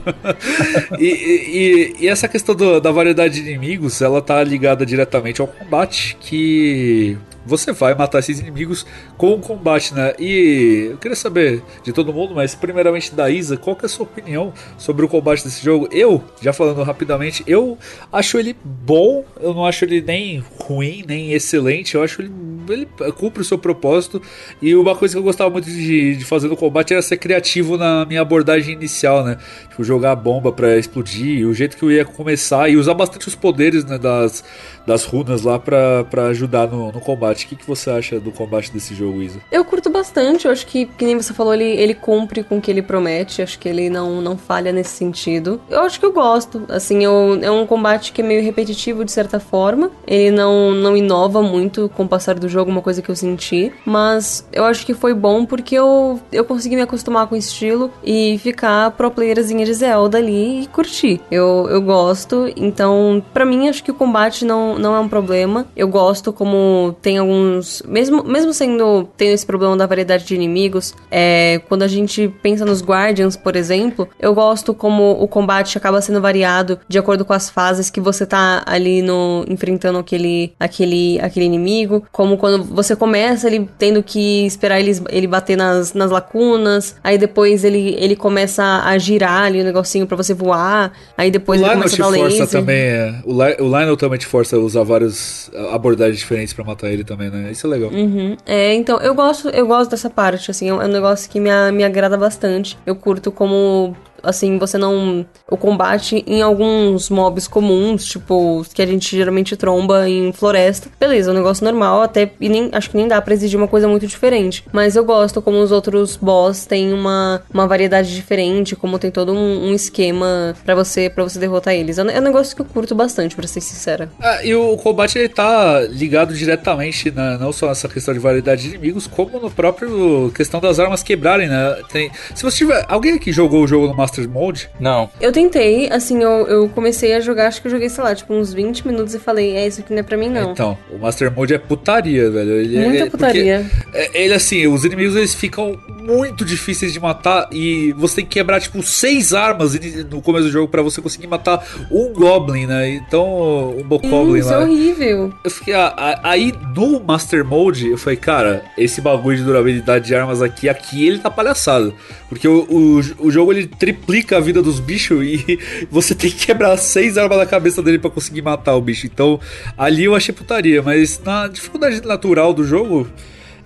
[laughs] e, e, e, essa questão do, da variedade de inimigos, ela tá ligada diretamente ao combate, que você vai matar esses inimigos com o combate, né? E eu queria saber de todo mundo, mas primeiramente da Isa, qual é a sua opinião sobre o combate desse jogo? Eu, já falando rapidamente, eu acho ele bom, eu não acho ele nem ruim, nem excelente, eu acho ele, ele cumpre o seu propósito. E uma coisa que eu gostava muito de, de fazer no combate era ser criativo na minha abordagem inicial, né? Tipo, jogar a bomba para explodir, o jeito que eu ia começar e usar bastante os poderes né, das, das runas lá para ajudar no, no combate. O que, que você acha do combate desse jogo, Isa? Eu curto bastante. Eu acho que, que nem você falou, ele, ele cumpre com o que ele promete. Acho que ele não, não falha nesse sentido. Eu acho que eu gosto. Assim, eu, é um combate que é meio repetitivo de certa forma. Ele não, não inova muito com o passar do jogo, uma coisa que eu senti. Mas eu acho que foi bom porque eu, eu consegui me acostumar com o estilo e ficar pro playerzinha de Zelda ali e curtir. Eu, eu gosto. Então, para mim, acho que o combate não, não é um problema. Eu gosto como tem alguns. Mesmo, mesmo sendo. tendo esse problema da variedade de inimigos, é, quando a gente pensa nos Guardians, por exemplo, eu gosto como o combate acaba sendo variado de acordo com as fases que você tá ali no. enfrentando aquele, aquele, aquele inimigo. Como quando você começa ele tendo que esperar ele, ele bater nas, nas lacunas, aí depois ele, ele começa a girar ali o negocinho para você voar, aí depois o ele Lionel começa a dar força laser. também. É. O, Li- o Lionel também te força usar várias abordagens diferentes pra matar ele também, né? Isso é legal. Uhum. É, então, eu gosto, eu gosto dessa parte, assim, é um é negócio que me, me agrada bastante. Eu curto como, assim, você não... O combate em alguns mobs comuns, tipo, que a gente geralmente tromba em floresta. Beleza, é um negócio normal, até, e nem, acho que nem dá pra exigir uma coisa muito diferente. Mas eu gosto como os outros boss têm uma, uma variedade diferente, como tem todo um, um esquema pra você, pra você derrotar eles. É um é um negócio que eu curto bastante, pra ser sincera. Ah, e o combate ele tá ligado diretamente, né, não só nessa questão de variedade de inimigos, como no próprio questão das armas quebrarem, né? Tem, se você tiver. Alguém aqui jogou o jogo no Master Mode? Não. Eu tentei, assim, eu, eu comecei a jogar, acho que eu joguei, sei lá, tipo, uns 20 minutos e falei, é, isso aqui não é pra mim, não. Então, o Master Mode é putaria, velho. Ele, Muita é- putaria. é, ele, assim, os inimigos eles ficam muito difíceis de matar e você tem que quebrar, tipo, seis armas no começo do jogo pra você conseguir matar um Goblin, né? Então, um Bokoblin Isso é lá. horrível. Eu fiquei, ah, ah, aí no Master Mode, eu falei, cara, esse bagulho de durabilidade de armas aqui, aqui ele tá palhaçado. Porque o, o, o jogo ele triplica a vida dos bichos e [laughs] você tem que quebrar seis armas na cabeça dele pra conseguir matar o bicho. Então, ali eu achei putaria, mas na dificuldade natural do jogo.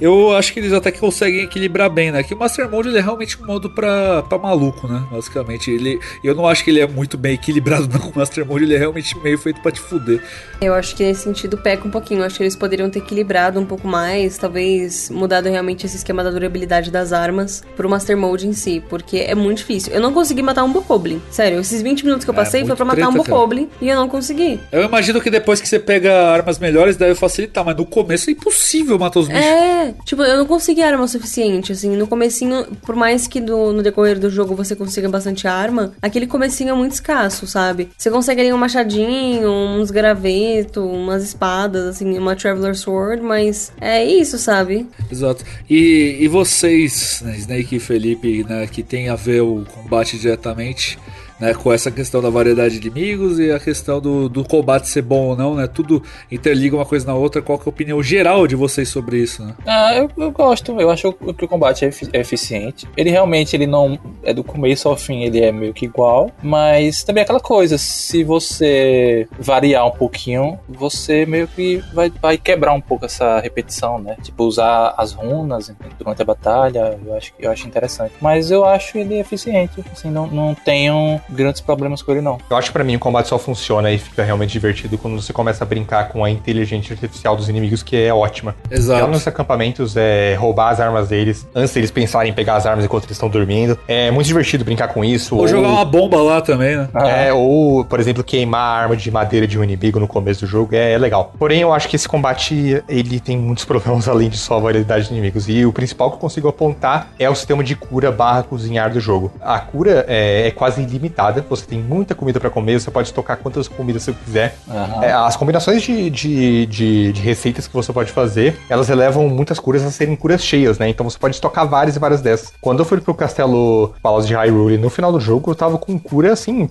Eu acho que eles até que conseguem equilibrar bem, né? Que o Master Mode ele é realmente um modo pra, pra maluco, né? Basicamente. Ele, eu não acho que ele é muito bem equilibrado, [laughs] não. O Master Mode ele é realmente meio feito pra te fuder. Eu acho que nesse sentido peca um pouquinho. Eu acho que eles poderiam ter equilibrado um pouco mais, talvez mudado realmente esse esquema da durabilidade das armas pro Master Mode em si, porque é muito difícil. Eu não consegui matar um Bokoblin. Sério, esses 20 minutos que eu É, passei foi muito pra matar um treta, cara. Bokoblin e eu não consegui. Eu imagino que depois que você pega armas melhores deve facilitar, mas no começo é impossível matar os bichos. É, tipo, eu não consegui arma o suficiente, assim, no comecinho, por mais que do- no decorrer do jogo você consiga bastante arma, aquele comecinho é muito escasso, sabe? Você consegue ali um machadinho, uns graveto, umas espadas, assim, uma Traveler Sword, mas é isso, sabe? Exato. E, e vocês, né, Snake e Felipe, né, que tem a ver o combate diretamente, né, com essa questão da variedade de inimigos e a questão do, do combate ser bom ou não, né? Tudo interliga uma coisa na outra. Qual é a opinião geral de vocês sobre isso, né? Ah, eu, eu gosto. Eu acho que o combate é, é eficiente. Ele realmente, ele não é do começo ao fim, ele é meio que igual. Mas também é aquela coisa, se você variar um pouquinho, você meio que vai, vai quebrar um pouco essa repetição, né? Tipo, usar as runas durante a batalha, eu acho, eu acho interessante. Mas eu acho ele eficiente, assim, não, não tenho grandes problemas com ele, não. Eu acho que pra mim o combate só funciona e fica realmente divertido quando você começa a brincar com a inteligência artificial dos inimigos, que é ótima. Ela Exato. nos acampamentos é roubar as armas deles antes deles pensarem em pegar as armas enquanto eles estão dormindo. É muito divertido brincar com isso. Ou jogar uma bomba lá também, né? É, ou, por exemplo, queimar a arma de madeira de um inimigo no começo do jogo é, é legal. Porém, eu acho que esse combate ele tem muitos [laughs] problemas além de só a variedade de inimigos. E o principal que eu consigo apontar é o sistema de cura barra cozinhar do jogo. A cura é, é quase ilimitada. Você tem muita comida pra comer, você pode tocar quantas comidas você quiser. Aham. É, as combinações de, de, de, de receitas que você pode fazer, elas elevam muitas curas a serem curas cheias, né? Então você pode estocar várias e várias dessas. Quando eu fui pro castelo Palácio de Hyrule, no final do jogo, eu tava com cura, assim,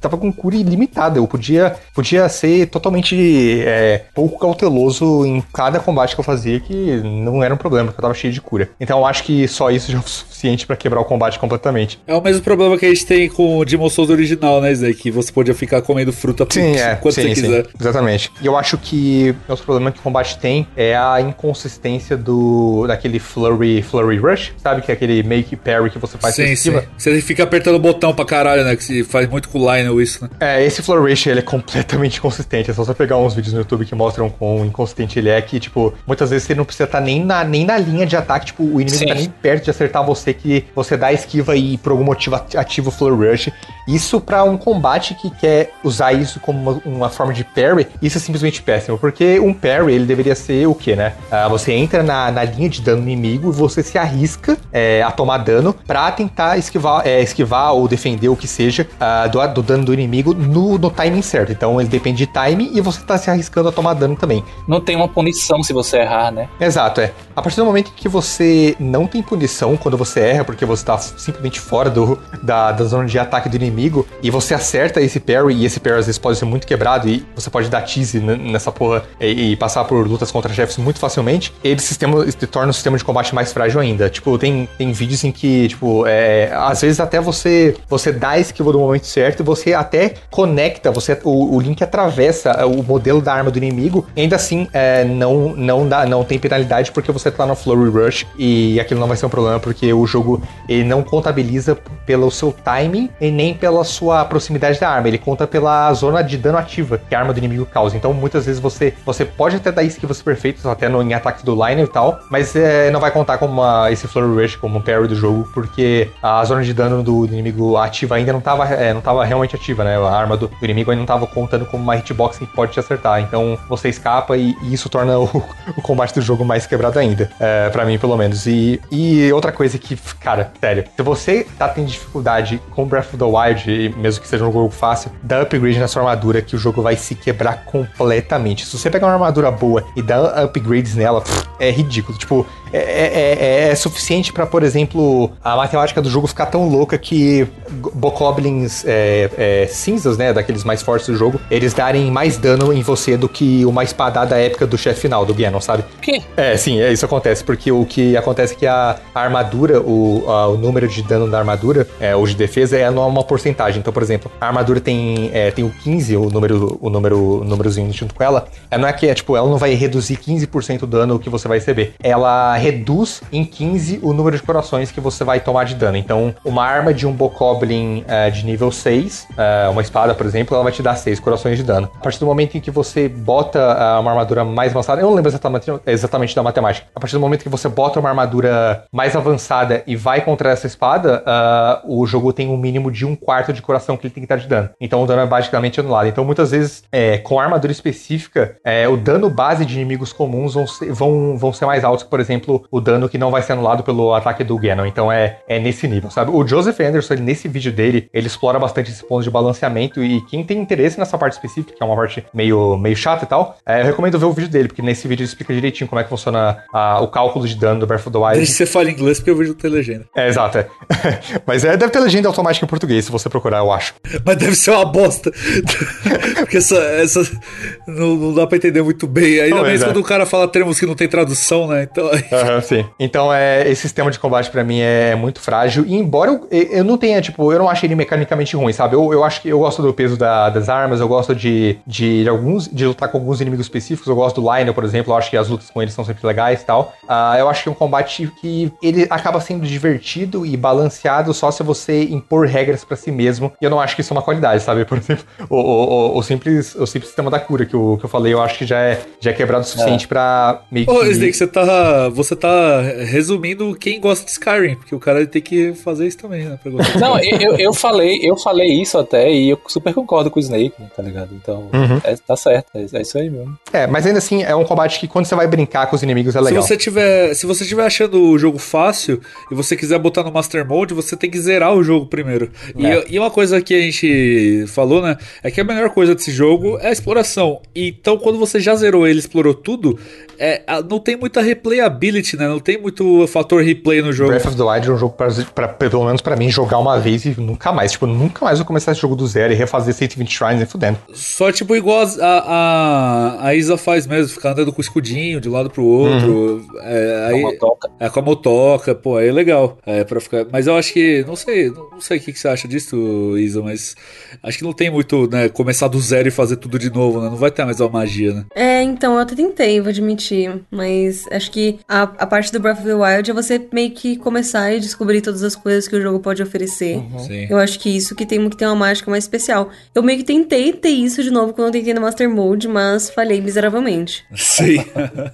tava com cura ilimitada. Eu podia, podia ser totalmente é, pouco cauteloso em cada combate que eu fazia, que não era um problema, porque eu tava cheio de cura. Então eu acho que só isso já é o suficiente pra quebrar o combate completamente. É o mesmo problema que a gente tem com o Demon Souls original, né, Zé? Que você podia ficar comendo fruta Sim, é. quando sim, você sim, quiser. Exatamente. E eu acho que outro problema que o combate tem é a inconsistência do daquele flurry, flurry rush, sabe? Que é aquele make parry que você faz Sim, com sim. Você fica apertando o botão pra caralho, né? Que se faz muito com o Lionel isso, né? É, esse flurry rush ele é completamente [laughs] inconsistente. É só você pegar uns vídeos no YouTube que mostram quão inconsistente ele é, que, tipo, muitas vezes você não precisa estar nem na, nem na linha de ataque, tipo, o inimigo Sim. tá nem perto de acertar você, que você dá a esquiva e por algum motivo ati- ativa o flurry rush. Isso pra um combate que quer usar isso como uma, uma forma de parry, isso é simplesmente péssimo, porque um parry ele deveria ser o que, né? Ah, você entra na, na linha de dano inimigo e você se arrisca é, a tomar dano pra tentar esquivar, é, esquivar ou defender o que seja uh, do, do, dano do inimigo no, no timing certo. Então ele depende de timing e você tá se arriscando a tomar dano também. Não tem uma punição se você errar, né? Exato, é. A partir do momento que você não tem punição quando você erra, porque você tá simplesmente fora do, da, da zona de ataque do inimigo, e você acerta esse parry, e esse parry às vezes pode ser muito quebrado, e você pode dar tease nessa porra e, e passar por lutas contra chefes muito facilmente, ele sistema, torna o sistema de combate mais frágil ainda. Tipo, tem, tem vídeos em que, tipo, é, às vezes até você você dá a esquiva do momento certo você até conecta, você o, o Link atravessa o modelo da arma do inimigo, ainda assim é, não, não, dá, não tem penalidade porque você tá no Flurry Rush e aquilo não vai ser um problema porque o jogo ele não contabiliza pelo seu timing e nem pela sua proximidade da arma, ele conta pela zona de dano ativa que a arma do inimigo causa. Então muitas vezes você, você pode até dar esquivas perfeitas, até no, em ataques do liner e tal, mas é, não vai contar como uma, esse Flurry Rush como um parry do jogo porque a zona de dano do, do inimigo ativa ainda não estava é, não tava realmente ativa, né? A arma do, do inimigo ainda não estava contando como uma hitbox que pode te acertar. Então você escapa e, e isso torna o, [laughs] o, combate do jogo mais quebrado ainda. É, para mim, pelo menos. E, e outra coisa que, cara, sério, se você tá tendo dificuldade com Breath of the Wild, mesmo que seja um jogo fácil, dá upgrade na sua armadura que o jogo vai se quebrar completamente. Se você pegar uma armadura boa e dar upgrades nela, é ridículo. Tipo, é, é, é, é suficiente para, por exemplo, a matemática do jogo ficar tão louca que bokoblins é, é, cinzas, né, daqueles mais fortes do jogo, eles darem mais dano em você do que uma espadada épica do chefe final, do Ganon, sabe? Que? É, sim, é, isso acontece, porque o que acontece é que a, a armadura, o, a, o número de dano da armadura, é, ou de defesa, é uma porcentagem. Então, por exemplo, a armadura tem, é, tem o 15, o número, o número, o númerozinho junto com ela, é, não é que, é, tipo, ela não vai reduzir 15% do dano que você vai receber. Ela reduz em 15 o número de corações que você vai tomar de dano. Então, uma arma de um Bokoblin uh, de nível 6, uh, é, uma espada, por exemplo, ela vai te dar 6 corações de dano. A partir do momento em que você bota uh, uma armadura mais avançada, eu não lembro exatamente, exatamente da matemática. A partir do momento que você bota uma armadura mais avançada e vai contra essa espada, o jogo tem um mínimo de um quarto de coração que ele tem que estar de dano. Então, o dano é basicamente anulado. Então, muitas vezes, é, com armadura específica, é, o dano base de inimigos comuns vão ser, vão, vão ser mais altos, por exemplo, o dano que não vai ser anulado pelo ataque do Ganon. Então é, é nesse nível, sabe? O Joseph Anderson, ele, nesse vídeo dele, ele explora bastante esse ponto de balanceamento e quem tem interesse nessa parte específica, que é uma parte meio, meio chata e tal, é, eu recomendo ver o vídeo dele, porque nesse vídeo ele explica direitinho como é que funciona a, o cálculo de dano do Breath of the Wild. Deixa você fala inglês porque o vídeo tem legenda. É, exato. É. [laughs] Mas é, deve ter legenda automática em português, se você procurar, eu acho. Mas deve ser uma bosta. [laughs] porque essa, essa não, não, dá pra entender muito bem. Ainda não, mais é. quando o cara fala termos que não tem tradução, né? Então... Uhum, sim. Então, é, esse sistema de combate para mim é muito frágil. E embora eu, eu não tenha, tipo, eu não acho ele mecanicamente ruim, sabe? Eu, eu acho que eu gosto do peso da, das armas, eu gosto de, de, de, alguns, de lutar com alguns inimigos específicos. Eu gosto do Lionel, por exemplo. Eu acho que as lutas com ele são sempre legais e tal. Uh, eu acho que é um combate que ele acaba sendo divertido e balanceado só se você impor regras para si mesmo. E eu não acho que isso é uma qualidade, sabe? Por exemplo, o, o, o, simples, o simples sistema da cura que eu, que eu falei, eu acho que já é, já é quebrado o suficiente é. pra meio que. Ô, Snake, você tá. Você tá resumindo quem gosta de Skyrim, porque o cara tem que fazer isso também, né? Não, eu, eu falei, eu falei isso até e eu super concordo com o Snake, tá ligado? Então, uhum. é, tá certo, é, é, isso aí mesmo. É, mas ainda assim, é um combate que quando você vai brincar com os inimigos é legal. Se você tiver, se você tiver achando o jogo fácil e você quiser botar no Master Mode, você tem que zerar o jogo primeiro. É. E, e uma coisa que a gente falou, né, é que a melhor coisa desse jogo é a exploração. Então, quando você já zerou ele, explorou tudo, é, não tem muita replayability, né? Não tem muito fator replay no jogo. Breath of the Wild é um jogo, pra, pra pelo menos pra mim, jogar uma vez e nunca mais. Tipo, nunca mais vou começar esse jogo do zero e refazer 120 shrines e fudendo. Só, tipo, igual a, a, a Isa faz mesmo, ficar andando com o escudinho de um lado pro outro. Uhum. É, aí, com a motoca. É, com a motoca, pô, aí é legal. É, pra ficar... Mas eu acho que, não sei, não sei o que, que você acha disso, Isa, mas acho que não tem muito, né, começar do zero e fazer tudo de novo, né? Não vai ter mais uma magia, né? É, então, eu até tentei, vou admitir, mas acho que a, a parte do Breath of the Wild é você meio que começar e descobrir todas as coisas que o jogo pode oferecer. Uhum. Eu acho que isso que tem que ter uma mágica mais especial. Eu meio que tentei ter isso de novo quando eu tentei no Master Mode, mas falhei miseravelmente. Sim.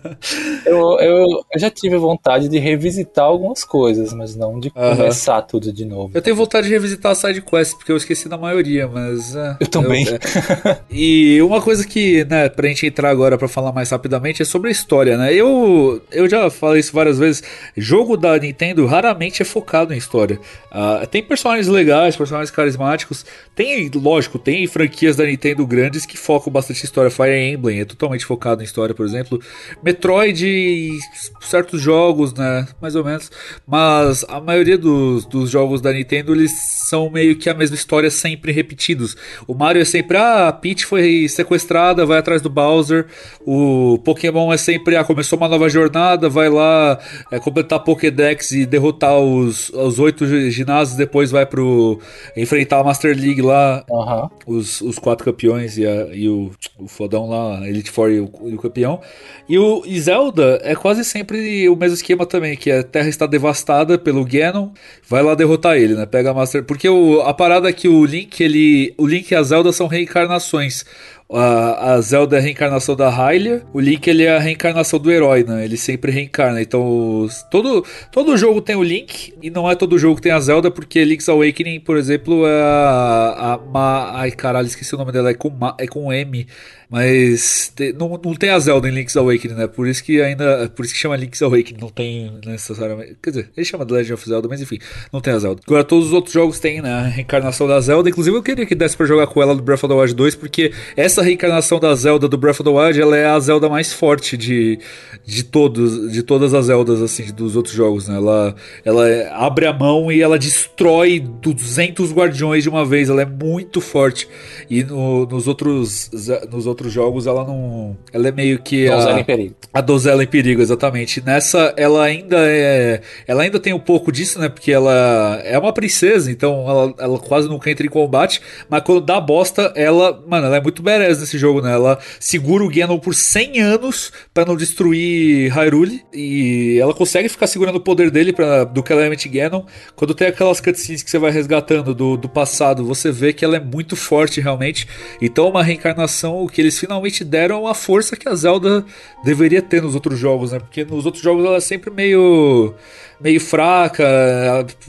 [laughs] eu, eu, eu, já tive vontade de revisitar algumas coisas, mas não de uhum. começar tudo de novo. Eu tenho vontade de revisitar a side quest, porque eu esqueci da maioria, mas. É, eu também. Eu, é. E uma coisa que, né, pra gente entrar agora pra falar mais rapidamente é sobre a história, né? Eu, eu já falei isso várias vezes. Jogo da Nintendo raramente é focado em história. Uh, tem personagens legais, personagens carismáticos. Tem, lógico, tem franquias da Nintendo grandes que focam bastante em história. Fire Emblem é totalmente focado em história, por exemplo. Metroid e certos jogos, né? Mais ou menos. Mas a maioria dos, dos jogos da Nintendo eles são meio que a mesma história sempre repetidos. O Mario é sempre, ah, a Peach foi sequestrada, vai atrás do Bowser. O Pokémon é sempre, ah, começou uma nova jornada, vai lá é, completar Pokédex e derrotar os, os oito ginásios, depois vai pro enfrentar a Master League lá, Aham. os, os quatro campeões e, a- e o, o fodão lá, Elite Four e o, e o campeão. E o e Zelda é quase sempre o mesmo esquema também, que a Terra está devastada pelo Ganon, vai lá derrotar ele, né? Pega a Master... Porque o, a parada é que o Link, ele... O Link e a Zelda são reencarnações. A, a Zelda é a reencarnação da Hylia, o Link ele é a reencarnação do herói, né? Ele sempre reencarna. Então, todo, todo jogo tem o Link, e não é todo jogo que tem a Zelda, porque Link's Awakening, por exemplo, é a. a Ma- ai, caralho, esqueci o nome dela, é com, é com M. Mas te- não, não tem a Zelda em Link's Awakening, né? Por isso que ainda. Por isso que chama Link's Awakening, não tem necessariamente. Quer dizer, ele chama The Legend of Zelda, mas enfim, não tem a Zelda. Agora todos os outros jogos têm, né? A reencarnação da Zelda. Inclusive eu queria que desse pra jogar com ela do Breath of the Wild 2, porque essa reencarnação da Zelda do Breath of the Wild, ela é a Zelda mais forte de, de todos, de todas as Zeldas, assim, dos outros jogos, né? Ela, ela é- abre a mão e ela destrói 200 guardiões de uma vez. Ela é muito forte. E no- nos outros nos outros jogos ela não, ela é meio que Donzela a, em perigo. a donzela em perigo, exatamente. Nessa, ela ainda é. Ela ainda tem um pouco disso, né? Porque ela é uma princesa, então ela, ela quase nunca entra em combate. Mas quando dá bosta, ela. Mano, ela é muito badass nesse jogo, né? Ela segura o Ganon por 100 anos pra não destruir Hyrule. E ela consegue ficar segurando o poder dele pra, do Calamity Ganon. Quando tem aquelas cutscenes que você vai resgatando do, do passado, você vê que ela é muito forte realmente. Então, é uma reencarnação que eles finalmente deram a força que a Zelda deveria ter nos outros jogos, né? Porque nos outros jogos ela é sempre meio meio fraca,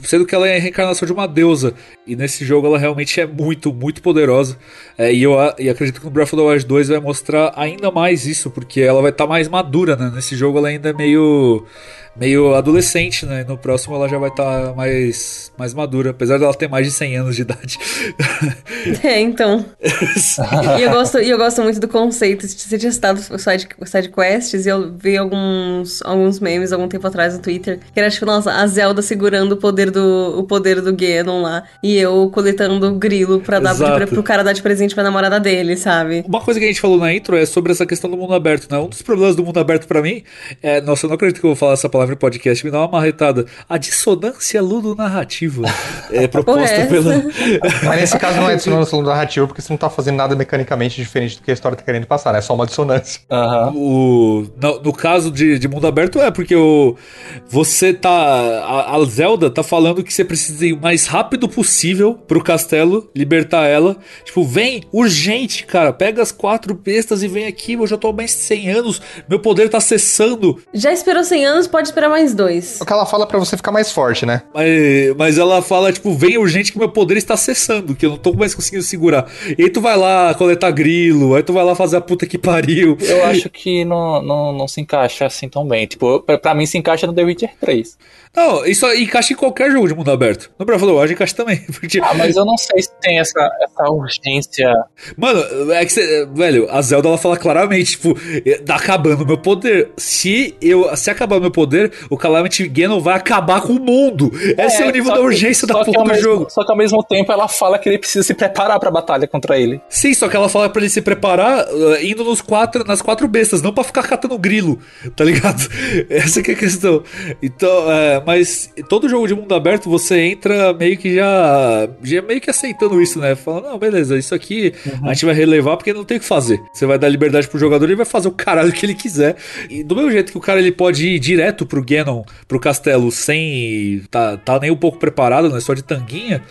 sendo que ela é a reencarnação de uma deusa. E nesse jogo ela realmente é muito, muito poderosa. É, e eu e acredito que no Breath of the Wild 2 vai mostrar ainda mais isso, porque ela vai estar mais madura, né? Nesse jogo ela ainda é meio meio adolescente, né? No próximo ela já vai estar mais mais madura, apesar dela ter mais de 100 anos de idade. [laughs] É, então. [laughs] e, eu gosto, eu gosto muito do conceito. Você tinha citado o side, o side quests e eu vi alguns, alguns memes algum tempo atrás no Twitter. Que era tipo, nossa, a Zelda segurando o poder do, o poder do Ganon lá. E eu coletando grilo pra dar pra, pro cara dar de presente pra namorada dele, sabe? Uma coisa que a gente falou na intro é sobre essa questão do mundo aberto, né? Um dos problemas do mundo aberto pra mim é. Nossa, eu não acredito que eu vou falar essa palavra em podcast, me dá uma marretada. A dissonância ludonarrativa [laughs] é proposta é pela. [laughs] Mas nesse caso não é [laughs] dissonância narrativa, porque você não tá fazendo nada mecanicamente diferente do que a história tá querendo passar, né? É só uma dissonância. Aham. O, no, no caso de, de mundo aberto é porque o, você tá. A, a Zelda tá falando que você precisa ir o mais rápido possível pro castelo, libertar ela. Tipo, vem, urgente, cara. Pega as quatro bestas e vem aqui. Eu já tô há mais de 100 anos. Meu poder tá cessando. Já esperou 100 anos, pode esperar mais dois. O que ela fala pra você ficar mais forte, né? Mas, mas ela fala, tipo, vem urgente que meu poder está cessando, que eu não tô mais conseguindo segurar. E aí tu vai lá coletar grilo, aí tu vai lá fazer a puta que pariu. Eu acho que não, não, não se encaixa assim tão bem. Tipo, pra, pra mim se encaixa no The Witcher 3. Não, isso encaixa em qualquer jogo de mundo aberto. No Breath of the Wild encaixa também. [laughs] Porque, Ah, mas eu não sei se tem essa, essa urgência. mano, é que você. Velho, a Zelda ela fala claramente, tipo, tá acabando o meu poder. Se eu. Se acabar o meu poder, o Calamity Ganon vai acabar com o mundo. Esse é, o nível da que- urgência da que porra ao do mesmo- jogo. Só que ao mesmo tempo ela fala que ele precisa se preparar pra batalha contra ele. Sim, só que ela fala pra ele se preparar uh, indo nos quatro, nas quatro bestas, não pra ficar catando grilo, tá ligado? [laughs] Essa que é a questão. Então, é, mas todo jogo de mundo aberto você entra meio que já, já meio que aceitando isso, né? Falando, não, beleza, isso aqui a gente vai relevar porque não tem o que fazer. Você vai dar liberdade pro jogador e ele vai fazer o caralho que ele quiser. E do mesmo jeito que o cara ele pode ir direto pro Ganon, pro castelo, sem tá, tá nem um pouco preparado, né? Só de tanguinha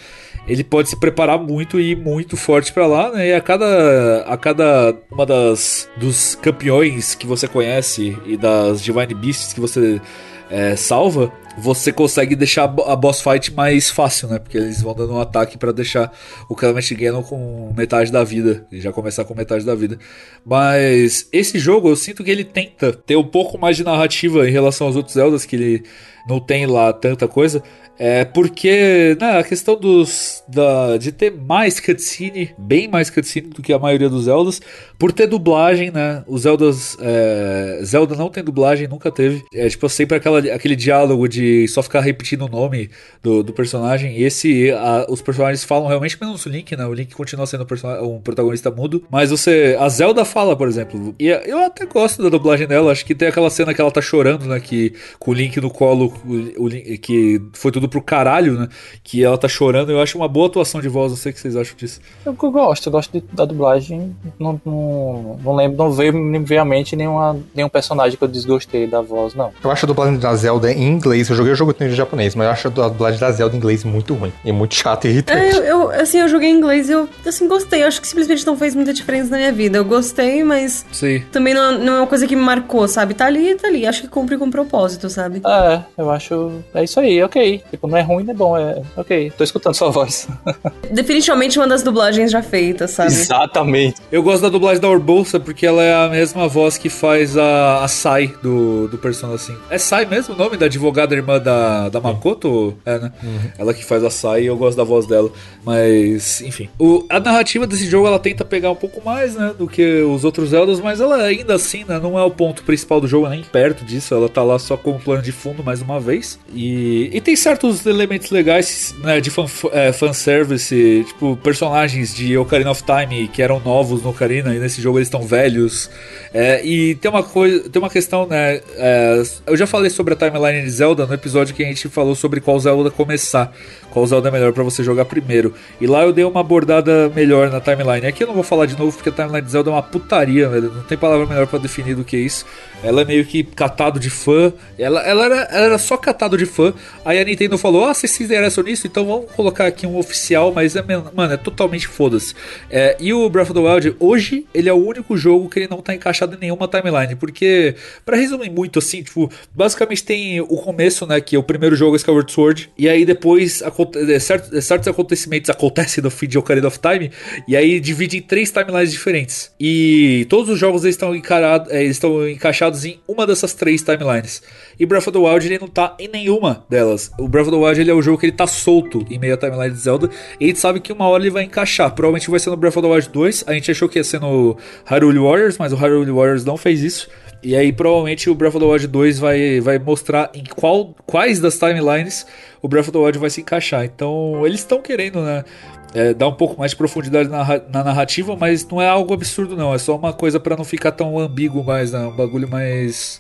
ele pode se preparar muito e ir muito forte pra lá, né? E a cada a cada uma das dos campeões que você conhece e das Divine Beasts que você é, salva, você consegue deixar a boss fight mais fácil, né? Porque eles vão dando um ataque para deixar o Clement Ganon com metade da vida. E já começar com metade da vida. Mas esse jogo eu sinto que ele tenta ter um pouco mais de narrativa em relação aos outros Zeldas, que ele não tem lá tanta coisa. É porque né, a questão dos da, de ter mais cutscene, bem mais cutscene do que a maioria dos Zeldas, por ter dublagem, né? Os Zeldas. É, Zelda não tem dublagem, nunca teve. É tipo sempre aquela, aquele diálogo de só ficar repetindo o nome do, do personagem. E esse. A, os personagens falam realmente menos o Link, né? O Link continua sendo um, protagonista mudo. Mas você. A Zelda fala, por exemplo. E eu até gosto da dublagem dela. Acho que tem aquela cena que ela tá chorando, né? Que, com o Link no colo, o, o, que foi tudo pro caralho, né? Que ela tá chorando. Eu acho uma boa atuação de voz. Não sei o que vocês acham disso. Eu, eu gosto, eu gosto de, da dublagem. Não, não, não, lembro, não veio, me veio à mente nenhuma, nenhum personagem que eu desgostei da voz, não. Eu acho a dublagem da Zelda em inglês. Eu joguei o jogo em japonês, mas eu acho a dublagem da Zelda em inglês muito ruim. E muito chata e irritante. É, eu, eu, assim, eu joguei em inglês e eu, assim, gostei. Eu acho que simplesmente não fez muita diferença na minha vida. Eu gostei, mas Sim. também não, não é uma coisa que me marcou, sabe? Tá ali, tá ali. Acho que cumpre com propósito, sabe? É, eu acho. É isso aí, ok. Tipo, não é ruim, não é bom. É ok. Tô escutando sua voz. [laughs] Definitivamente uma das dublagens já feitas, sabe? Exatamente. Eu gosto da dublagem da Urbolsa porque ela é a mesma voz que faz a, a Sai do, do Persona 5. É Sai mesmo o nome da advogada irmã da, da Makoto? É, né? Uhum. Ela que faz a Sai e eu gosto da voz dela. Mas, enfim. O, a narrativa desse jogo ela tenta pegar um pouco mais, né? Do que os outros Zeldas, mas ela ainda assim, né? Não é o ponto principal do jogo, nem perto disso. Ela tá lá só com o plano de fundo mais uma vez. E, e tem certos elementos legais, né? De fan, é, fanservice, tipo, personagens de Ocarina of Time que eram novos no Ocarina e nesse jogo eles estão velhos. É, e tem uma coisa, tem uma questão, né? É, eu já falei sobre a timeline de Zelda no episódio que a gente falou sobre qual Zelda começar, qual Zelda é melhor para você jogar primeiro. E lá eu dei uma abordada melhor na timeline. Aqui eu não vou falar de novo porque a timeline de Zelda é uma putaria, velho. Não tem palavra melhor para definir do que isso. Ela é meio que catado de fã. Ela, ela, era, ela era só catado de fã. Aí a Nintendo falou: Ah, vocês se interessam nisso? Então vamos colocar aqui um oficial. Mas, é, mano, é totalmente foda-se. É, e o Breath of the Wild, hoje, ele é o único jogo que ele não tá encaixado em nenhuma timeline. Porque, para resumir muito assim, tipo, basicamente tem o começo, né? Que é o primeiro jogo Skyward Sword. E aí depois é, certos, é, certos acontecimentos acontecem no feed de Ocarina of Time. E aí divide em três timelines diferentes. E todos os jogos eles estão, encarados, eles estão encaixados em uma dessas três timelines. E Breath of the Wild ele não tá em nenhuma delas. O Breath of the Wild ele é o jogo que ele tá solto em meio à timeline de Zelda. E a gente sabe que uma hora ele vai encaixar. Provavelmente vai ser no Breath of the Wild 2. A gente achou que ia ser no Hyrule Warriors, mas o Hyrule Warriors não fez isso. E aí provavelmente o Breath of the Wild 2 vai, vai mostrar em qual, quais das timelines o Breath of the Wild vai se encaixar. Então eles estão querendo, né? É, dar um pouco mais de profundidade na, na, narrativa, mas não é algo absurdo não, é só uma coisa para não ficar tão ambíguo mais, né? um bagulho mais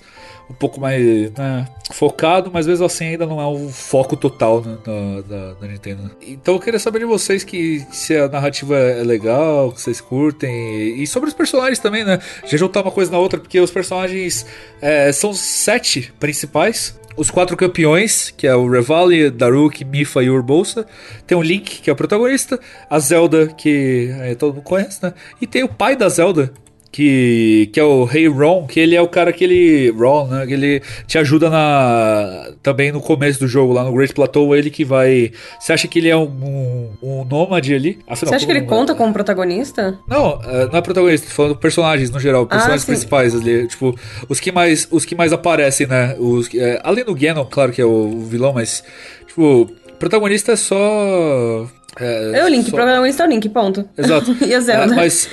um pouco mais né, focado, mas mesmo assim ainda não é o foco total né, da, da, da, Nintendo. Então eu queria saber de vocês que se a narrativa é legal, que vocês curtem, e sobre os personagens também, né? Já juntar uma coisa na outra, porque os personagens é, são sete principais, os quatro campeões, que é o Revali, Daruk, Mifa e Urbolsa. Tem o Link, que é o protagonista. A Zelda, que é, todo mundo conhece, né? E tem o pai da Zelda, que, que é o Rei Ron, que ele é o cara que ele. Ron, né? Que ele te ajuda na. Também no começo do jogo, lá no Great Plateau, ele que vai. Você acha que ele é um, um, um nômade ali? Afinal, Você acha que ele conta como protagonista? Não, é, não é protagonista, tô falando personagens no geral, personagens ah, principais ali. Tipo, os que mais, os que mais aparecem, né? Os, é, além do Ganon, claro que é o vilão, mas. Tipo, protagonista é só. É, é o Link, só... protagonista é o Link, ponto. Exato. [laughs] e a Zelda. É, mas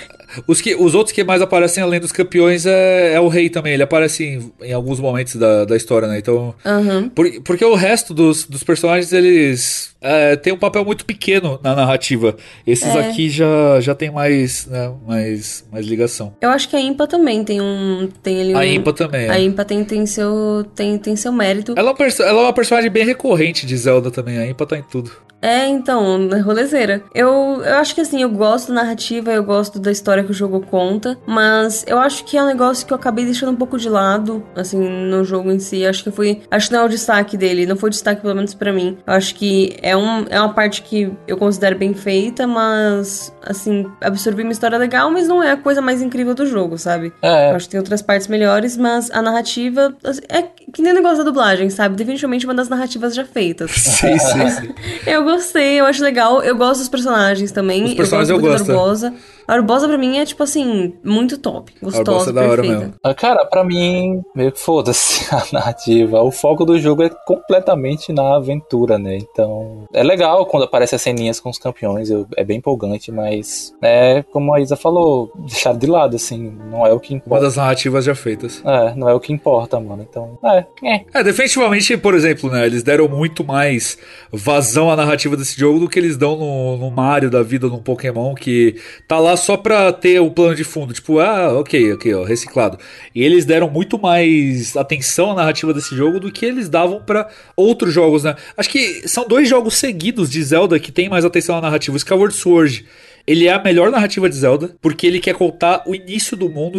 os, que, os outros que mais aparecem além dos campeões é, é o rei também. Ele aparece em, em alguns momentos da, da história, né? Então. Uhum. Por, porque o resto dos, dos personagens, eles é, têm um papel muito pequeno na narrativa. Esses é. aqui já, já tem mais, né, mais, mais ligação. Eu acho que a Impa também tem um. Tem ali um, a Impa também. A é. Impa tem, tem, seu, tem, tem seu mérito. Ela é, uma, ela é uma personagem bem recorrente de Zelda também. A Impa tá em tudo. É, então, rolezeira. Eu, eu acho que assim, eu gosto da narrativa, eu gosto da história história que o jogo conta, mas eu acho que é um negócio que eu acabei deixando um pouco de lado, assim, no jogo em si. Acho que foi. Acho que não é o destaque dele, não foi o destaque, pelo menos para mim. Eu acho que é, um, é uma parte que eu considero bem feita, mas, assim, absorvi uma história legal, mas não é a coisa mais incrível do jogo, sabe? É. Eu acho que tem outras partes melhores, mas a narrativa assim, é que nem o negócio da dublagem, sabe? Definitivamente uma das narrativas já feitas. [laughs] Sim, sim, sim. Eu gostei, eu acho legal. Eu gosto dos personagens também. Os personagens eu eu gosto. A Urbosa pra mim é, tipo assim, muito top. Urbosa Gostosa, é da hora perfeita. mesmo. Ah, Cara, pra mim, meio que foda-se [laughs] a narrativa. O foco do jogo é completamente na aventura, né? Então, é legal quando aparecem as ceninhas com os campeões, eu- é bem empolgante, mas é como a Isa falou, deixado de lado, assim, não é o que Uma importa. das narrativas já feitas. É, não é o que importa, mano. Então, é, é. É, definitivamente, por exemplo, né? Eles deram muito mais vazão à narrativa desse jogo do que eles dão no, no Mario da vida, no Pokémon, que tá lá só pra ter o plano de fundo. Tipo, ah, ok, ok, ó, reciclado. E eles deram muito mais atenção à narrativa desse jogo do que eles davam pra outros jogos, né? Acho que são dois jogos seguidos de Zelda que tem mais atenção à narrativa. O Skyward Sword. Ele é a melhor narrativa de Zelda, porque ele quer contar o início do mundo.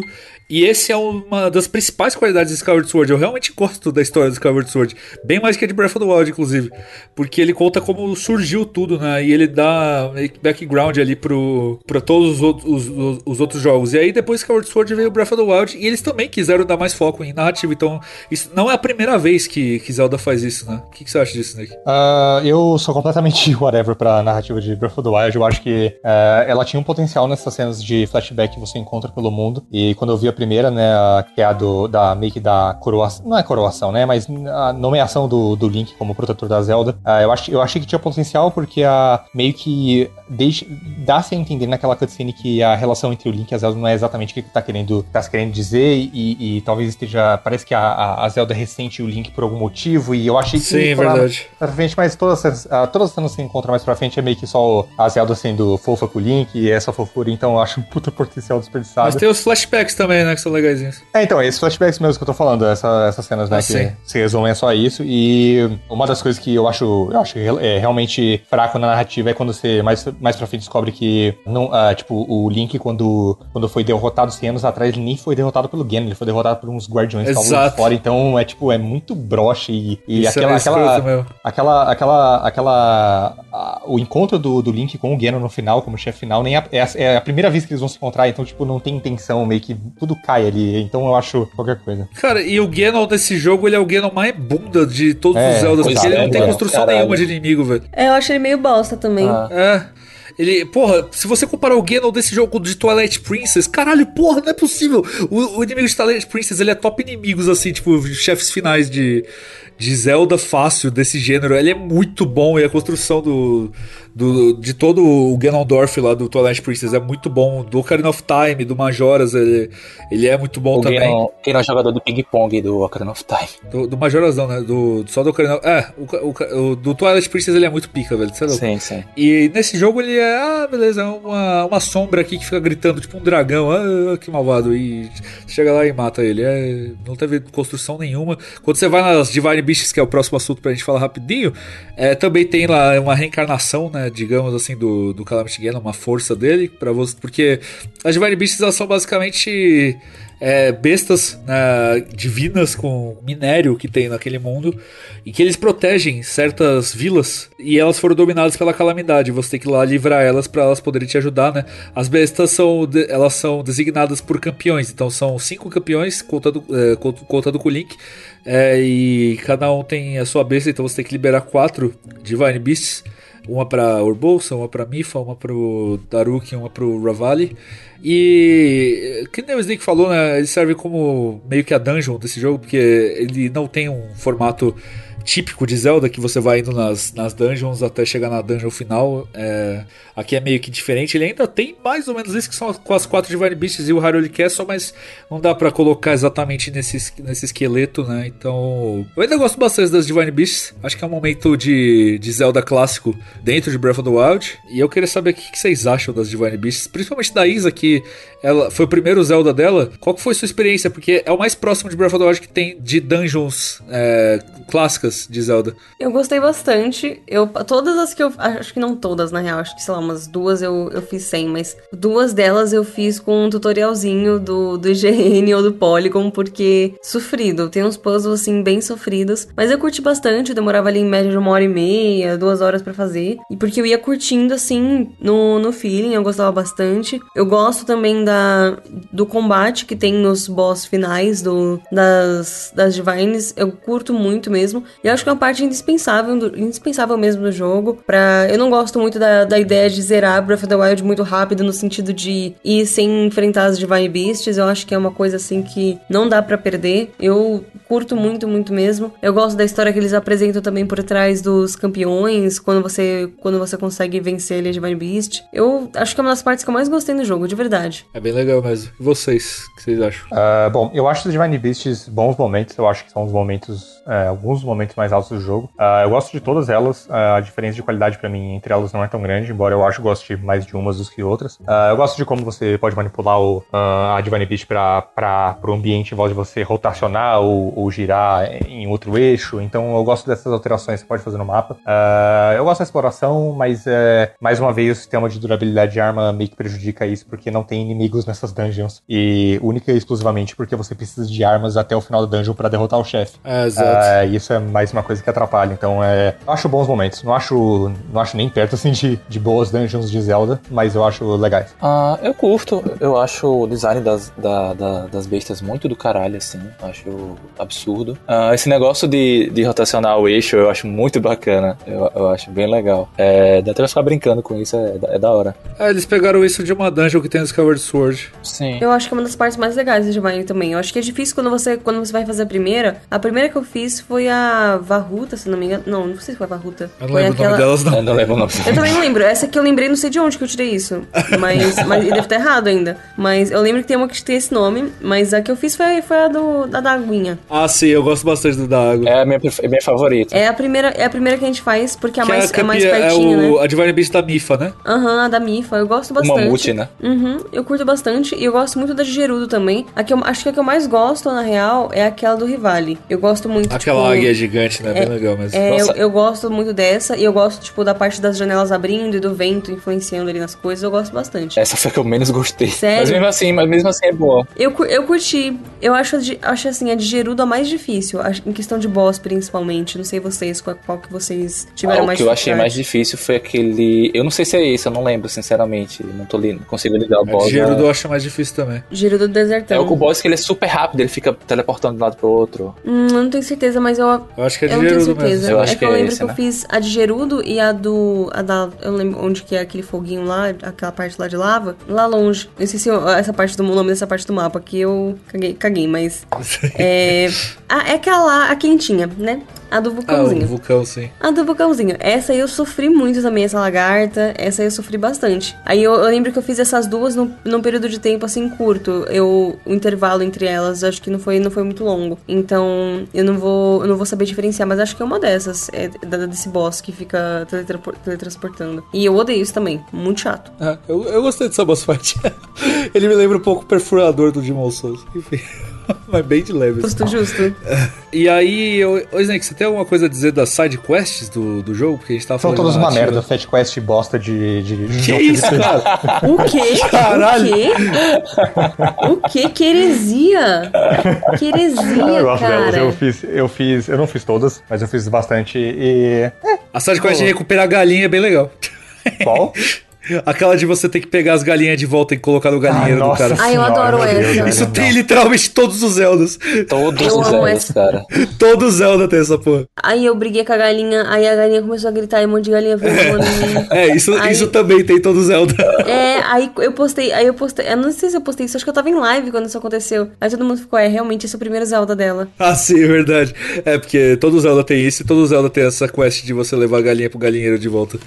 E esse é uma das principais qualidades de Skyward Sword. Eu realmente gosto da história do Skyward Sword. Bem mais que a de Breath of the Wild, inclusive. Porque ele conta como surgiu tudo, né? E ele dá background ali pro, pra todos os outros, os, os- os outros jogos. E aí depois Skyward Sword veio Breath of the Wild. E eles também quiseram dar mais foco em narrativa. Então, isso não é a primeira vez que, que Zelda faz isso, né? O que, que você acha disso, Nick? Ah, eu sou completamente [laughs] whatever pra narrativa de Breath of the Wild. Eu acho que ah, ela tinha um potencial nessas cenas de flashback que você encontra pelo mundo. E quando eu vi a primeira, né, que é a do, da, meio que da coroação, não é coroação, né, mas a nomeação do, do Link como protetor da Zelda, ah, eu, ach, eu achei que tinha potencial porque a, meio que deixa, dá-se a entender naquela cutscene que a relação entre o Link e a Zelda não é exatamente o que tá querendo, tá se querendo dizer e, e talvez esteja, parece que a, a, Zelda ressente o Link por algum motivo e eu achei que Sim, lá- verdade. pra frente, mas todas as, ah, todas as cenas que você encontra mais pra frente é meio que só a Zelda sendo fofa com o Link e essa fofura, então eu acho um puta potencial desperdiçado. Mas tem os flashbacks também, né? Que são legaisinhos. É, então, esses flashbacks mesmo que eu tô falando, essa- essas cenas, né, Ah, que sim. se resumem a só isso. E uma das coisas que eu acho, eu acho é, realmente fraco na narrativa é quando você mais, mais pra frente descobre que, não, ah, tipo, o Link, quando, quando foi derrotado 100 anos atrás, ele nem foi derrotado pelo Ganon, ele foi derrotado por uns guardiões que estavam lá Exato. fora. Então, é tipo, é muito broche e, e Isso aquela, é aquela. Aquela, aquela, aquela, a- o encontro do, do Link com o Ganon no final, como chefe final, nem a- é, a, é a primeira vez que eles vão se encontrar, então, tipo, não tem intenção, meio que tudo cai ali, então eu acho qualquer coisa. Cara, e o Ganon desse jogo, ele é o Ganon mais bunda de todos É, os Zeldas, porque ele é, não tem mano, construção caralho. nenhuma de inimigo, velho. É, eu acho ele meio bosta também. Ah. É. Ele, porra, se você comparar o Ganon desse jogo de Twilight Princess, caralho, porra, não é possível. O, o inimigo de Twilight Princess, ele é top inimigos, assim, tipo, chefes finais de, de Zelda fácil desse gênero. Ele é muito bom e a construção do, do de todo o Ganondorf lá do Twilight Princess é muito bom. Do Ocarina of Time, do Majoras, ele, ele é muito bom O também. Ganon é jogador do ping-pong do Ocarina of Time. Do, do Majoras não, né? Do, só do Ocarina of... É, o, o- o do Twilight Princess ele é muito pica, velho. Você é. Sim, sim. E nesse jogo ele é, ah, beleza, é uma, uma sombra aqui que fica gritando, tipo um dragão, ah, que malvado. E chega lá e mata ele. É, não teve construção nenhuma. Quando você vai nas Divine Beasts, que é o próximo assunto pra gente falar rapidinho, é, também tem lá uma reencarnação, né, digamos assim, do, do Calamity Ganon, uma força dele, para você, porque as Divine Beasts elas são basicamente é, bestas né, divinas com minério que tem naquele mundo e que eles protegem certas vilas e elas foram dominadas pela calamidade. Você tem que ir lá livrar elas para elas poderem te ajudar, né? As bestas são elas são designadas por campeões, então são cinco campeões contando é, cont- contando com o Link é, e cada um tem a sua besta, então você tem que liberar quatro Divine Beasts. Uma pra Urbolsa, uma pra Mifa, uma pro Daruk, uma pro Ravali. E que nem o Snake falou, né? Ele serve como meio que a dungeon desse jogo, porque ele não tem um formato típico de Zelda que você vai indo nas, nas dungeons até chegar na dungeon final. É, aqui é meio que diferente. Ele ainda tem mais ou menos isso que são com as quatro Divine Beasts e o Hyrule Castle, mas não dá pra colocar exatamente nesse, es- nesse esqueleto, né? Então, eu ainda gosto bastante das Divine Beasts. Acho que é um momento de, de Zelda clássico dentro de Breath of the Wild. E eu queria saber o que vocês acham das Divine Beasts, principalmente da Isa, que ela foi o primeiro Zelda dela. Qual que foi sua experiência? Porque é o mais próximo de Breath of the Wild que tem de dungeons é, clássicas. de Zelda? Eu gostei bastante. Eu, todas as que eu. Acho que não todas, na real. Acho que, sei lá, umas duas eu, eu fiz sem, mas duas delas eu fiz com um tutorialzinho do, do IGN ou do Polygon, porque sofrido. Tem uns puzzles, assim, bem sofridos. Mas eu curti bastante, demorava ali em média de uma hora e meia, duas horas para fazer. E porque eu ia curtindo, assim, no, no feeling, eu gostava bastante. Eu gosto também da, do combate que tem nos boss finais do, das, das Divines. Eu curto muito mesmo. E eu acho que é uma parte indispensável, do, indispensável mesmo do jogo. Pra, eu não gosto muito da, da ideia de zerar Breath of the Wild muito rápido, no sentido de ir sem enfrentar as Divine Beasts. Eu acho que é uma coisa assim que não dá para perder. Eu curto muito, muito mesmo. Eu gosto da história que eles apresentam também por trás dos campeões, quando você quando você consegue vencer ali a Divine Beast. Eu acho que é uma das partes que eu mais gostei no jogo, de verdade. É bem legal mesmo. E vocês? O que vocês acham? Uh, bom, eu acho os Divine Beasts bons momentos. Eu acho que são os momentos, é, alguns momentos mais altos do jogo. Uh, eu gosto de todas elas. Uh, a diferença de qualidade para mim entre elas não é tão grande, embora eu acho que goste mais de umas do que outras. eu gosto de como você pode manipular o, a Divine Beast para o ambiente em volta de você rotacionar ou, ou, girar em outro eixo. Então eu gosto dessas alterações que você pode fazer no mapa. eu gosto da exploração, mas é, mais uma vez o sistema de durabilidade de arma meio que prejudica isso, porque não tem inimigos nessas dungeons. E única e exclusivamente porque você precisa de armas até o final do dungeon para derrotar o chefe. É, exato. Uh, isso é mais uma coisa que atrapalha. Então, é, eu acho bons momentos. Não acho, não acho nem perto assim de, de boas dungeons de Zelda, mas eu acho legais. Uh, eu curto. Eu acho o design das, da, da, das bestas muito do caralho, assim. Acho absurdo. Uh, esse negócio de, de rotacionar o eixo eu acho muito bacana. Eu, eu acho bem legal. É, dá até pra ficar brincando com isso, é, é da hora. É, eles pegaram isso de uma dungeon que tem no Skyward Sword. Sim. Eu acho que é uma das partes mais legais de Divine também. Eu acho que é difícil quando você, quando você vai fazer a primeira. A primeira que eu fiz foi a Varruta, se não me engano. Não, não sei se foi a Varruta. Eu não foi lembro aquela... o nome delas, não. Eu não lembro o nome. Eu também não lembro. Essa que eu lembrei, não sei de onde que eu tirei isso. Mas, [laughs] mas deve estar errado ainda. Mas eu lembro que tem uma que tem esse nome. Mas a que eu fiz foi, foi a do, da da aguinha. Ah, sim, eu gosto bastante do da água. É a minha, é minha favorita. É a primeira, é a primeira que a gente faz, porque é a que mais, é, é mais pertinho, é o, né? A Divine Beast da Mifa, né? Aham, uhum, a da Mifa. Eu gosto bastante. O Mamute, né? Uhum, eu curto bastante. E eu gosto muito da de Gerudo também. A que eu, acho que a que eu mais gosto, na real, é aquela do Rivale. Eu gosto muito, Aquela tipo, águia gigante, né? É, Bem legal mesmo. É, eu, eu, gosto muito dessa. E eu gosto, tipo, da parte das janelas abrindo e do vento influenciando ali nas coisas. Eu gosto bastante. Essa foi a que eu menos gostei. Sério? Mas mesmo assim, mas mesmo assim é boa. Eu, eu curti. Eu acho, acho assim, a de Gerudo a mais difícil. Em questão de boss, principalmente. Não sei vocês, qual, qual que vocês tiveram ah, mais O que eu achei mais difícil foi aquele... Eu não sei se é esse, eu não lembro, sinceramente. Não, tô li... não consigo ligar o boss. É, Gerudo eu acho mais difícil também. Gerudo do Desertão. É o boss que ele é super rápido, ele fica teleportando de um lado pro outro. Hum, eu não tenho certeza, mas eu... Eu acho que é de Gerudo certeza. mesmo. Eu acho é que, que eu é lembro esse, que eu né? fiz a de Gerudo e a do... A da... Eu não lembro onde que é aquele foguinho lá, aquela parte lá de lava. Lá longe. Eu esqueci essa parte do nome dessa parte do mapa, que eu caguei, caguei mas... [laughs] é... Ah, é aquela lá, a quentinha, né? A do Ah, vulcãozinho. o vulcão, sim. A do vulcãozinho. Essa aí eu sofri muito também, essa lagarta. Essa aí eu sofri bastante. Aí eu, eu lembro que eu fiz essas duas num, num período de tempo assim curto. Eu, o intervalo entre elas, acho que não foi, não foi muito longo. Então, eu não vou, eu não vou saber diferenciar, mas acho que é uma dessas. É da, desse boss que fica teletra, teletransportando. E eu odeio isso também. Muito chato. Ah, eu, eu gostei dessa boss fight. [laughs] Ele me lembra um pouco o perfurador do Demon Souls. Enfim. [laughs] Mas bem de leve. assim. Justo, justo. E aí, eu, ô Snake, você tem alguma coisa a dizer das side quests do, do jogo? Porque a gente tava São todas de uma merda, Fat Quest bosta de. de, de Que isso, cara? O quê? Caralho. O quê? O quê? Que heresia! Que heresia, Eu gosto delas, cara. eu fiz, eu fiz, eu não fiz todas, mas eu fiz bastante e. A side quest de recuperar a galinha é bem legal. Qual? [laughs] Aquela de você ter que pegar as galinhas de volta e colocar no galinheiro do cara. Ai, eu adoro essa. Isso não. tem literalmente todos os Zeldas. Todos Eu os amo Zeldas, essa. cara. Todo Zelda tem essa porra. Aí eu briguei com a galinha, aí a galinha começou a gritar e um monte de galinha veio voando em mim. É, isso, Aí- isso também tem todo Zelda. É, aí eu postei, aí eu postei, eu não sei se eu postei isso, acho que eu tava em live quando isso aconteceu. Aí todo mundo ficou, é, realmente, esse é o primeiro Zelda dela. Ah, sim, é verdade. É, porque todo Zelda tem isso e todo Zelda tem essa quest de você levar a galinha pro galinheiro de volta.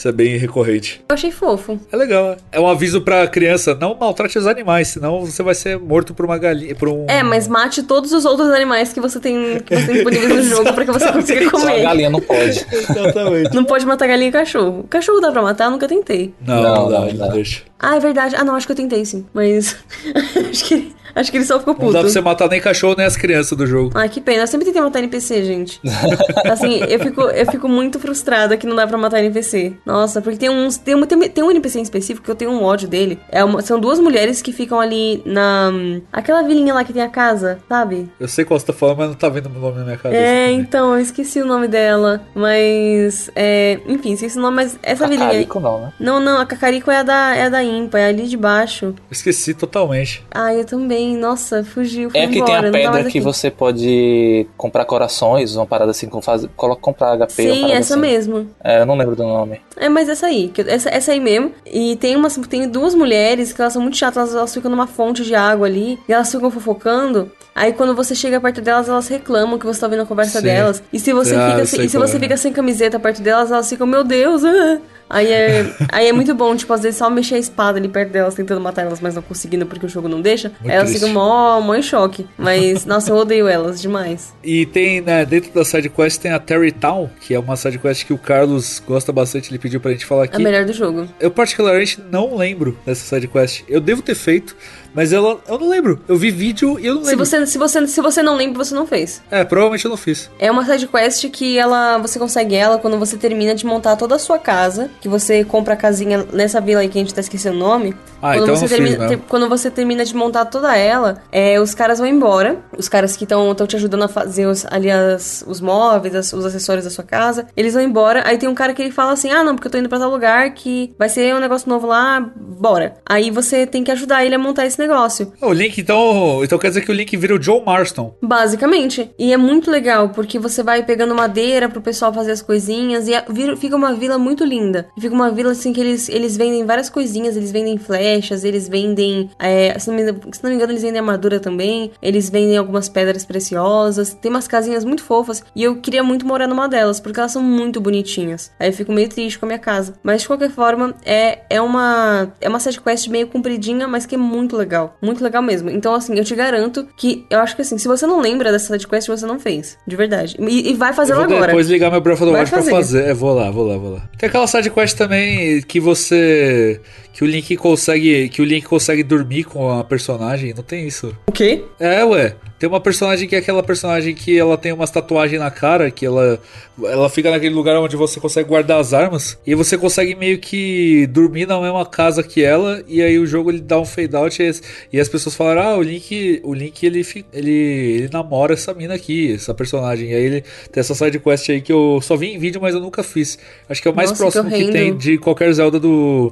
Isso é bem recorrente. Eu achei fofo. É legal, é um aviso pra criança, não maltrate os animais, senão você vai ser morto por uma galinha, por um... É, mas mate todos os outros animais que você tem, que você tem disponíveis no jogo pra que você consiga [laughs] Só a comer. galinha não pode. Exatamente. Não pode matar galinha e cachorro. Cachorro dá pra matar? Eu nunca tentei. Não, Não, não, não, não. deixa. Ah, é verdade. Ah, não, acho que eu tentei sim. Mas. [laughs] acho que. Acho que ele só ficou puto. Não dá pra você matar nem cachorro nem as crianças do jogo. Ai, que pena. Eu sempre tentei matar NPC, gente. [laughs] assim, eu fico, eu fico muito frustrada que não dá pra matar NPC. Nossa, porque tem uns. Tem, um- tem, tem um NPC em específico que eu tenho um ódio dele. É uma- são duas mulheres que ficam ali na. Aquela vilinha lá que tem a casa, sabe? Eu sei qual você tá falando, mas não tá vendo o nome na minha cabeça. É, então, eu esqueci o nome dela. Mas. É, enfim, esqueci o nome, mas essa vilinha. Cacarico não, né? Não, não, a Cacarico é a da, é a da Impa, é ali de baixo. Eu Esqueci totalmente. Ah, eu também. Nossa, fugiu. Foi É que tem embora, a tá pedra que você pode comprar corações, uma parada assim, com faz... coloca comprar HP. Sim, essa assim. mesmo. É, eu não lembro do nome. É, mas essa aí, essa, essa aí mesmo. E tem umas, tem duas mulheres que elas são muito chatas, elas, elas ficam numa fonte de água ali, e elas ficam fofocando. Aí quando você chega perto delas, elas reclamam que você tá ouvindo a conversa Sim. delas. E se você Ah, fica e se você é. fica sem camiseta perto delas, elas ficam, meu Deus, ah. Aí é, aí é muito bom, tipo, às vezes só mexer a espada ali perto delas, tentando matar elas, mas não conseguindo porque o jogo não deixa. Muito elas triste. mó, mó em choque. Mas, [laughs] nossa, eu odeio elas demais. E tem, né, dentro da sidequest tem a Terry Town, que é uma sidequest que o Carlos gosta bastante, ele pediu pra gente falar A aqui. melhor do jogo. Eu particularmente não lembro dessa sidequest. Eu devo ter feito, mas ela eu não lembro. Eu vi vídeo e eu não Se lembro. você, se, você, se você não lembra, você não fez. É, provavelmente eu não fiz. É uma side quest que ela, você consegue ela quando você termina de montar toda a sua casa, que você compra a casinha nessa vila aí que a gente tá esquecendo o nome. Ah, quando então você eu fiz termina, mesmo. ter- quando você termina de montar toda ela, é, os caras vão embora. Os caras que estão te ajudando a fazer os, ali as- os móveis, as- os acessórios da sua casa, eles vão embora. Aí tem um cara que ele fala assim: "Ah, não, porque eu tô indo pra tal lugar que vai ser um negócio novo lá, bora". Aí você tem que ajudar ele a montar esse negócio. O Link, então. Então quer dizer que o Link vira o Joe Marston. Basicamente. E é muito legal, porque você vai pegando madeira pro pessoal fazer as coisinhas e fica uma vila muito linda. Fica uma vila assim que eles, eles vendem várias coisinhas, eles vendem flechas, eles vendem. é, se, não me, se não me engano, eles vendem armadura também. Eles vendem algumas pedras preciosas. Tem umas casinhas muito fofas. E eu queria muito morar numa delas, porque elas são muito bonitinhas. Aí eu fico meio triste com a minha casa. Mas de qualquer forma, é, é uma. É uma side quest meio compridinha, mas que é muito legal. Muito legal mesmo. Então, assim, eu te garanto que eu acho que assim, se você não lembra dessa side quest, você não fez. De verdade. E, e vai fazer ela agora. depois ligar meu Breath of the Wild pra fazer. fazer. É, vou lá, vou lá, vou lá. Tem aquela sidequest também que você. Que o Link consegue. Que o Link consegue dormir com a personagem. Não tem isso. O quê? É, ué. Tem uma personagem que é aquela personagem que ela tem umas tatuagens na cara, que ela, ela fica naquele lugar onde você consegue guardar as armas, e você consegue meio que dormir na mesma casa que ela, e aí o jogo ele dá um fade out e as, e as pessoas falaram: "Ah, o Link, o Link ele, ele ele namora essa mina aqui, essa personagem". E aí ele tem essa side quest aí que eu só vi em vídeo, mas eu nunca fiz. Acho que é o mais Nossa, próximo que, tem de qualquer Zelda do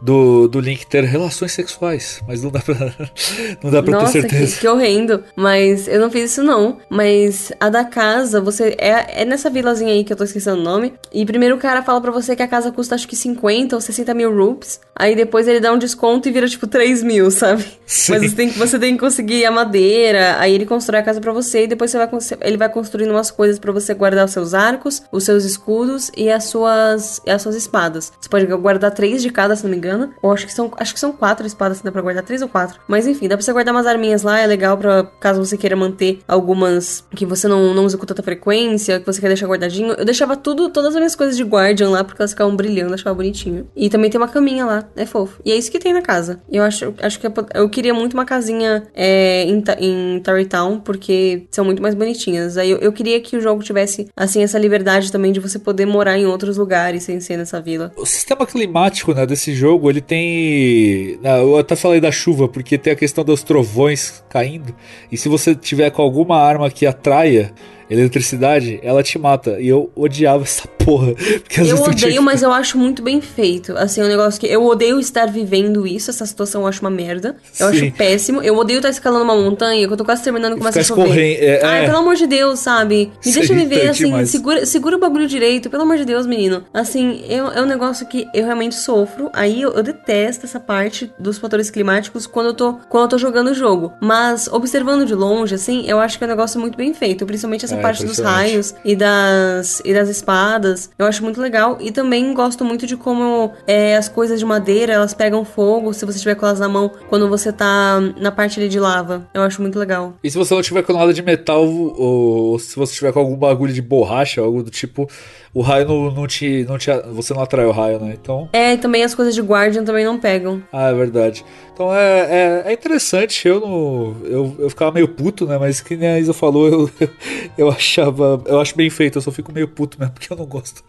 do, do Link ter relações sexuais, mas não dá pra, [laughs] não dá pra Nossa, ter que, certeza. que horrendo. Mas eu não fiz isso não. Mas a da casa, você. É, é nessa vilazinha aí que eu tô esquecendo o nome. E primeiro o cara fala pra você que a casa custa acho que 50 ou 60 mil rupees. Aí depois ele dá um desconto e vira tipo 3 mil, sabe? Sim. Mas você tem, que- você tem que conseguir a madeira. Aí ele constrói a casa pra você. E depois você vai, ele vai construindo umas coisas pra você guardar os seus arcos, os seus escudos e as suas, e as suas espadas. Você pode guardar três de cada, se não me engano. Ou acho que são, acho que são quatro espadas que dá pra guardar. Três ou quatro. Mas enfim, dá pra você guardar umas arminhas lá. É legal pra caso você queira manter algumas que você não, não usa com tanta frequência, que você quer deixar guardadinho. Eu deixava tudo, todas as minhas coisas de Guardian lá, porque elas ficavam brilhando, achava bonitinho. E também tem uma caminha lá, é fofo. E é isso que tem na casa. Eu acho, acho que eu, eu queria muito uma casinha é, em, em Tarrytown, porque são muito mais bonitinhas. Aí eu, eu queria que o jogo tivesse, assim, essa liberdade também de você poder morar em outros lugares sem ser nessa vila. O sistema climático né, desse jogo, ele tem. ah, Eu até falei da chuva, porque tem a questão dos trovões caindo. E se você tiver com alguma arma que atraia eletricidade, ela te mata. E eu odiava essa [laughs] porra. Eu odeio, que- mas eu acho muito bem feito. Assim, é um negócio que eu odeio estar vivendo isso, essa situação eu acho uma merda. Eu Sim. acho péssimo. Eu odeio estar escalando uma montanha, que eu tô quase terminando começa a chover. escorrendo, é, Ai, é. pelo amor de Deus, sabe? Me Isso deixa é viver, assim, demais. segura, segura o bagulho direito, pelo amor de Deus, menino. Assim, eu, é um negócio que eu realmente sofro. Aí eu, eu detesto essa parte dos fatores climáticos quando eu tô, quando eu tô jogando o jogo. Mas observando de longe, assim, eu acho que é um negócio muito bem feito. Principalmente essa parte dos raios e das, e das espadas. Eu acho muito legal. E também gosto muito de como é, as coisas de madeira, elas pegam fogo se você tiver com elas na mão quando você tá na parte ali de lava. Eu acho muito legal. E se você não tiver com nada de metal, ou se você tiver com algum bagulho de borracha, algo do tipo, o raio não, não, te, não te. Você não atrai o raio, né? Então. É, e também as coisas de Guardian também não pegam. Ah, é verdade. Então é, é, é interessante. Eu não. Eu, eu ficava meio puto, né? Mas que nem a Isa falou, eu, [laughs] eu achava. Eu acho bem feito, eu só fico meio puto mesmo, [laughs] porque eu não gosto.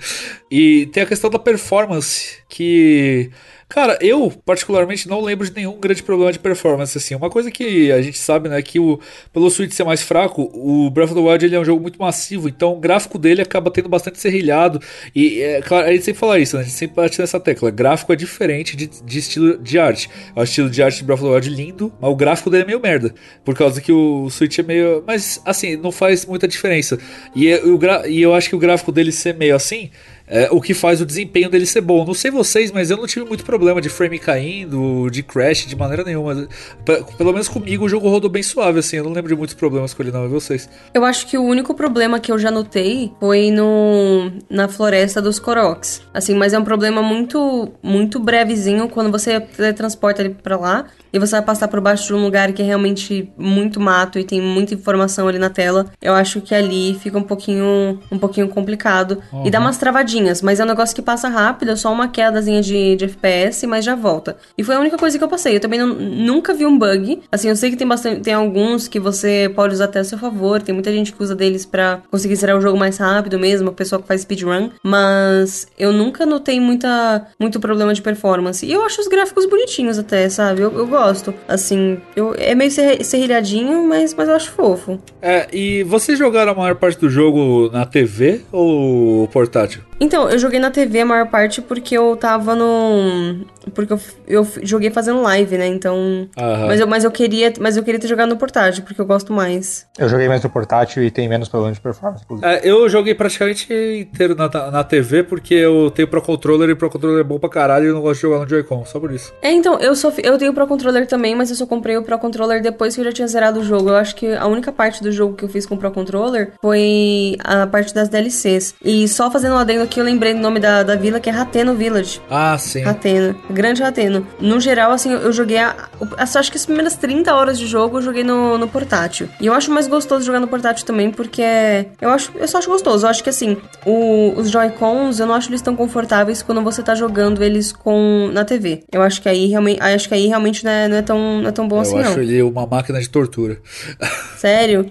E tem a questão da performance, que. Cara, eu particularmente não lembro de nenhum grande problema de performance assim. Uma coisa que a gente sabe, né, que o pelo Switch ser mais fraco, o Breath of the Wild ele é um jogo muito massivo, então o gráfico dele acaba tendo bastante serrilhado e é, claro, a gente sempre fala isso, né? A gente sempre bate nessa tecla. Gráfico é diferente de, de estilo de arte. É o estilo de arte de Breath of the Wild lindo, mas o gráfico dele é meio merda, por causa que o Switch é meio, mas assim, não faz muita diferença. E, é, eu, e eu acho que o gráfico dele ser meio assim é, o que faz o desempenho dele ser bom. Não sei vocês, mas eu não tive muito problema de frame caindo, de crash de maneira nenhuma. Pelo menos comigo o jogo rodou bem suave, assim. Eu não lembro de muitos problemas com ele, não. E vocês? Eu acho que o único problema que eu já notei foi no na floresta dos Koroks. Assim, mas é um problema muito, muito brevezinho quando você transporta ele pra lá e você vai passar por baixo de um lugar que é realmente muito mato e tem muita informação ali na tela. Eu acho que ali fica um pouquinho, um pouquinho complicado. Uhum. E dá umas travadinhas mas é um negócio que passa rápido, é só uma quedazinha de, de FPS, mas já volta. E foi a única coisa que eu passei. Eu também não, nunca vi um bug. Assim, eu sei que tem bastante, tem alguns que você pode usar até a seu favor, tem muita gente que usa deles para conseguir zerar o jogo mais rápido mesmo, o pessoal que faz speedrun, mas eu nunca notei muita, muito problema de performance. E eu acho os gráficos bonitinhos até, sabe? Eu, eu gosto. Assim, eu, é meio serrilhadinho, mas, mas eu acho fofo. É, e vocês jogaram a maior parte do jogo na TV ou portátil? Então, eu joguei na TV a maior parte porque eu tava no. Porque eu, eu joguei fazendo live, né? Então. Uhum. Mas, eu, mas, eu queria, mas eu queria ter jogado no portátil, porque eu gosto mais. Eu joguei mais no portátil e tem menos problema de performance. É, eu joguei praticamente inteiro na, na TV, porque eu tenho Pro Controller e Pro Controller é bom pra caralho e eu não gosto de jogar no Joy-Con, só por isso. É, então, eu, só, eu tenho Pro Controller também, mas eu só comprei o Pro Controller depois que eu já tinha zerado o jogo. Eu acho que a única parte do jogo que eu fiz com o Pro Controller foi a parte das DLCs. E só fazendo um adendo que eu lembrei do nome da, da vila, que é Rateno Village. Ah, sim. Rateno. Grande Rateno. No geral, assim, eu joguei. A, acho que as primeiras 30 horas de jogo eu joguei no, no portátil. E eu acho mais gostoso jogar no portátil também, porque eu acho. Eu só acho gostoso. Eu acho que assim, o, os Joy-Cons, eu não acho eles tão confortáveis quando você tá jogando eles com na TV. Eu acho que aí realmente. Acho que aí realmente não é, não é tão, não é tão bom eu assim, não. Eu acho ele uma máquina de tortura. [laughs] Sério?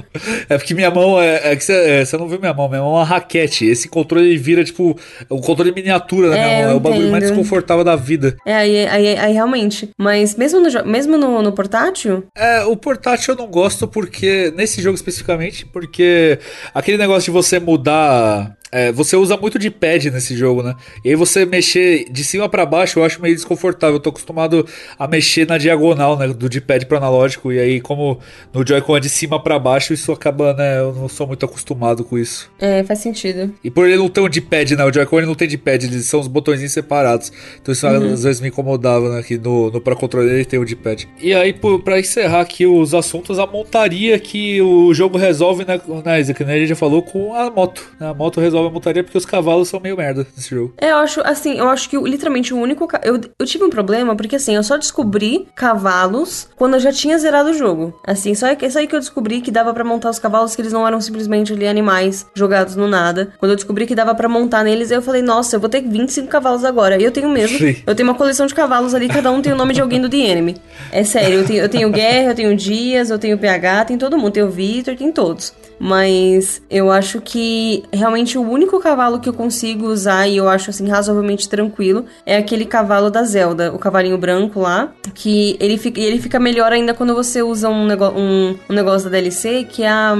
é porque minha mão é. é que você, é, você não viu minha mão, minha mão é uma raquete. Esse controle ele vira, tipo, o controle miniatura da é, minha mão. É o bagulho mais desconfortável da vida. É, aí, aí, aí realmente. Mas mesmo no, mesmo no, no portátil? É, o portátil eu não gosto porque. Nesse jogo especificamente, porque aquele negócio de você mudar é, você usa muito de pad nesse jogo, né? E aí você mexer de cima para baixo eu acho meio desconfortável. Eu tô acostumado a mexer na diagonal, né? Do de pad pro analógico. E aí, como no Joy-Con é de cima para baixo, isso acaba, né? Eu não sou muito acostumado com isso. É, faz sentido. E por ele não ter um de pad, né? O Joy-Con não tem de pad, eles são os botõezinhos separados. Então isso uhum. às vezes me incomodava, né? Que no, no Pro Controller ele tem o de pad. E aí, para encerrar aqui os assuntos, a montaria que o jogo resolve, né? né Isaac, né? Ele já falou com a moto. Né? A moto resolve a montaria porque os cavalos são meio merda nesse jogo. É, eu acho, assim, eu acho que literalmente o único. Eu, eu tive um problema porque, assim, eu só descobri cavalos quando eu já tinha zerado o jogo. Assim, só, é só aí que eu descobri que dava para montar os cavalos, que eles não eram simplesmente ali animais jogados no nada. Quando eu descobri que dava para montar neles, eu falei, nossa, eu vou ter 25 cavalos agora. E eu tenho mesmo. Sim. Eu tenho uma coleção de cavalos ali, cada um tem o nome de alguém do The Enemy. É sério, eu tenho, eu tenho Guerra, eu tenho Dias, eu tenho PH, tem todo mundo. Tem o Victor, tem todos. Mas eu acho que realmente o único cavalo que eu consigo usar e eu acho assim razoavelmente tranquilo é aquele cavalo da Zelda, o cavalinho branco lá, que ele fica, ele fica melhor ainda quando você usa um, nego, um, um negócio da DLC que é a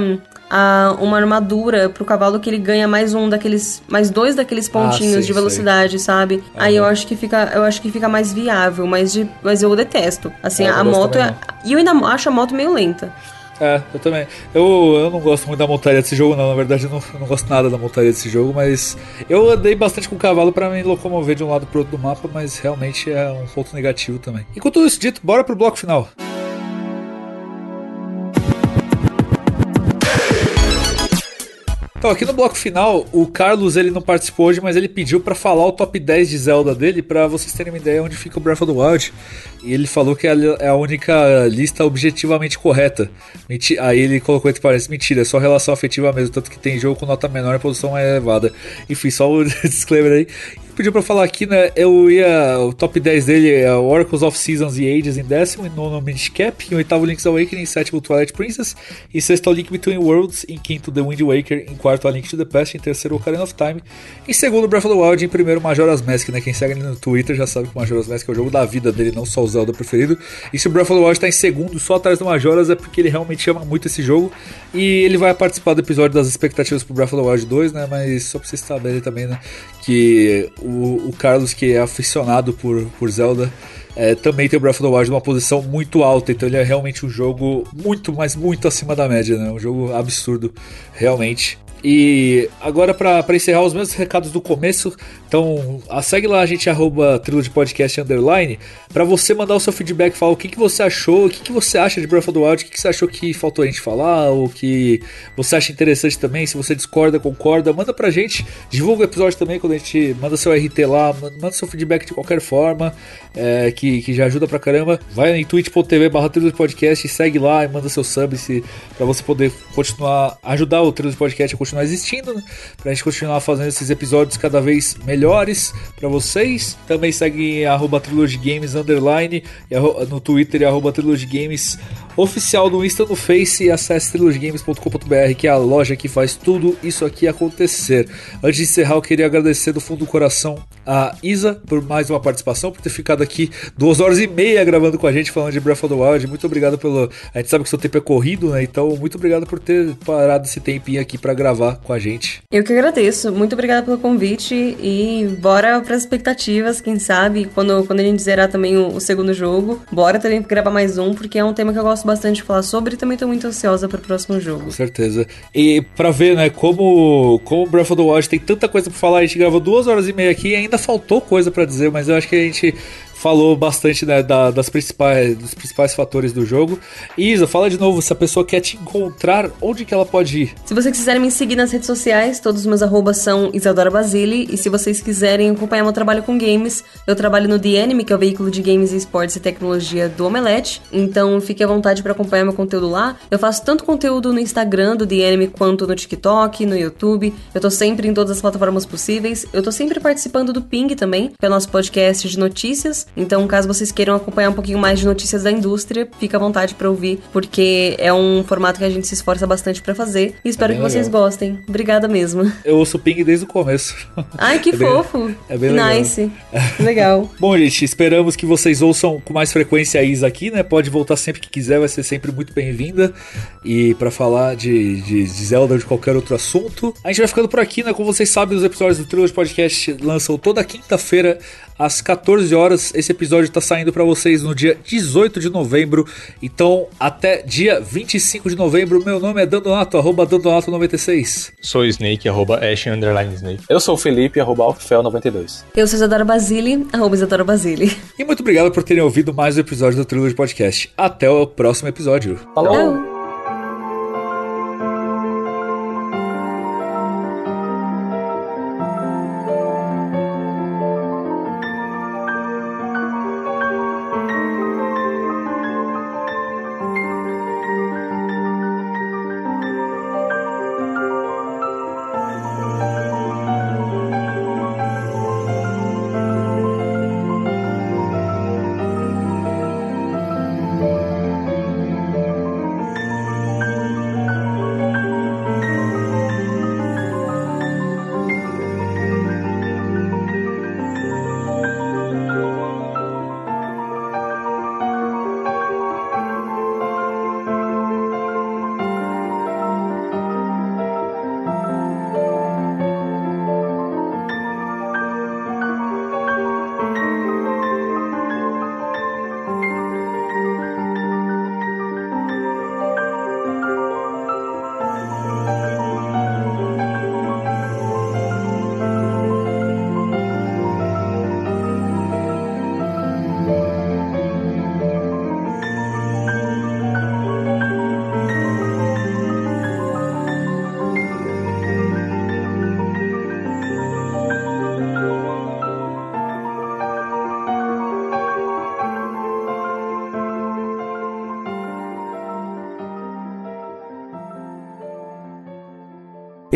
a, uma armadura pro cavalo que ele ganha mais um daqueles. mais dois daqueles ah, pontinhos ah, de velocidade, sabe? Uhum. Aí eu acho que fica. Eu acho que fica mais viável, mas, de, mas eu detesto. Assim, é, a moto é. E eu ainda acho a moto meio lenta. É, eu também. Eu, eu não gosto muito da montaria desse jogo, não. Na verdade, eu não, eu não gosto nada da montaria desse jogo, mas eu andei bastante com o cavalo para me locomover de um lado pro outro do mapa, mas realmente é um ponto negativo também. E tudo isso dito, bora pro bloco final. Então, aqui no bloco final, o Carlos ele não participou hoje, mas ele pediu para falar o top 10 de Zelda dele, para vocês terem uma ideia onde fica o Breath of the Wild. E ele falou que é a única lista objetivamente correta. Menti Aí ele colocou entre parece mentira, é só relação afetiva mesmo, tanto que tem jogo com nota menor e posição mais elevada. Enfim, só o [laughs] disclaimer aí pediu pra falar aqui, né? Eu ia. O top 10 dele é Oracles of Seasons e Ages em décimo, em nono Cap, em oitavo Link's Awakening, em sétimo Twilight Princess, em sexto A Link Between Worlds, em quinto The Wind Waker, em quarto A Link to the Past, em terceiro Ocarina of Time, em segundo Breath of the Wild, em primeiro Majora's Mask, né? Quem segue ele no Twitter já sabe que Majora's Mask é o jogo da vida dele, não só o Zelda preferido. E se o Breath of the Wild tá em segundo, só atrás do Majora's, é porque ele realmente ama muito esse jogo. E ele vai participar do episódio das expectativas pro Breath of the Wild 2, né? Mas só pra vocês saberem também, né? Que o, o Carlos, que é aficionado por, por Zelda, é, também tem o Breath of the Wild numa posição muito alta, então ele é realmente um jogo muito, mas muito acima da média, né? Um jogo absurdo, realmente. E agora, para encerrar os mesmos recados do começo, então a, segue lá a gente, arroba Trilogy Podcast Underline, para você mandar o seu feedback, falar o que, que você achou, o que, que você acha de Breath of the Wild, o que, que você achou que faltou a gente falar, o que você acha interessante também, se você discorda, concorda, manda pra gente, divulga o episódio também quando a gente manda seu RT lá, manda seu feedback de qualquer forma, é, que, que já ajuda pra caramba. Vai em twitch.tv barra Podcast, segue lá e manda seu sub se, pra você poder continuar, ajudar o Trilogy Podcast a continuar continuar existindo, né? Pra gente continuar fazendo esses episódios cada vez melhores para vocês. Também segue arroba Trilogy Games Underline no Twitter e arroba Trilogy Games oficial no Insta, no Face e acesse trilogygames.com.br que é a loja que faz tudo isso aqui acontecer. Antes de encerrar, eu queria agradecer do fundo do coração a Isa por mais uma participação, por ter ficado aqui duas horas e meia gravando com a gente, falando de Breath of the Wild. Muito obrigado pelo. A gente sabe que seu tempo é corrido, né? Então, muito obrigado por ter parado esse tempinho aqui para gravar com a gente. Eu que agradeço. Muito obrigada pelo convite e bora para as expectativas, quem sabe, quando, quando a gente zerar também o, o, segundo jogo, bora também gravar mais um, porque é um tema que eu gosto bastante de falar sobre e também tô muito ansiosa para o próximo jogo. Com certeza. E para ver, né, como, como Breath of the Wild tem tanta coisa para falar, a gente gravou duas horas e meia aqui e ainda faltou coisa para dizer, mas eu acho que a gente falou bastante né, da, das principais, dos principais fatores do jogo. Isa, fala de novo, se a pessoa quer te encontrar, onde que ela pode ir? Se vocês quiserem me seguir nas redes sociais, todos os meus arrobas são Isadora Basile. E se vocês quiserem acompanhar meu trabalho com games, eu trabalho no The Anime, que é o veículo de games, esportes e tecnologia do Omelete. Então fique à vontade para acompanhar meu conteúdo lá. Eu faço tanto conteúdo no Instagram do The Anime quanto no TikTok, no YouTube. Eu tô sempre em todas as plataformas possíveis. Eu tô sempre participando do Ping também, que é o nosso podcast de notícias. Então, caso vocês queiram acompanhar um pouquinho mais de notícias da indústria, fica à vontade para ouvir, porque é um formato que a gente se esforça bastante para fazer. E espero é que vocês legal. gostem. Obrigada mesmo. Eu ouço o Ping desde o começo. Ai, que [laughs] é fofo. Bem, é bem legal. Nice. [laughs] Legal. Bom, gente, esperamos que vocês ouçam com mais frequência a Isa aqui, né? Pode voltar sempre que quiser, vai ser sempre muito bem-vinda. E para falar de, de, de Zelda ou de qualquer outro assunto. A gente vai ficando por aqui, né? Como vocês sabem, os episódios do Trilogy Podcast lançam toda quinta-feira às 14 horas. Esse episódio está saindo para vocês no dia 18 de novembro. Então, até dia 25 de novembro. Meu nome é Dandonato, arroba Dandonato96. Sou Snake, arroba Ash, underline Snake. Eu sou o Felipe, arroba Alfel92. Eu sou Isadora Basile, arroba Isadora Basile. E muito obrigado por terem ouvido mais um episódio do Trilogy Podcast. Até o próximo episódio. Falou!